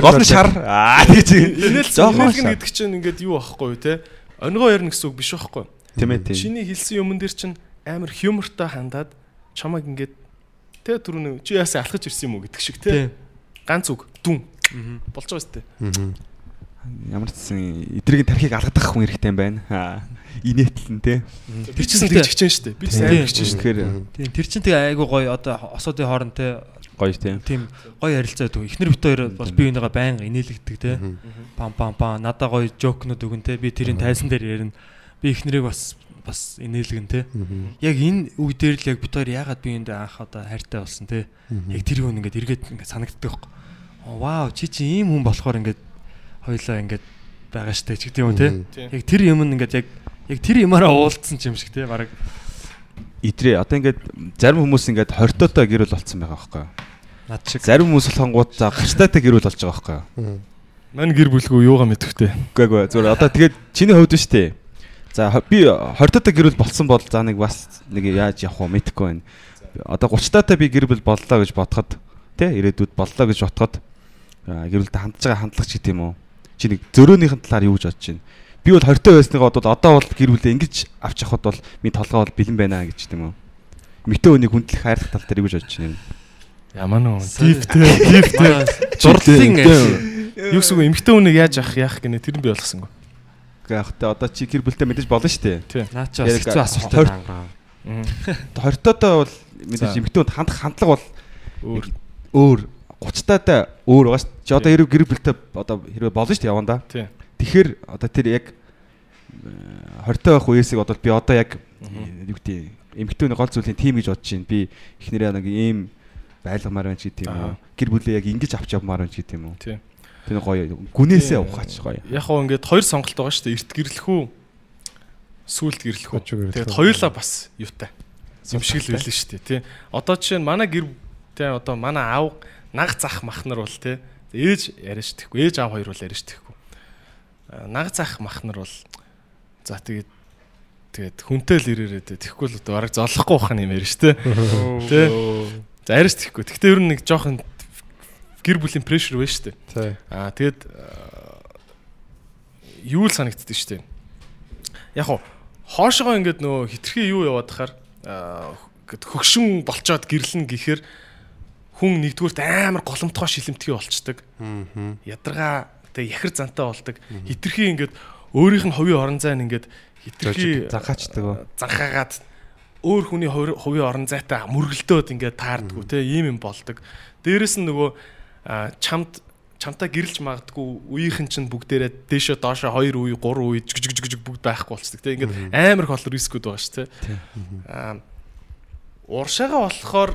Speaker 6: Гол нь шар. Аа
Speaker 4: инээлгэн
Speaker 6: шар.
Speaker 4: гэдэг чинь ингээд юу аахгүй те. Онгоо ярина гэсэн үг биш аахгүй.
Speaker 6: Тийм ээ тийм.
Speaker 4: Чиний хэлсэн юмн дээр чинь амар хьюмортой хандаад чамайг ингээд тэ түрүүн чи яасаа алхаж ирсэн юм уу гэдэг шиг тэ. Ганц үг дүн болж байгаа сте.
Speaker 6: Ямар ч гэсэн эдрийг тархийг алгадах хүн хэрэгтэй юм байна. Инээтлэн те.
Speaker 4: Тэр чинь тэгж хичээн штэ. Би сайн
Speaker 5: Тийм.
Speaker 4: хичээн штэ.
Speaker 6: Тэгэхээр
Speaker 5: Тийм тэр чинь тэгээ айгу гоё одоо осоодын хооронд те
Speaker 6: гоё тийм.
Speaker 5: тийм гоё харилцаа өгдөг. Эхнэр бит хоёр бол би энийгээ байнга инээлгдэг те. Пам пам пам надаа гоё жокнууд өгөн те. Би тэрийн тайзан дээр ярина. Би эхнэрийг бас бас инээлгэн те. Яг энэ үе дээр л яг бит хоёр яагаад би энд анх одоо хайртай болсон те. Яг тэр хүн ингээд эргээд ингээд санагддаг байхгүй. Вау чи чи ийм хүн болохоор ингээд хоёлаа ингээд байгаа штэ ч гэдэг юм те. Яг тэр юм нь ингээд яг яг тэр юмараа уулдсан ч юм шиг те. Бараг
Speaker 6: Идрээ одоо ингээд зарим хүмүүс ингээд 20 тоотой гэрэл болцсон байгаа байхгүй юу?
Speaker 5: над шиг.
Speaker 6: Зарим хүмүүс болохонгууд за 30 таатай гэрэл болж байгаа байхгүй юу?
Speaker 4: Мань гэр бүлгүй юугаа мэдвэхтэй.
Speaker 6: Үгүй ээ зүгээр одоо тэгээд чиний хувьд нь штэ. За хо- би 20 таатай гэр бүл болсон бол за нэг бас нэг яаж явах вэ мэдэхгүй байна. Одоо 30 таатай би гэр бүл боллоо гэж бодоход тий ирээдүйд боллоо гэж бодоход гэр бүлтэй хандж байгаа хандлага ч гэдэм үү. Чи нэг зөрөөнийхэн талаар юу гэж бодож байна? Би бол 20 таа байсныгаа бодвол одоо бол гэр бүлээ ингэж авч явахад бол минь толгой бол бэлэн байна гэж гэдэм үү. Мэтэ өнийг хүндлэх хайрлах тал дээр юу гэж бодож байна?
Speaker 4: Ямар нөө диптэй диптэй
Speaker 5: Зурлалын
Speaker 4: юу гэсэн үг эмхтэй хүнийг яаж авах яах гинэ тэр нь би ойлгосонгүй.
Speaker 6: Гэхдээ яг та одоо чи гэр бүлтэй мэдээж болно шүү дээ.
Speaker 5: наа чи бас хэцүү асуултаа
Speaker 6: хорт-
Speaker 5: хангаа.
Speaker 6: 20 таатай бол мэдээж эмэгтэй хүнд хандах хандлага бол
Speaker 4: Өөр
Speaker 6: өөр 30 таатай өөр байгаа шүү. Чи одоо хэрэг гэр бүлтэй одоо хэрэг болно шүү дээ яванда.
Speaker 4: тий.
Speaker 6: Тэгэхээр одоо тэр яг э, 20 таа байх үеэсийг одоо би одоо яг э, юу гэдэг эмэгтэй хүний гол зүйлийн тим гэж бодож байна. Би эхнэрээ нэг ийм байлгамаар байна ч гэдэг юм уу. Гэр бүлээ яг ингэж авч явмаар байна ч гэдэг юм уу.
Speaker 4: Тий.
Speaker 6: Тэр гоё гүнээсээ ухаач гоё.
Speaker 4: Яг хоо ингээд хоёр сонголт байгаа шүү дээ. Эрт гэрлэх үү? Сүүлд гэрлэх үү? Тэгээд хоёулаа бас юутай. Юм шиг л байлаа шүү дээ, тий. Одоо жишээ нь манай гэр тий одоо манай аав наг зах махнар бол тий ээж яриаш тэхгүй. Ээж аав хоёр бол яриаш тэхгүй. Наг зах махнар бол за тэгээд тэгээд хүнтэй л ирээрээ тий. Тэхгүй л одоо бараг золохгүй бахна юм ярьж тий. Тий. За яриаш тэхгүй. Гэхдээ ер нь нэг жоохон гэр бүлийн прешэр байна шүү дээ. Аа тэгэд аа, юу л санагддаг шүү дээ. Яг хоо хоошоо ингээд нөө хитрхи юу яваад хахаар аа, гэд хөгшин болчоод гэрлэн гэхээр хүн нэгдүгürt амар голомтгой шилэмтгий болчдөг.
Speaker 3: Аа.
Speaker 4: Ядаргаа тэг яхэр зантай болдог. Хитрхи ингээд өөрийнх нь хувийн орон зай нь ингээд хитрхи
Speaker 6: Занхаачдаг
Speaker 4: занхаагаад өөр хүний хувийн орон зайтай мөргөлдөөд ингээд таардггүй те ийм юм болдог. Дээрэс нь нөгөө чамд чамтай гэрэлж магадгүй үеийнхэн чинь бүгдээрээ дээшээ доошоо 2 үе 3 үе жиг жиг жиг бүгд байхгүй болцдог те ингээд амар их олон рискүүд байгаа ш те. Аа уршаага болохоор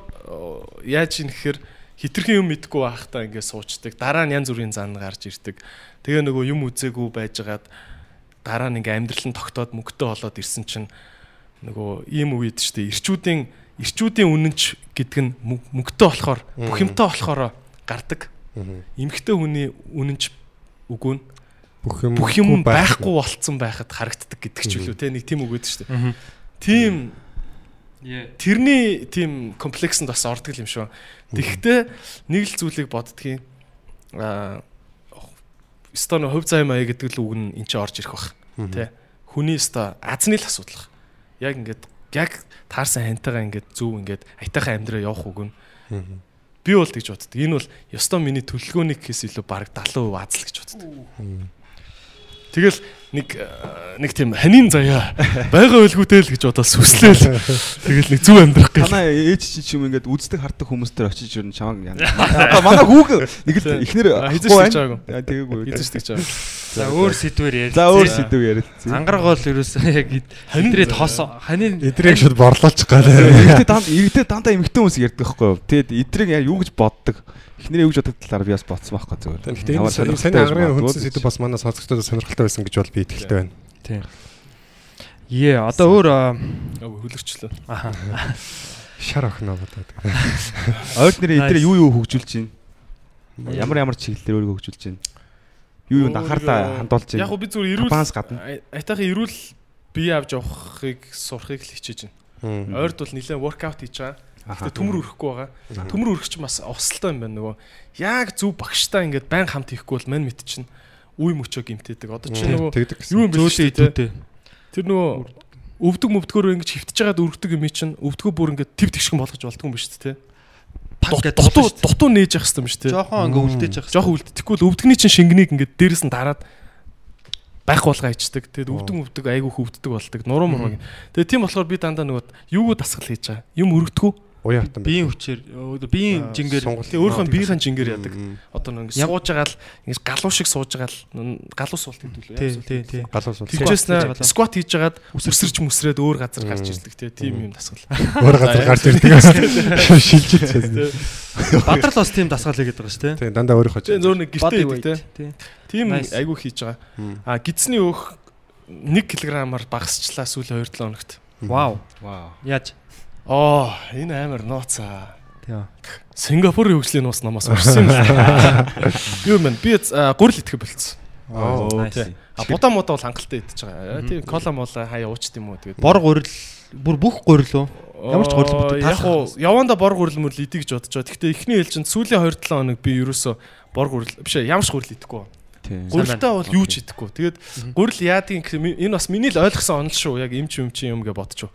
Speaker 4: яаж юм гэхээр хитрхэн юм мэдгүй байхдаа ингээд суучдаг. Дараа нь янз бүрийн зан гарч ирдэг. Тэгээ нөгөө юм үзээгүй байжгаад дараа нь ингээд амьдрал нь тогтоод мөнгөтэй болоод ирсэн чинь нөгөө ийм үед шүү дээ. Ирчүүдийн ирчүүдийн үнэнч гэдэг нь мөнгө- мөнгөтэй болохоор бүх юмтай болохоор гардаг. Эмхтэй хүний үнэнч үгүй нь
Speaker 3: Бүх юм
Speaker 4: бүх юм байхгүй болцсон байхад харагддаг гэдэг ч үлээ те нэг тийм үг өгдөө шүү дээ. Тийм тэрний тийм комплексэнд бас ордог юм шүү. Тэгэхдээ нэг л зүйлийг боддгийн аа стон хөв зай маяг гэдэг л үг нь эн чинь орж ирэх бах. Тэ. Хүний ста азны л асуудал. Яг ингээд яг таарсан хантайгаа ингээд зүв ингээд аятайхан амьдраа явах үг нь. Би бол тэгж боддог. Энэ бол ёстой миний төлөвлөгөөний гэхээс илүү баг 70% аз л гэж боддог. Тэгэл нэг э, нэг тийм ханийн заяа байгаа байлгүйтэй л гэж бодоод сүслээл. Тэгэл нэг зүв амьдрах гэх.
Speaker 6: Танаа ээж чи ч юм ингээд үздэг хардаг хүмүүс төр очиж юу чамаг яа. Одоо манай хүүг нэг л ихнэр
Speaker 4: Хэзээ
Speaker 6: ахгүй
Speaker 4: ч
Speaker 6: байна. Тэгээгүй.
Speaker 4: Хэзээ ч тэгж байгаа.
Speaker 5: За өөр сэдвэр ярил.
Speaker 6: За өөр сэдв ярилцсан.
Speaker 5: Ангараг бол ерөөсөө яг хандрээд хос ханийн
Speaker 3: Эдрийг шууд борлооч гал.
Speaker 6: Иргэдэд данд иргэдэд дандаа эмхтэн хүмүүс ярьдаг байхгүй юу? Тэгэд эдрийг яа юу гэж боддог? Эхнэрээ гэж боддог талаар би бас бодсон байхгүй зүгээр.
Speaker 3: Гэхдээ энэ сайн
Speaker 6: магадгүй
Speaker 3: хүнсэн сэдв бас манай сонсогчдод сонирхолтой байсан гэж бол би итгэлтэй байна.
Speaker 5: Тийм. Е одоо өөр аа,
Speaker 4: Өө хөлөгчлөө.
Speaker 5: аха.
Speaker 3: Шар охноо бодоод.
Speaker 6: Ойд нэрээ эдрээ юу юу хөгжүүлж байна? Ямар ямар чиглэлээр өөрийгөө хөгжүүлж байна? Юу юу анхаарлаа хандуулж
Speaker 4: Яг
Speaker 6: байна?
Speaker 4: гоо би зүгээр эрүүл
Speaker 6: Компаниас гадна.
Speaker 4: айтайхан эрүүл бие авч явахыг сурахыг л хичээж байна. Ойрд бол нэлээд воркаут хийж байгаа. Гэтэ төмөр өрөхгүй байгаа. Төмөр өрөх чинь бас осолтой юм байна нөгөө. Яг зөв багштай ингээд байн хамт хийхгүй бол мань мэд чинь үе мөчөө гимтээдэг. Одоо чи нөгөө юу юм бэ дээ.
Speaker 5: идүүтэй.
Speaker 4: Тэр нөгөө өвдөг мөвдгөөр ингэж хөвтөж жагаад өргөдөг юм чинь өвдгөө бүр ингээд тв тэгшгэн болгож болдгоо юм ба шүү дээ. Дутуу дутуу нээж явах хэрэгтэй юм шүү дээ.
Speaker 5: Жохон ингээ үлдээж явах.
Speaker 4: Жохон үлдэхгүй л өвдгний чинь шингэнийг ингээд дээрэс нь дараад байх болгоо ичдэг. Тэгэд өвдөг өвдөг айгүй хөвддөг болдог. Нуруу муруу. Тэгээ тийм болохоор би дандаа нөгөө юуг дасгал хийж байгаа. Юм өргөдгөө.
Speaker 3: Уяа хатан.
Speaker 5: Биеийн хүчээр биеийн жингээр
Speaker 4: өөрийнхөө биеийн жингээр яадаг.
Speaker 3: Мм.
Speaker 4: Одоо нэг сууж байгаа л ингэж галуу шиг сууж байгаа л галуу суулт гэдэг
Speaker 5: тий
Speaker 4: үү?
Speaker 5: тий тий.
Speaker 3: Галуус бол.
Speaker 4: Тэгжээс
Speaker 5: Squat хийж байгаа.
Speaker 4: скват хийж жагаад үсэрч мүсрээд өөр газар гарч ирдэг тий. Тийм юм дасгал.
Speaker 3: Өөр газар гарч ирдэг. Шилжиж байна.
Speaker 5: Бадрал бас тийм дасгал хийгээд байгаа шүү дээ.
Speaker 3: Тэг дандаа өөрийнхөө
Speaker 4: Тэгээ зөөр нэг гэртээ тий. Тийм
Speaker 5: Nice.
Speaker 4: айгүй хийж байгаа. А гидсний өөх 1 кг-аар багасчлаа сүүлийн 2-7 хоногт.
Speaker 5: Вау.
Speaker 6: Вау.
Speaker 5: Яаж?
Speaker 4: Оо, энэ амар нууцаа.
Speaker 5: Тийм.
Speaker 4: Сингапурын хөгжлийн нууц намаас урсан юм байна. Юу юм бэ? Би гурил итгэх болцсон.
Speaker 3: Аа.
Speaker 4: Тий. А будаа муудаа бол хангалттай идэж байгаа. Тийм кола мола хаяа уучт юм уу тэгээд.
Speaker 5: Бор гурил бүр бүх гурил уу? Ямар ч гурил бүтээ
Speaker 4: Яг уу яванда бор гурил мөрл идэх гэж бодож байгаа. Гэхдээ эхний ээлжинд сүүлийн 2-7 хоног би ерөөсө бор гурил биш ээ, ямар ч гурил идэхгүй.
Speaker 6: Тийм.
Speaker 4: Гурилтаа бол юу ч идэхгүй. Тэгээд гурил яадгийн гэх юм, энэ бас миний л ойлгосон онол шүү. Яг эмч юм чи юм гэж бодчих.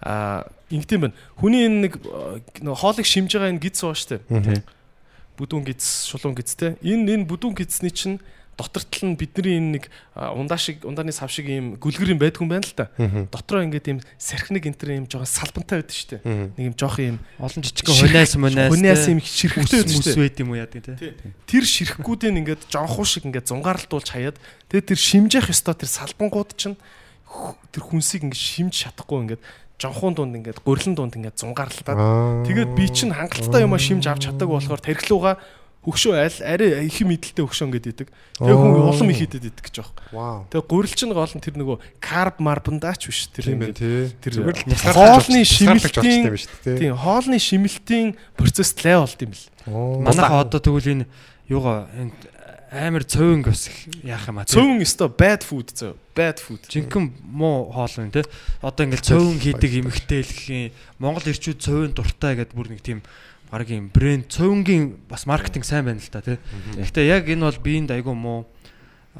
Speaker 4: Аа ингэдэм байна. Хүний энэ нэг э, нөө хоолыг шимж байгаа энэ гиз баа штэ. Бүдүүн гиз, шулуун гиз те. Энэ энэ бүдүүн гизний чинь дотортол нь бидний энэ нэг а, ундаа шиг ундааны сав шиг ийм гүлгэр юм байдгүй юм байна л да. Дотроо ингээд ийм сархиныг энэ төр ийм жоохон салбантай байдаг штэ. Нэг ийм жоох ийм
Speaker 5: Олон жижигхэн хунаас мунаас.
Speaker 4: Хунаас юм ширхэгтэй штэ.
Speaker 5: байд юм уу яадаг.
Speaker 4: Тий. Тэр ширхгүүдийн ингээд жонхуу шиг ингээд зунгаарлуулж хаяад тэгээд тэр шимжих ёстой тэр салбангууд чинь тэр хүнсийг ингээд шимж чадахгүй ингээд жонхуун дунд ингээд гурилан дунд ингээд зунгаарлалтаад
Speaker 3: Аа.
Speaker 4: тэгээд би чинь хангалттай юм а шимж авч чаддаг болохоор тархилууга хөгшөө аль арай их мэдлэлтэй хөгшөө ингээд идэг. Тэгээ хүн улам их идэд идэг гэж.
Speaker 3: Вау.
Speaker 4: Тэгээ гурил чинь гол нь тэр нөгөө карб марбандаач биш тэр
Speaker 3: байх
Speaker 4: ингээд
Speaker 3: тий.
Speaker 4: тэр
Speaker 3: Зүгээр л
Speaker 4: хоолны
Speaker 3: шимэлтийн юм шүү дээ.
Speaker 4: тийм хоолны шимэлтийн процесс лай болд юм бэл.
Speaker 5: Манайха одоо тэгвэл энэ юугаа энэ амар цовинг бас их яах юм а те.
Speaker 4: Цөөн өстой bad food зөө. Bad food.
Speaker 5: Жинхэнэ муу хоол юм те. Одоо ингээл цовин хийдэг эмхтэй л гэх юм. Монгол ирчүүд цовин дуртай гэдэг бүр нэг тийм баг юм брэнд цовингийн бас маркетинг сайн байна л та те. Гэхдээ яг энэ бол биеинд айгүй муу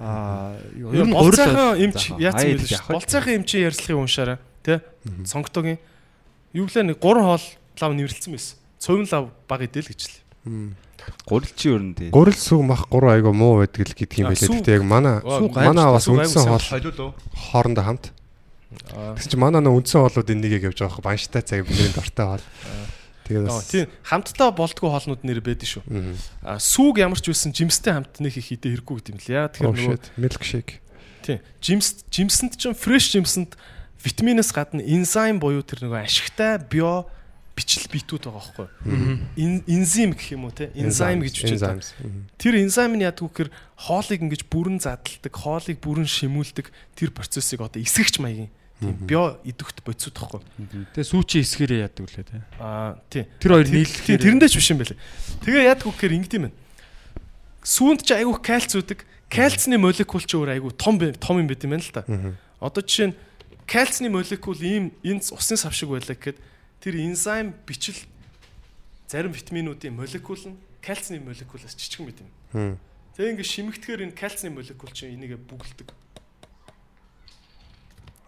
Speaker 5: аа юу ер нь
Speaker 4: болцоохон эмч яац юм шүү. Болцоохон эмчийн ярьцлагыг уншаарай. Тэ? Сонготогийн юу лээ нэг 3 хоол лав нэврэлцсэн байсан. Цовин лав баг идэл гэж л.
Speaker 6: Гурил чи ер нь тий.
Speaker 3: Гурил сүг мах гурван айгу муу байдаг л гэдэг юм байлээ. Гэхдээ яг манай манай бас үндсэн хоол хоорондоо хамт. Тэгсэн чинь манай нөө үндсэн хоолууд энийгээ явж байгаа хөө банштай цаг бидний дортой хоол. Тэгээд
Speaker 4: Аа
Speaker 3: бас
Speaker 4: тийм хамтдаа болдгоо хоолнууд нэр байдаг шүү.
Speaker 3: Мгм.
Speaker 4: А сүг ямар ч байсан жимстэй хамт нэг их хідэ хэрэггүй гэдэг юм л. Яа
Speaker 3: Oh
Speaker 4: тэгэхээр нөгөө
Speaker 3: shit. Milkshake.
Speaker 4: тийм жимс жимсэнд чинь фреш жимсэнд витаминаас гадна энзим буюу тэр нөгөө ашигтай био бичил битүүд байгаа байхгүй. Эн- Энзим гэх юм уу те? Энзим гэж.
Speaker 3: Мгм.
Speaker 4: Тэр энзим нь яадаг вэ гэхээр хоолыг ингэж бүрэн задалдаг, хоолыг бүрэн шимүүлдэг тэр процессыг одоо эсгэгч маягийн тийм био идэвхт бодисууд тахгүй.
Speaker 5: Тэгээ сүүчийн эсгэрээ яадаг үлээ те.
Speaker 4: Аа тий.
Speaker 5: Тэр хоёр нийлэхээр
Speaker 4: тэрэндээ ч биш юм байлээ. Тэгээ яадаг вэ гэхээр ингэдэм байна. Сүүнд ч айгүй кальц үүдэг. Кальцны молекул ч өөр айгүй том том юм байт юм байна л та. Одоо жишээ нь кальцны молекул ийм энэ усын сав шиг байлаа гэхэд тэр энзим бичил зарим витаминуудын молекул нь кальцны молекулаас жижигэн байт юм. Тэгээ ингээд шимэгдэхээр энэ кальцны молекул чинь энийгээ бүгэлдэг.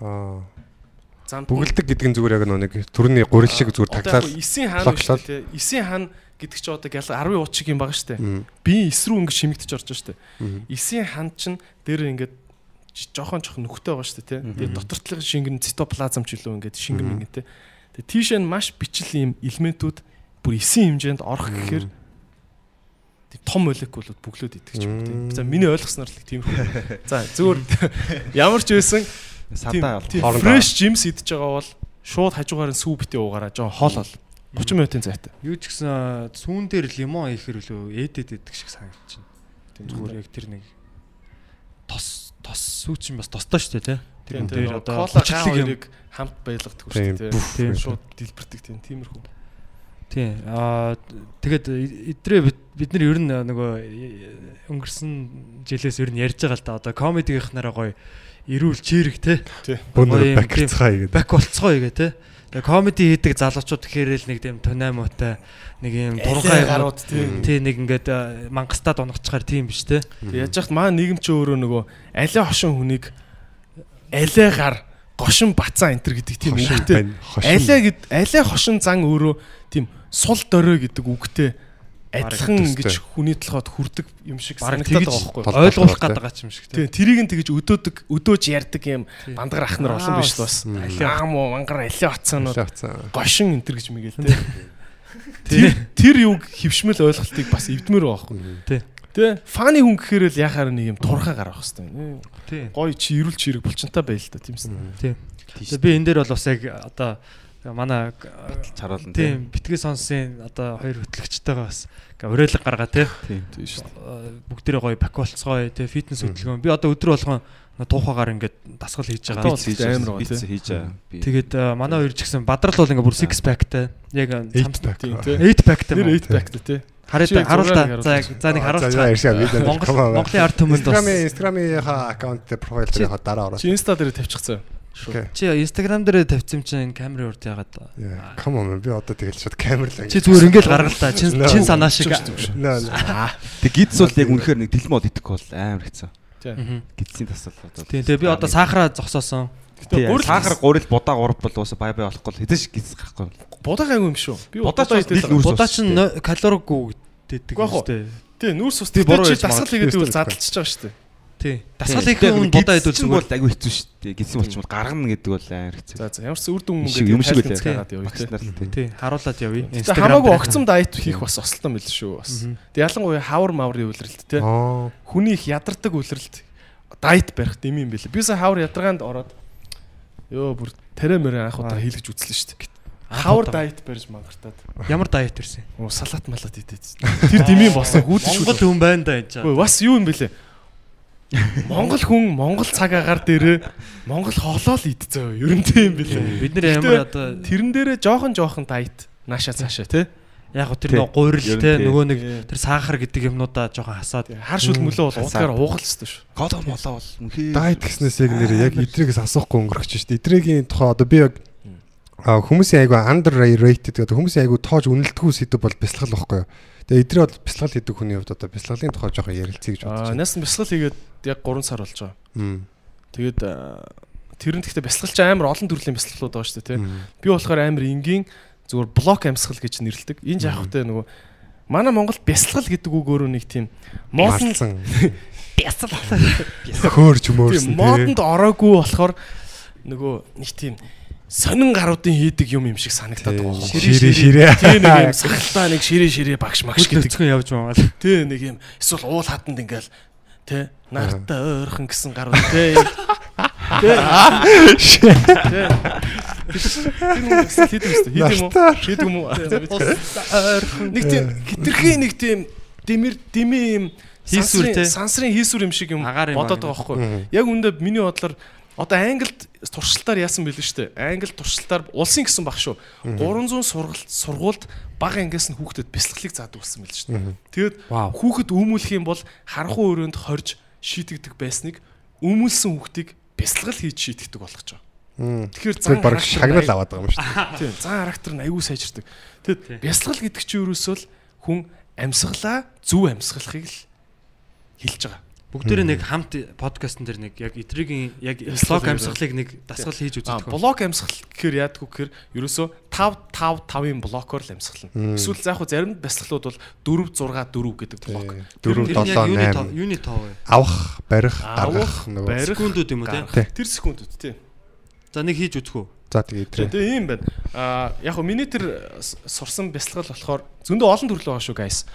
Speaker 3: Аа.
Speaker 4: Зам
Speaker 3: Бүгэлдэг гэдэг нь зүгээр яг нэг төрний гурил шиг зүгээр таглаад.
Speaker 4: эсийн хаан биш
Speaker 3: логчлол.
Speaker 4: үү те. Эсийн хаан гэдэг чи одоо гял 10 ууч шиг юм байгаа штэ.
Speaker 3: Мм.
Speaker 4: Би эс рүү ингээд шимэгдэж орж байгаа штэ.
Speaker 3: Мгм.
Speaker 4: Эсийн хаан чинь дээр ингээд жоохон жоохон нүхтэй байгаа штэ те. Тэгээ доктортлын шингэн цитоплазм ч илүү ингээд шингэн мингэн те. Тэгээ тийшээ нь маш бичил юм элементүүд бүр эсийн хэмжээнд орох гэхээр тийм том молекулууд бүглөөд идэх юм тийм. За миний ойлгосноор л тиймэрхүү. За зүгээр ямар ч байсан
Speaker 6: Садаа
Speaker 4: тийм
Speaker 3: хоорондоо.
Speaker 4: фреш жимс идэж байгаа бол шууд хажуугаар нь сүү битээ уугаараа жоо хоол ол 30 минутын зайтай.
Speaker 5: юу ч гэсэн сүүн дээр лимон ихэр үлээ ээдэд идэх шиг санагдаж байна. Тийм зүгээр яг тэр нэг тос тос сүүч юм бас тостой шүү дээ те.
Speaker 4: Тийм
Speaker 5: Тэр
Speaker 4: тийм
Speaker 5: одоо
Speaker 4: кола
Speaker 5: юм.
Speaker 4: хоёрыг хамт байлгадаг
Speaker 3: Тийм,
Speaker 4: шүү
Speaker 3: бүф
Speaker 4: дээ.
Speaker 5: гэдэг.
Speaker 4: Шууд дэлбэрдэг тийм тиймэрхүү.
Speaker 5: Тийм. Аа тэгэд эдрээ бид нар ер нь нөгөө өнгөрсөн жилээс ер нь ярьж байгаа л да. Одоо комедигийнхнаараа гоё ирүүл чирэг те. Юм,
Speaker 3: бакцгаая гэдэг.
Speaker 5: Бак болцгоё гэ те. Тэгээ комеди хийдэг залуучууд гэхээр л нэг тийм муутай нэг юм дургай
Speaker 4: гарууд тийм.
Speaker 5: тий нэг ингээд мангастад унагчаар тийм биш те.
Speaker 4: Тэг яаж яхад маа нийгэм ч өөрөө нөгөө алиа хошин хүнийг алиа гар гошин бацаа энтер гэдэг тийм үгтэй. Алиа гэд алиа хошин зан өөрөө тийм сул дорой гэдэг үгтэй адилхан ингэж хүний толгойд хүрдэг юм шиг санагдаад
Speaker 5: тэгж
Speaker 4: байгаа байхгүй
Speaker 5: ойлгуулах гээд байгаа юм шиг.
Speaker 4: Тийм тэрийг нь тэгэж өдөөдөг өдөөж ярддаг юм бандгар ах нар олон биш л бас.
Speaker 3: Мм.
Speaker 4: Аа муу мангар алиа оцоонууд
Speaker 3: Шаацсан.
Speaker 4: гошин энтер гэж мэгэл те. Тэр юг хөвшмөл ойлголтыг бас эвдмээр байгаа байхгүй.
Speaker 5: Тий.
Speaker 4: Тэ фаны хүн гэхээр л яхаар нэг юм турхаа гарах хэвээр.
Speaker 5: Тий.
Speaker 4: Гой чи ирүүл чирэг булчинтай байл та тиймсэн.
Speaker 5: Тийм. Тэгээ би энэ дээр бол бас яг одоо манай
Speaker 6: чаруулна
Speaker 5: тийм битгий сонсын одоо хоёр хөтлөгчтэйгээ бас уриалга гаргаа тий.
Speaker 6: Тийм.
Speaker 4: Тийм шүү дээ.
Speaker 5: Бүгдээрээ гоё баквалцгоё тий фитнес хөдөлгөөн. Би одоо өдөр болгон тухайгаар ингээд дасгал хийж байгаа.
Speaker 6: Хийж
Speaker 4: амар байгаа,
Speaker 6: биц
Speaker 4: тий.
Speaker 6: хийж байгаа. Би
Speaker 5: Тэгээд а, манай хоёр ч гэсэн бадрал бол ингээд бүр 6 packтай. Яг
Speaker 3: Eight pack.
Speaker 4: Тийм тий.
Speaker 5: 8 packтай.
Speaker 4: Тэр
Speaker 5: мөн.
Speaker 4: 8 pack тий.
Speaker 5: Хараад
Speaker 4: Чи
Speaker 5: харуул
Speaker 4: зураг
Speaker 5: та. За за нэг харуулцгаа. Монголын ард түмэнд бас
Speaker 3: Инстаграмынхаа аккаунт дээр профайл дээр дараа ороод.
Speaker 4: Чи инста дээр тавьчихсан.
Speaker 5: Чи Instagram дээр тавьсан чинь энэ камерын урд ягаад
Speaker 3: Come on би одоо тэгэл шууд камер л
Speaker 5: чи зүгээр ингээл гаргал та чин чин санаа шиг.
Speaker 6: Тэг гидс бол яг үнэхээр нэг дэлмод идэхгүй бол амар хэцүү. Гидсийн тасал одоо.
Speaker 5: Тийм тэгээ би одоо сахараа зогсоосон.
Speaker 4: Гурил
Speaker 6: сахар гурил будаа гурав бол уусаа бай бай болохгүй л хэдэн шиг гидс гарахгүй.
Speaker 4: Будаа гайгүй юм шүү. Би
Speaker 6: Будаа ч дил нүүрс
Speaker 5: Будаа но- калориггүй
Speaker 4: Гэх
Speaker 5: юм шүү.
Speaker 4: Тий, нүүрс ус тий
Speaker 5: ярьж
Speaker 4: дасгал хийгээд үл
Speaker 3: Эсвэл
Speaker 4: задлчихж байгаа шүү дээ.
Speaker 5: Тий. Дасгал хийх идвэл
Speaker 6: чинь
Speaker 5: зүгээр.
Speaker 6: бол айгүй хэцүү шүү дээ. Гидсийн болчмол гаргана гэдэг бол амар хэцүү.
Speaker 4: За за ямар ч үр дүн
Speaker 6: Юм шиг- юм шиг үлээ.
Speaker 4: тий.
Speaker 5: Харуулад явъя.
Speaker 4: Хамаагүй огцом дайет хийх бас ослтон мэл шүү бас. Тэг ялангуяа хавар маврын үйлрэлт тий. Хүний их ядардаг үйлрэлт дайет барих дэм юм бэлээ. Би сая хавар ядаргаанд ороод ёо бүр тэрэ мөрөө анх удаа хийлгэж үзлээ шүү дээ. Хавар дайет барьж мангартаад.
Speaker 5: Ямар дайет ирсэн?
Speaker 4: Оо салат малат идээд. Тэр дэмий босон хүүдэж
Speaker 5: Монгол хүн байна да энэ
Speaker 4: Ой бас юу юм бэлээ? Монгол хүн Монгол цаг агаар дээрээ Монгол хоолоо л идцээ. Ер нь тийм бэлээ.
Speaker 5: Бид нэр ямар одоо
Speaker 4: Тэрэн дээрээ жоохон жоохон дайет нааша цаашаа тий.
Speaker 5: яг го тэр
Speaker 6: Ер нь
Speaker 5: те
Speaker 6: тий.
Speaker 5: нөгөө нэг тэр сахар гэдэг юмнуудаа жоохон хасаад
Speaker 4: Хар шүл мөлөө бол
Speaker 6: Хасаад.
Speaker 4: уудгаар уугал ч шүү.
Speaker 6: Коло молоо бол үнхээр
Speaker 3: Дайт гэснээс яг нэр яг идрээс асуухгүй өнгөрөх чинь шүү дээ. Идрэгийн тухай одоо би яг хүмүүсийн айгу underrated гэдэг хүмүүсийн айгу тоож үнэлдэггүй сэдв бол бясалгал байхгүй юу. Тэгээ эдгээр бол бясалгал хийдэг хүний хувьд одоо бясалгалын тухай жоохон ярилцъя гэж бодож байна.
Speaker 4: Наас нь бясалгал хийгээд яг 3 сар болж байгаа. Тэгээд тэр нь гэхдээ бясалгалч амар олон төрлийн бясалгалууд байгаа шүү дээ тий. Би болохоор амар энгийн зүгээр блок амьсгал гэж нэрлдэг. Энд яг хөтэй нөгөө манай Монголд бясалгал гэдэг үг өөрөө нэг тийм модон
Speaker 3: бясалгал хөрж мөрсөн
Speaker 4: тий. Модонд ороогүй болохоор нөгөө нэг тийм сонин гаруудын хийдэг юм юм шиг санагдаад байгаа юм.
Speaker 3: Ширээ ширээ.
Speaker 4: Тий нэг юм сахалтаа нэг ширээ ширээ багш магш гэдэг.
Speaker 5: хөдөлгөн явж байгаа л.
Speaker 4: Тий нэг юм эсвэл уул хатанд ингээл тий нартай ойрхон гэсэн гарууд тий. Тий. Хийдэг юм шүү. Хийдэг юм уу? Хийдэг юм уу? Нэг тийм хитрхи нэг тийм дэмэр дэмий юм
Speaker 5: Хийсвэр, тий.
Speaker 4: сансрын хийсвэр юм шиг юм бодоод
Speaker 5: аа.
Speaker 4: байгаа байхгүй. Яг үндэ миний бодлоор одоо Англид туршилтаар яасан бэлэн штэ. Англид туршилтаар улсын гэсэн баг шүү. 300 сургалт сургуульд бага ангиас нь хүүхдэд бясалгалыг заадаг болсон бэлэн штэ. Тэгээд хүүхэд өмүүлэх юм бол харанхуй өрөөнд хорж шийтгдэг байсныг өмүүлсэн хүүхдийг бясалгал хийж шийтгдэг болгож байгаа. Тэгэхээр
Speaker 3: Тэр баг шагнал аваад байгаа юм шүү дээ.
Speaker 4: Тийм, зан характер нь аягүй сайжирдаг. Тэгэд бясалгал гэдэг чинь ерөөсөө л хүн амьсгалаа зөв амьсгалахыг л хэлж байгаа.
Speaker 5: Бүгдээрээ нэг хамт подкастн дээр нэг яг этригийн яг блог амьсгалыг нэг дасгал хийж
Speaker 4: А
Speaker 5: үздэг.
Speaker 4: блок амьсгал гэхээр яадгүй гэхээр ерөөсөө 5 5 5-ын блокоор л амьсгална. Эсвэл за яг хуу зарим бясалгалууд бол 4 6 4 гэдэг блок.
Speaker 3: Дөрөв
Speaker 5: Тэр нь яг юуны
Speaker 3: 7
Speaker 5: тоо
Speaker 3: 8
Speaker 5: юуны тоо вэ?
Speaker 3: авах, барих, гаргах нөгөө.
Speaker 5: Секундүүд юм уу те?
Speaker 4: Тэр секундүүд тий.
Speaker 5: За нэг хийж үзэх үү?
Speaker 3: За тэгээ идрээ.
Speaker 4: Тэгээ ийм байна. А яг хуу миний тэр сурсан бясалгал болохоор зөндөө олон төрлөө байгаа шүү guys.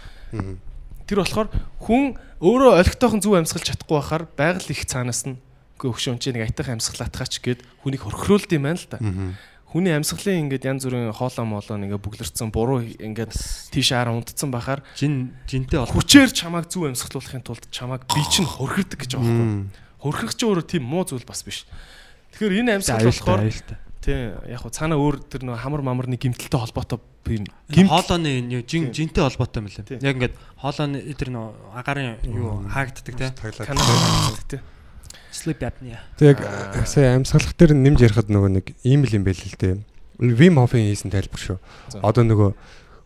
Speaker 4: Тэр болохоор хүн өөрөө олигтойхон зөв амьсгалж чадахгүй байхаар байгаль их цаанаас нь үгүй өгшөн чи нэг айтах амьсгалаатгаач гэд хүнийг хорхируулд юм байна л да. Хүний амьсгалын ингээд янз бүрийн хоолоо моолоо ингээ бүглэрсэн буруу ингээд тийш араа унтцсан байхаар
Speaker 5: Жин жинтэй бол
Speaker 4: хүчээр чамайг зөв амьсгалуулахын тулд чамайг би чинь хорхирдаг гэж байгаа байхгүй. Хорхих чи өөрөө тийм муу зүйл бас биш. Тэгэхээр энэ амьсгал болохоор тий яг хуу цаана өөр тэр нөө хамар мамарны гимтэлтэй холбоотой юм
Speaker 5: гимт хоолооны жин жинтэй холбоотой юм лээ.
Speaker 4: Тийм.
Speaker 5: Яг ингээд хоолооны тэр нөө агарын юу хаагддаг те.
Speaker 4: канал тий.
Speaker 5: Sleep apnea.
Speaker 3: Тэг сая амьсгалах дээр нэмж ярихад нөгөө нэг ийм л юм байл л дээ. Вим Хофын хийсэн тайлбар шүү. Одоо нөгөө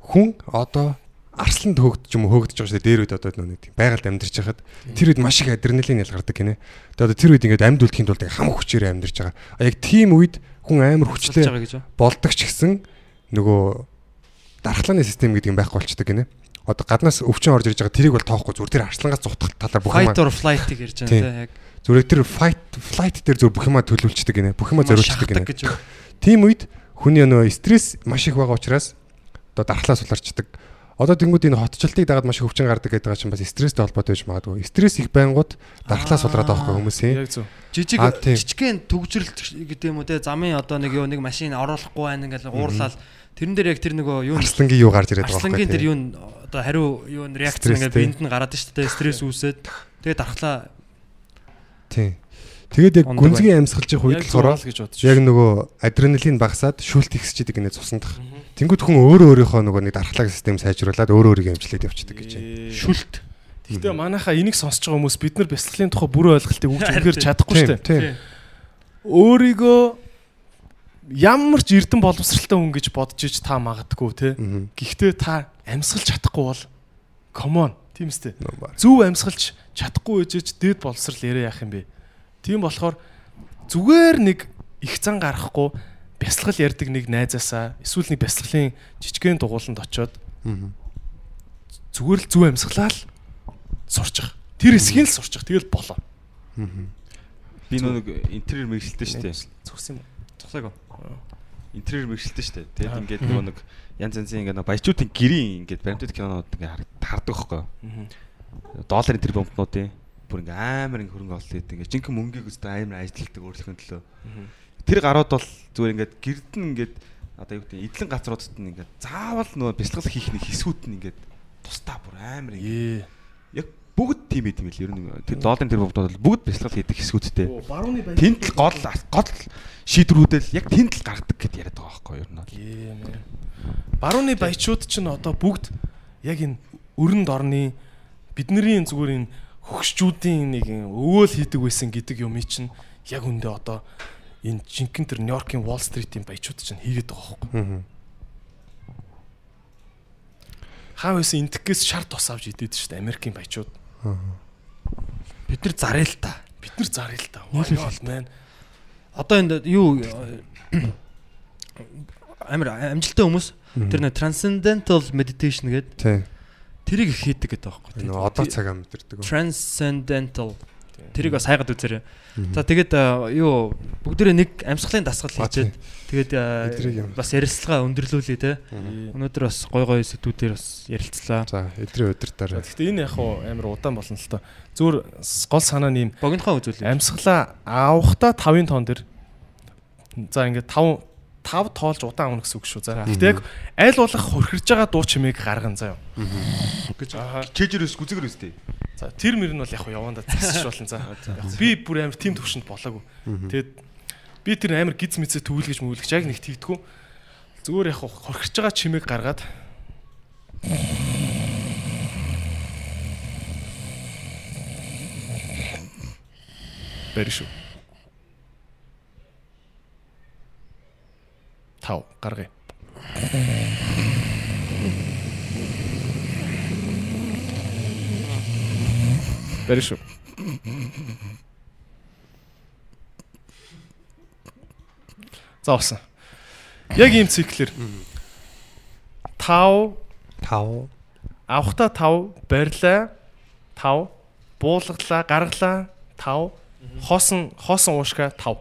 Speaker 3: хүн одоо арсланд хөөгдөж юм уу хөөгдөж байгаа шүү дээ. Дээр үед одоо тийм байгальд амьдарч хахад тэр үед маш их адреналин ялгардаг гинэ. Тэгээ одоо тэр үед ингээд амьд үлдэхийн тулд хам хүчээр амьдарч байгаа. А яг тийм үед хүн амар хүчлээ
Speaker 5: гэж.
Speaker 3: болдог ч гэсэн нөгөө дархлааны систем гэдэг юм байхгүй болчдөг гинэ. Одоо гаднаас өвчин орж ирж байгаа тэрийг бол тоохгүй зүгээр тэр арслангаас зутгах талаар бүх юм
Speaker 5: Fight or flight-ыг ярьж байгаа
Speaker 3: Тийм.
Speaker 5: Яг
Speaker 3: зүгээр тэр fight flight дээр зүгээр бүх юмаа төлөвлөждөг гинэ. Бүх юмаа зориулждаг
Speaker 5: шахдаг
Speaker 3: гинэ.
Speaker 5: гэж.
Speaker 3: Тийм үед хүний нөгөө стресс маш их байгаа учраас одоо дархлаа суларчдаг. Одоо тэнгууд энэ хотчлтыг дагаад маш их өвчин гардаг гэдэг чинь бас стресстэй холбоотой байж магадгүй. Стресс их байнгут дархлаа сулраад байгаа байхгүй хүмүүсийн.
Speaker 4: Яг зөв.
Speaker 5: Жижиг жижигхэн төгжрэлт гэдэг юм уу те замын одоо нэг юу нэг машин оруулахгүй байна ингээл уурлаад тэрэн дээр яг тэр нөгөө юу
Speaker 3: Арслангийн юу гарч ирээд байгаа
Speaker 5: Арслангийн тэр юу н- одоо хариу юу н реакц ингээд
Speaker 3: тий.
Speaker 5: биед нь гараад шүү дээ стресс үүсээд тэгээ дархлаа
Speaker 3: Тийм. Тэгээд яг гүнзгий амьсгалж явах үед
Speaker 4: бодож.
Speaker 3: яг нөгөө адреналин багасаад шүүлт ихсчихэд гинэ цуснах. Тэнгүүд хүн өөрөө өөрийнхөө нөгөө нэг дархлаа систем сайжруулад өөрөө өөрийгөө амжилтад явчихдаг гэж байна.
Speaker 5: Шүлт.
Speaker 4: Гэхдээ манайхаа энийг сонсож байгаа хүмүүс бид нар бясалгалын тухай бүрэн ойлголтыг өгч өгөхөр чадахгүй шүү дээ. Өөрийгөө ямар ч эрдэн боловсралтай хүн гэж бодож иж та магадгүй те. Гэхдээ та амьсгалж чадахгүй бол come on тийм үстэй.
Speaker 3: Нөө
Speaker 4: Зөв амьсгалж чадахгүй ээжж дээд боловсрал яриа яах юм бэ? Тийм болохоор зүгээр нэг их зан гарахгүй бясалгал ярддаг нэг найзаасаа эсвэл нэг бясалгалын жижигхэн дугууланд очиод
Speaker 3: Мгм.
Speaker 4: зүгээр л зөв амьсгалаа л сурчих. Тэр хэсгийг л сурчих. Тэгэл болоо.
Speaker 6: Би нэг интерьер мэрэгчлээ шүү дээ.
Speaker 4: Зүгс юм.
Speaker 5: Цогцоог.
Speaker 6: интерьер мэрэгчлээ шүү дээ. Тэгээд ингээд нөгөө нэг янз янзын ингээд баячуудын гэрийн ингээд баримтат кинонууд ингээд хараг- хардаг байхгүй юу? Долларын тэр бомбнуудын бүр ингээд амар ингээд хөрөнгө ололт хийдэг. Ингээд жинхэнэ мөнгийг өстэй амар ажилладаг өөрчлөхийн төлөө. Тэр гарууд бол зүгээр ингээд гэрдэн ингээд одоо юу гэдэг эдлэн газруудад нь ингээд заавал нөгөө бясалгал хийх нэг хэсгүүд нь ингээд тусдаа бүр амар ингээд
Speaker 4: Ээ.
Speaker 6: яг бүгд тийм байт юм л ер нь тэр долларын тэр бомбнууд бол бүгд бясалгал хийдэг хэсгүүдтэй. Тэнд л гол гол шийдвэрүүдэл яг тэнд л гаргадаг гэдээ яриад байгаа байхгүй ер нь бол.
Speaker 4: Барууны баячууд ч н одоо бүгд яг энэ өрөнд орны бидний зүгээр энэ хөгшчүүдийн нэг өвөөл хийдэг байсан гэдэг юм чинь яг үндэ одоо энэ жинхэнэ тэр Нью-Йоркийн Wall Street-ийн баячууд чинь хийгээд байгаа.
Speaker 3: Мгм.
Speaker 4: Хаа байсан энтгэхээс шар тус авч идэв шүү дээ Америкийн баячууд.
Speaker 5: Бид нар заръя л та.
Speaker 4: Бид нар заръя л та. Not, man?
Speaker 5: Одоо энэ юу амир амжилттай хүмүүс тэр нэг transcendental meditation гэдэг тэрийг их хийдэг гэдэг байхгүй.
Speaker 3: Одоо цагаа мэдэрдэг.
Speaker 5: transcendental тэрийг бас хайгаад үзээрэй. За тэгээд юу бүгдээрээ нэг амьсгалын дасгал хийчихэд тэгээд бас ярилцлага өндөрлүүлээ те. Өнөөдөр бас гой гой сэдвүүдээр бас ярилцлаа.
Speaker 3: За эдрийн удирдаар.
Speaker 4: Гэхдээ энэ яг хуу амар удаан болно л тоо. Зүгээр гол санаа нь юм
Speaker 5: Богинохоо үзүүлээ.
Speaker 4: Амьсгалаа авахта 5-ын тон дээр за ингээд 5 тав тоолж удаан авна гэсэн үг шүү заа. Гэтэ яг аль болох хөрхөрж байгаа дуу чимээг гарган заа.
Speaker 5: гэж
Speaker 6: чижэр өс гүзэгэр өстэй.
Speaker 4: За тэр мөр нь бол яг яванда засчих болно заа. Би бүр амар тим төвшөнд болоогүй. Тэгээд би тэр амар гиз мэдсэ төвлөгж мөвлөгч яг нэг тэгдэггүй. Зүгээр яг хөрхөрж байгаа чимээг гаргаад Бэршүү. 5 гаргая. Бэршүү. За болсон. Яг ийм циклэр 5
Speaker 3: 5
Speaker 4: авахта 5 барьлаа 5 буулгалаа гаргалаа 5 хоосон хоосон уушгаа 5.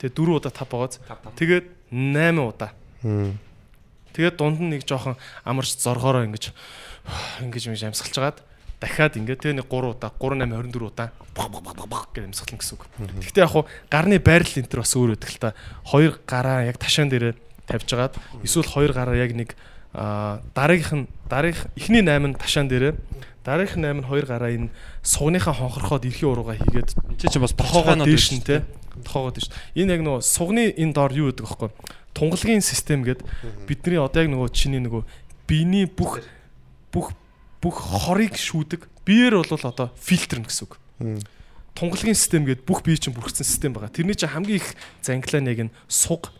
Speaker 4: Тэгээ 4 удаа 5 байгааз. Тэгээд 8 удаа тэгээд дунд нь нэг жоохон амарч зоргоороо ингэж ингэж ингэж амьсгалж хагаад дахиад ингээд тэгээ нэг 3 удаа 3 8 24 удаа бах бах бах бах гэж амьсгална гэсэн үг. Гэхдээ яг хуу гарны байрал энэ төр бас өөр өдөг л та. Хоёр гараа яг ташаан дээрээ тавьж хагаад эсвэл хоёр гараа яг нэг аа дараагийнх нь дараагийнх эхний 8 нь ташаан дээрээ дараагийнх нь 8 нь хоёр гараа энэ сугныхаа хонхорхоод эрхийн урууга хийгээд
Speaker 5: Чи чинь бас
Speaker 4: тохоогоо
Speaker 5: бохоогоо
Speaker 4: дээш нь те тохоогоо дээш. Энэ яг нөгөө сугны энэ доор юу гэдэг вэ? Тунгалгийн систем гээд бидний одоо яг нөгөө чиний нөгөө биений бүх бүх бүх хорыг шүүдэг. Биеэр бол одоо фильтрн гэсэн үг. Тунгалгийн систем гээд бүх бие чинь бүрхсэн систем байгаа. Тэрний чинь хамгийн их зангилаа нэг нь суг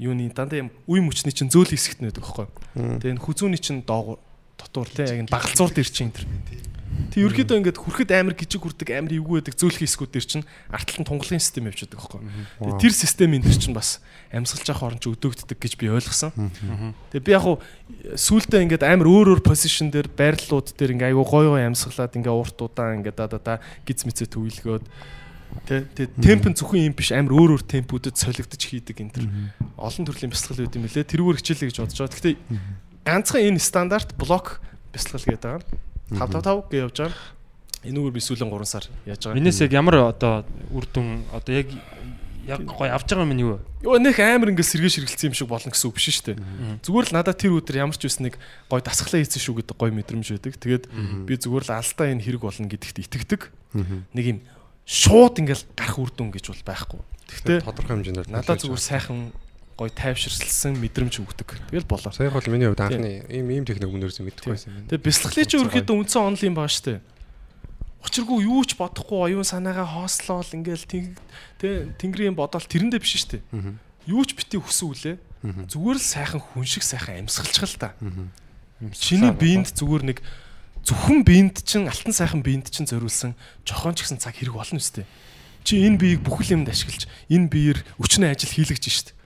Speaker 4: юуны дандаа юм үе мөчний чинь зөөл хэсэгт нэдэг байхгүй. Тэгээ энэ хүзүүний чинь доогуур дотор те яг энэ дагалзуур дээр чинь энэ. Тэг ерөөдөө ингээд хүрэхэд амар гिचиг хүрдэг амар эвгүй байдаг зөөлхөн хэсгүүд дээр чинь арталт нь тунгалгийн систем явж байгаа байхгүй. Тэр систем энэ дээр чинь бас амьсгалж явах орон чинь өдөөгддөг гэж би ойлгосон. Тэгээ би яг хуу сүултээ ингээд амар өөр өөр позишн дээр байрлалууд дээр ингээ айгу гой гой амьсгалаад ингээ урт удаан ингээ да да да гиз мэцээ төвлөгөөд тэ темп нь зөвхөн юм биш амар өөр өөр темпүүдэд солигдож хийдэг энэ төр олон төрлийн бясалгал үүд юм лээ тэрүүгээр хичээлээ гэж бодож байгаа. Гэхдээ ганцхан энэ стандарт блок бясалгал гэдэг байгаа. 5 5 5 гэж явж байгаа. Энүүгээр би сүүлийн 3 сар яаж байгаа.
Speaker 5: Минээс яг ямар одоо үр дүн одоо яг яг гоё авч байгаа юм юу?
Speaker 4: Йоо нэх амар ингээ сэргээ ширгэлцсэн юм шиг болно гэсэн үг биш шүү дээ. Зүгээр л надад тэр өдөр ямар ч байсан нэг гоё дасглаа хийсэн шүү гэдэг гоё мэдрэмж байдаг. Тэгээд би зүгээр л алдаа энэ хэрэг болно гэдэгт итгэдэг. Нэг юм шууд ингээл гарах үр дүн гэж бол байхгүй. Гэхдээ
Speaker 3: тодорхой хэмжээнд
Speaker 4: надад зүгээр сайхан гоё тайвширсан мэдрэмж өгдөг. Тэгэл болоо.
Speaker 3: Сая бол миний хувьд анхны ийм ийм техник өмнөөс мэдэхгүй байсан юм.
Speaker 4: Тэгээ чинь ерөөхдөө үндсэн онл юм байгаа штэ. Учиргүй юу ч бодохгүй оюун санаагаа хоослол ингээл тэг тэнгэрийн бодоол тэрэндээ биш штэ. Юу ч бити хүсүүлээ. Зүгээр л сайхан хүн шиг сайхан амьсгалчих л та. Чиний биед зүгээр нэг зөвхөн биед чинь алтан сайхан биед чинь зориулсан жохоон ч гэсэн цаг хэрэг болно үстэй. Чи энэ биеийг бүхэл юмд ашиглаж энэ биеэр өчнөө ажил хийлгэж штэ.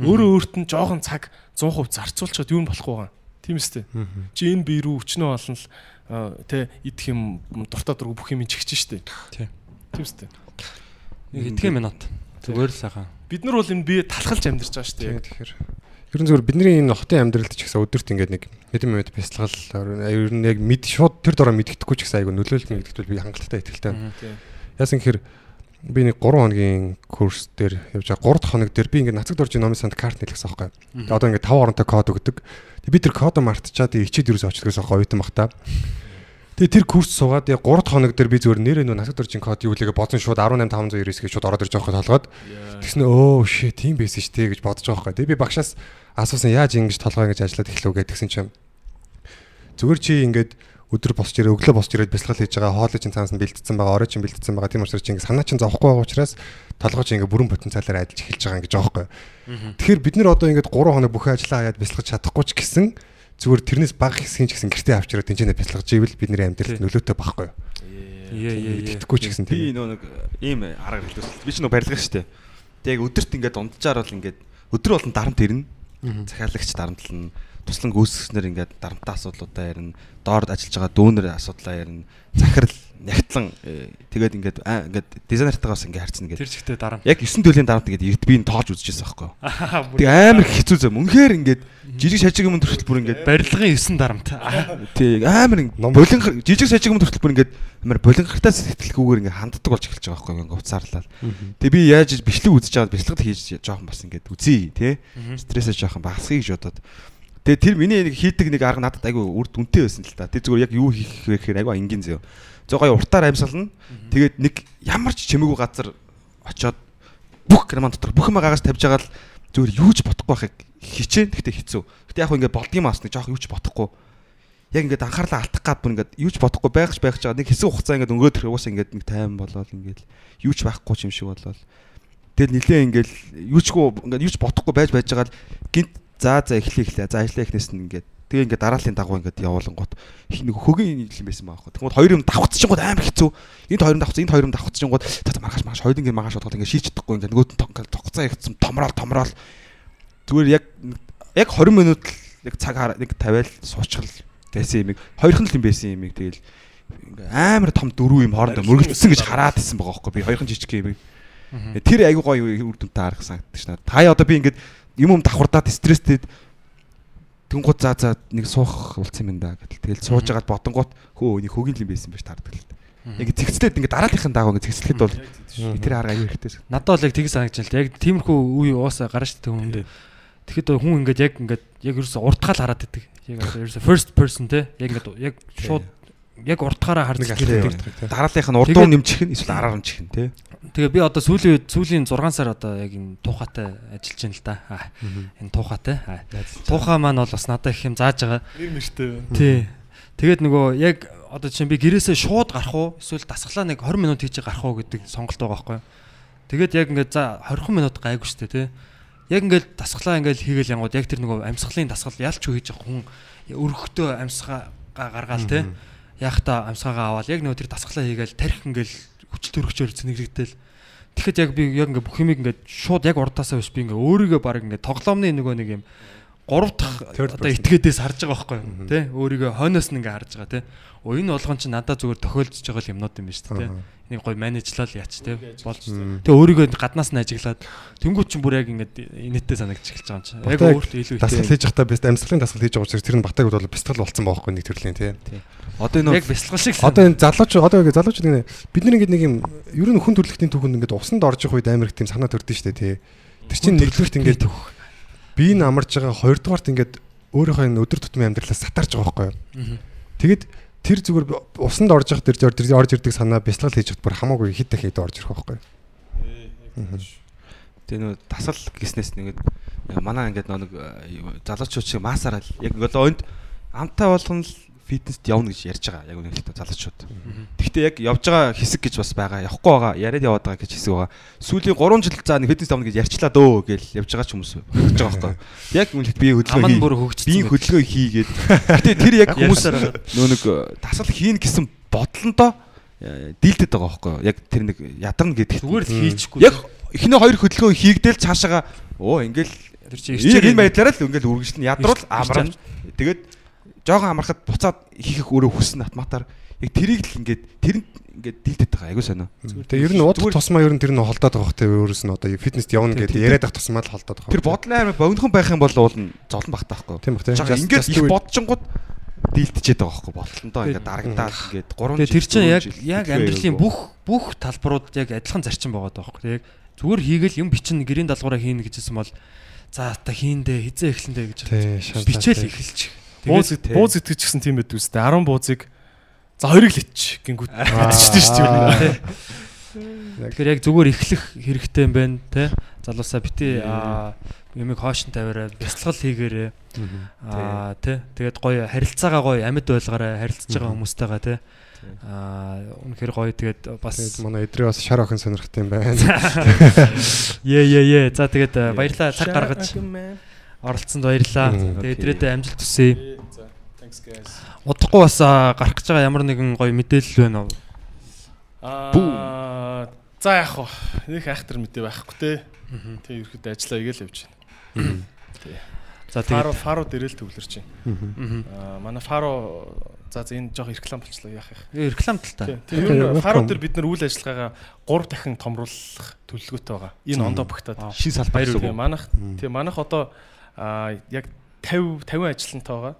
Speaker 4: Өөрөө өөрт нь жоохон цаг 100% зарцуулчихад юу болохгүй байгаа. Тийм үстэй. Чи энэ бие рүү өчнөө олон л тэ идэх юм дуртай дург бүх юм чихэж штэ.
Speaker 5: Тийм.
Speaker 4: Тийм үстэй.
Speaker 5: Нэг итгэх минут. Зүгээр л сайхан.
Speaker 4: Бид нар бол энэ бие талхалж амьдарч байгаа штэ. Яг
Speaker 3: тэгэхээр Ер нь зөвхөн бидний энэ хотын амьдралд ч гэсэн өдөрт ингээд нэг хэдэн минут бясалгал ер нь яг мэд шууд тэр дороо мэддэхгүй ч гэсэн айгу нөлөөлөлт мэддэхгүй би хангалттай ихтэй. Яасан гэхээр би нэг 3 хоногийн курс дээр явж байгаа 3 дахь хоног дээр би ингээд нацагд орж номын санд карт нэлгэсэн байхгүй. Тэгээ одоо ингээд 5 оронтой код өгдөг. Тэгээ би тэр код мартчихад ичээд юус очихдгоос хойно оюутан бах та. Тэгээ тэр курс суугаад яг 3 дахь хоног дээр би зүгээр нэрээ нөө нацагд оржин код юу лээгээ бодсон шууд 18509 гэж шууд ороод ирж байгаа хөлгөөд тэгснэ өө shit тийм байсан шүү дээ гэж бодож байгаа байхгүй. Тэгээ би багшаас асуусан яаж ингэж толгой ингэж ажиллаад эхлэв гэдгсэн чинь зүгээр чи ингээд өдөр босч ирээ өглөө босч ирээд бясалгал хийж байгаа хоолой чинь цаанаас нь бэлдсэн байгаа орой чинь бэлдсэн байгаа тийм учраас чи ингэ санаа чинь зовхгүй байгаа учраас толгой чинь ингэ бүрэн потенциалаар ажиллаж эхэлж байгаа ингэж байгаа байхгүй. Тэгэхээр бид нар одоо ингэ 3 хоног бүх ажлаа хаяад бясалгаж чадахгүй ч гэсэн зүгээр тэрнээс бага хэсгийн ч гэсэн гэртээ авчираад тэнцэнэ бясалгаж ивэл бидний амьдралд нөлөөтэй байхгүй юу? Тэтгэхгүй ч гэсэн
Speaker 6: би нөө нэг ийм арга хэлсэн. Би ч нөө барилга шүү дээ. Тэг өдөрт ингээд унтчаар бол ингээд өдөр болон дарамт ирнэ захиалагч дарамтлна туслан гүйцэтгэснээр ингээд дарамттай асуудлуудаа ярина доор ажиллаж байгаа дүүнер асуудлаа ярина захирал нягтлан тэгээд ингээд ингээд дизайнертайгаас ингээд харьцна гэдэг.
Speaker 5: Тэр чигтээ дарамт.
Speaker 6: Яг 9 төлөлийн дарамт ингээд эрд би н тоолж үзчихсэн байхгүй юу. Тэг амар хэцүү зам. Үнэхээр ингээд жижиг сажиг юм төрөл бүр ингээд
Speaker 5: барилгын 9 дарамт.
Speaker 6: Тэг амар болин жижиг сажиг юм төрөл бүр ингээд амар болингартай сэтгэлгүйгээр ингээд ханддаг болж эхэлж байгаа байхгүй юу ингээд уцаарлал. Тэг би яаж бичлэг үзэж аваад бичлэгт хийж жоохон бас ингээд үзье тий. Стрессээ жоохон багасгая гэж бодоод Тэгээ тэр миний нэг хийдэг нэг арга надад айгүй үр дүнтэй байсан л та. Тэр зүгээр яг юу хийх вэ гэхээр айгүй энгийн зөө. Гоё уртаар амьсгална. Тэгээд нэг ямар ч чимээгүй газар очоод бүх граман дотор бүх юм гагаас тавьж байгаа л зүгээр юу ч бодохгүй байхыг хичээн гэхдээ хэцүү. Гэтэ яг хөө ингээд болдгийм аас нэг жоох юу ч бодохгүй. Яг ингээд анхаарлаа алдах гад бүр ингээд юу ч бодохгүй байх ч байх ч байгаа. Нэг хэсэг хугацаа ингээд өнгөөд тэр угаасаа ингээд нэг тайван болоод ингээд юу ч байхгүй юм шиг болоод Тэгэл нилээ ингээд юу чгүй ингээд юу ч бодохгүй байж байж байгаа л гинт За за эхлэе эхлэе. За эхлэе эхнээс нь ингээд тэгээ ингээд дарааллын дагуу ингээд явуулангууд нэг хөгийн юм байсан байхгүй. Тэгмээд хоёр юм давхцчихгод амар хэцүү. Энд хоёр юм давхц, энд хоёр юм давхцчихгод за за маргааш маргааш хоёул ингээд маргааш бодоход ингээд шийч чадахгүй ингээд нөгөөд нь тогцоо ихсэн томрол томрол. Зүгээр яг яг 20 минут нэг цаг нэг тавиал суучгал байсан юм. Хоёрхан л юм байсан юм. Тэгэл амар том дөрөв юм хоорондоо мөргөлдсөн гэж хараад исэн байгаа байхгүй. Би хоёрхан жижиг юм. Тэр айгуу гоё үр дүнтэй харах санагдаж байна. Та одоо би ингээд юм юм давхардаад стресстэй тэнгууд за за нэг суух болцсон юм да гэдэл тэгэл сууж агаад бодонгууд хөө нэг хөгийн юм байсан байж таардаг л яг зэгцлээд ингээ дарааллахын дагуу ингээ зэгцлэхэд бол тэр арга аюу хэрэгтэй.
Speaker 5: Надад бол яг тийг санагдаж байна л яг тиймэрхүү үе уусаа гараж тэ хүн. Тэгэхэд хүн ингээд яг ингээд яг ерөөсө уртгаал хараад идэг. Яг ерөөсө first person те яг ингээд яг шууд яг уртгаараа харж
Speaker 6: идэг. Дарааллынх нь урдуу нэмчих нь эсвэл араар нь чих нь те.
Speaker 5: Тэгээ би одоо сүүлийн сүүлийн 6 сар одоо яг энэ туухатай ажиллаж байна л да. Энэ туухатай. Туухаа маань бол бас надад их юм зааж байгаа.
Speaker 4: Нэр мэртэй.
Speaker 5: Тий. Тэгээд нөгөө яг одоо чинь би гэрээсээ шууд гарах уу эсвэл дасглаа нэг 20 минут хийж гарах уу гэдэг сонголт байгаа байхгүй. Тэгээд яг ингээд за 20 минут гайгүй штэ тий. Яг ингээд дасглаа ингээд хийгээл янгууд яг тэр нөгөө амьсгалын дасгал ялч юу хийж байгаа хүн өргөхдөө амьсгаа гаргаал тий. Яг та амьсгаагаа аваад яг нөгөө тэр дасглаа хийгээл тарих ингээд хүчил төрөгчөөр зэнэгдэл Тэгэхэд яг би яг ингээ бүх юмыг ингээ шууд яг урдаасаа биш би ингээ өөрийгөө баг ингээ тоглоомны нөгөө нэг юм гурав дахь одоо этгээдээс харж байгаа байхгүй юу тий өөрийгөө хойноос нь ингээ харж байгаа тий Оо энэ болгон чи надад зүгээр тохиолдож байгаа юмнууд юм байна шүү дээ. Энийг гой менежлал яач те болж. Тэгээ өөрийгөө гаднаас нь ажиглаад тэнгуү чин бүр яг ингээд инээдтэй санагдчих эхэлж байгаа юм чи. Яг өөртөө илүү
Speaker 3: дасгал хийж явахдаа бэст амьсгалын дасгал хийж байгаа учраас тэр нь батаг бол бясалгал болсон байгаа байхгүй нэг төрлийн тий.
Speaker 5: Одоо энэ яг бясалгал шиг.
Speaker 3: Одоо энэ залууч одоо ингэ залуучууд ингэ бид нар ингэ нэг юм ер нь хүн төрөлхтний түүхэнд ингэ усанд орж их үед амар их тийм санаа төрдөн шүү дээ тий. Тэр чинь нэгдүгürt ингэ би н амарч байгаа хоёрдугаарт ингэ өөрийнхөө энэ өдөр тутмын амьдралаас сатарч байгаа байхгүй юу. Тэгэд тэр зүгээр усанд орж явах тэр тэр орж ирдэг санаа бясалгал хийж хад бүр хамаагүй хэд дахиад орж ирэх байхгүй.
Speaker 6: Тэгээ нөө дасал гиснээс нэгэд Манай ингээд нэг залуучууд шиг масаараа л яг одоо онд амтай болгоно л фитнест явна гэж ярьж байгаа яг үнэ хэлэхдээ залуучууд. Гэхдээ яг явж байгаа хэсэг гэж бас байгаа. Явахгүй байгаа. Яриад яваад байгаа гэж хэсэг байгаа. Сүүлийн 3 жил за нэг фитнес явна гэж ярьчлаа дөө гэж явж байгаа ч хүмүүс болж байгаа байхгүй. Яг үнэ би хөдөлгөөн хий.
Speaker 5: бүр хөгжсөн
Speaker 6: Би хөдөлгөөн хийгээд. Гэтэ тэр яг хүмүүс нөө нэг тасал хийн гэсэн бодлондоо э, дийлдэд байгаа байхгүй. Яг тэр нэг ядарна гэдэг.
Speaker 5: Зүгээр л хийчихгүй.
Speaker 6: Яг эхний хоёр хөдөлгөөн хийгдэл цаашаага оо ингээл
Speaker 5: тэр чинь
Speaker 6: энэ байдлаараа л ингээл үргэлжлэн ядруул амраа. Тэгээд жоохон амархад буцаад хийх өөрөө хүснэ автоматар. Яг тэрийг л ингээд тэр нь ингээд дийлдэд байгаа. Айгуу сонио.
Speaker 3: Тэгээ ер нь удаа тусмаа ер нь тэр нь холдоод байгаа хөтэй өөрөөс нь одоо фитнест явна гэдэг яриад ах тусмаа л холдоод байгаа.
Speaker 6: Тэр бодлын аймаг богинохон байх юм бол уул нь золон багтаа байхгүй.
Speaker 3: Тийм бах тийм.
Speaker 6: Ингээд их бодчихгод дийлдэжээд байгаа байхгүй бодлондоо ингээд дарагдаад ингээд 3
Speaker 5: Тэгээ тэр чинь яг яг амьдралын бүх бүх талбарууд яг адилхан зарчим байгаа даа байхгүй. Яг зүгээр хийгээл юм бичин гэрийн даалгавраа хийнэ гэжсэн бол за та хийндэ хизээ эхлэндэ гэж бичээл эхэлчих.
Speaker 4: Бууз бууз итгэж гисэн тийм байд үстэй. 10 буузыг за хоёрыг л ич гингүүд мэдчихсэн шүү дээ.
Speaker 5: Тэгэхээр яг зүгээр эхлэх хэрэгтэй юм байна те. Залуусаа бити юмыг хоошин тавиараа бяцлал хийгээрээ аа те. Тэгээд гоё харилцаагаа гоё амьд байлгаараа харилцаж байгаа хүмүүстэйгээ те. Аа үнэхээр гоё. Тэгээд бас
Speaker 3: манай эдрээ бас шар охин сонирхт юм байна.
Speaker 5: Ее ее ее. За тэгээд баярлалаа. Цаг гаргаж оролцсонд баярлалаа. Тэгээд эдрээдээ амжилт хүсье.
Speaker 4: За thanks guys.
Speaker 5: Удахгүй бас гарах гэж байгаа ямар нэгэн гоё мэдээлэл байна уу?
Speaker 4: Аа за яах вэ? Нэг айхтар мэдээ байхгүй те. Тэг ерөөд ажиллаа игээл явж байна.
Speaker 5: За
Speaker 4: Фаро
Speaker 5: тэгээд
Speaker 4: фаро дээрэл төвлөрч байна. Аа манай фаро за за энэ жоох реклам болчлоо яах юм.
Speaker 5: Э, реклам тал та.
Speaker 4: Фаро дээр бид нар үйл ажиллагаагаа 3 дахин томруулах төлөвлөгөөтэй байгаа. Энэ ондоо багтаад.
Speaker 6: шин салбар
Speaker 4: манах тийм манах одоо яг 50 50 ажилтнтай байгаа.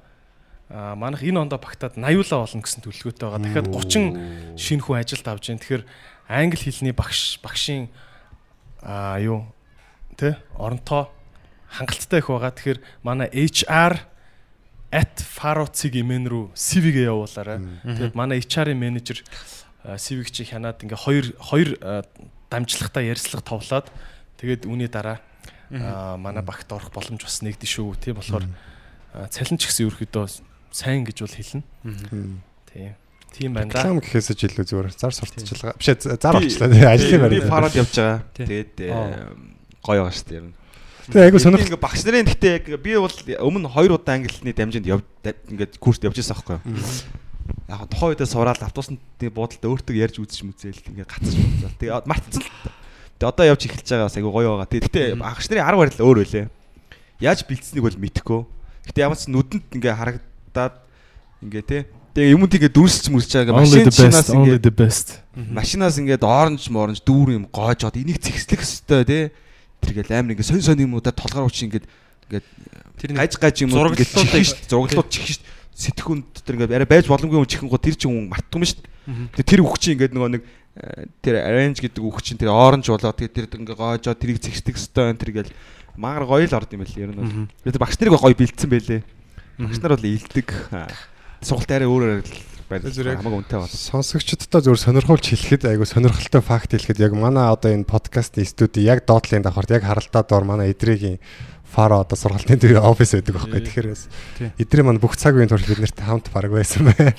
Speaker 4: Аа манах энэ ондоо багтаад 80лаа болно гэсэн төлөвлөгөөтэй байгаа. Дахиад 30 шинэ хүн ажилд авж байна. Тэгэхээр англи хэлний багш багшийн аа юу тэ оронтой хангалттай их байгаа. Тэгэхээр манай HR @farocig-ийн рүү CV-гээ явуулаарай. Тэгээд манай HR-ийн менежер а, CV-г чи хянаад ингээ хоёр хоёр а, дамжлагтай ярьцлага товлоод тэгээд үүний дараа а, манай багт орох боломж бас нэгдэн шүү. Тийм болохоор цалин ч гэсэн ерөөхдөө сайн гэж бол хэлнэ. Тийм. Тийм байна да.
Speaker 3: Реклам гэхээсээ ч илүү зүгээр зар сурталчилгаа. Биш ээ зар тий, Ажлын
Speaker 6: Би
Speaker 3: байр.
Speaker 6: фарад явж байгаа. Тэгээд гоё байгаа шүү дээ. ер нь.
Speaker 3: Тэгээ айгу сонирх.
Speaker 6: Ингээ багш нарын гэхдээ яг би бол өмнө 2 удаа англи хэлний дамжинд яв ингээд курст явж байсан байхгүй юу. Яг тухайн үедээ сураад автобусны буудалд өөртөө ярьж үзэж мүзээл ингээ гацж байна. Тэгээ мартцсан л. Тэгээ одоо явж эхэлж байгаа бас айгу гоё байгаа. Тэгээ гэхдээ багш нарын арга барил өөр байлээ. Яаж бэлдсэнийг бол мэдэхгүй. Гэхдээ ямар ч нүдэнд ингээ харагдаад ингээ те. Тэгээ юмд ингээ дүрсч мүрсэж байгаа машин
Speaker 4: only
Speaker 6: ингээ машинаас ингээд оранж моронж дүүр юм гоожоод энийг цэгслэх хэвээр те тэргээл амар ингээд сонь сонь юмудаа толгоор уучи ингээд ингээд
Speaker 5: Тэр нэг
Speaker 6: гаж гаж юм уу ингээд чихэн шүү зураглууд чихэн шүү сэтгүүнд тэр ингээд арай байж боломгүй юм чихэн гоо тэр чинь хүн мартахгүй юм шүү тэр үг чинь ингээд нөгөө нэг тэр arrange гэдэг үг чинь тэр оранж болоо тэр тэр ингээд гоожоо тэрийг цэгсдэг хэвээр тэргээл мангар гоё л орд юм байл ер нь бол. Тэр багш нарыг гоё бэлдсэн байлээ. Багш нар бол илдэг. Сургалт арай өөрөөр байл
Speaker 3: Зүрэг.
Speaker 6: хамаагүй үнэтэй бол
Speaker 3: Сонсогчдод зөвөр сонирхуулж хэлэхэд айгу сонирхолтой факт хэлэхэд яг манай одоо энэ подкастын студи яг доотлын давхарт яг харалтаа доор манай эдрэгийн фара одоо сургалтын төв офис байдаг байхгүй. Тэгэхээр бас эдрээ маань бүх цаг үеийн турш бид нарт хамт баг байсан байна.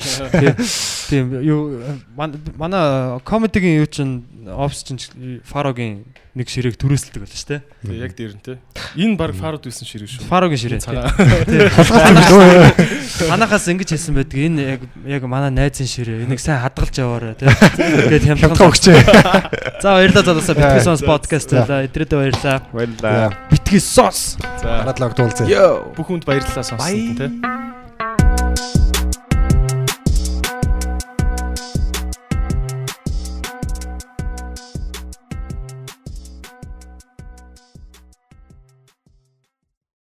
Speaker 5: Тийм юу ман- манай комедигийн юу чин офс чин фарогийн нэг ширээг түрээсэлдэг байлаа шүү дээ.
Speaker 4: Яг дээр нь те. Энэ баг фарод үйсэн ширээ шүү.
Speaker 5: Фарогийн ширээ.
Speaker 4: Цагаан.
Speaker 5: Манахаас ингэж хэлсэн байдаг. Энэ яг яг манай найзын ширээ. Энийг сайн хадгалж яваарай тий. Тэгээд
Speaker 3: Хямдхан өгчээ.
Speaker 5: За баярлалаа залуусаа битгий сонс подкаст байлаа. Эдрээдээ баярлалаа.
Speaker 6: баярлаа
Speaker 5: Битгий сонс.
Speaker 4: За
Speaker 3: уулзъя.
Speaker 6: Йоо
Speaker 4: бүх хүнд баярлалаа сонссон те.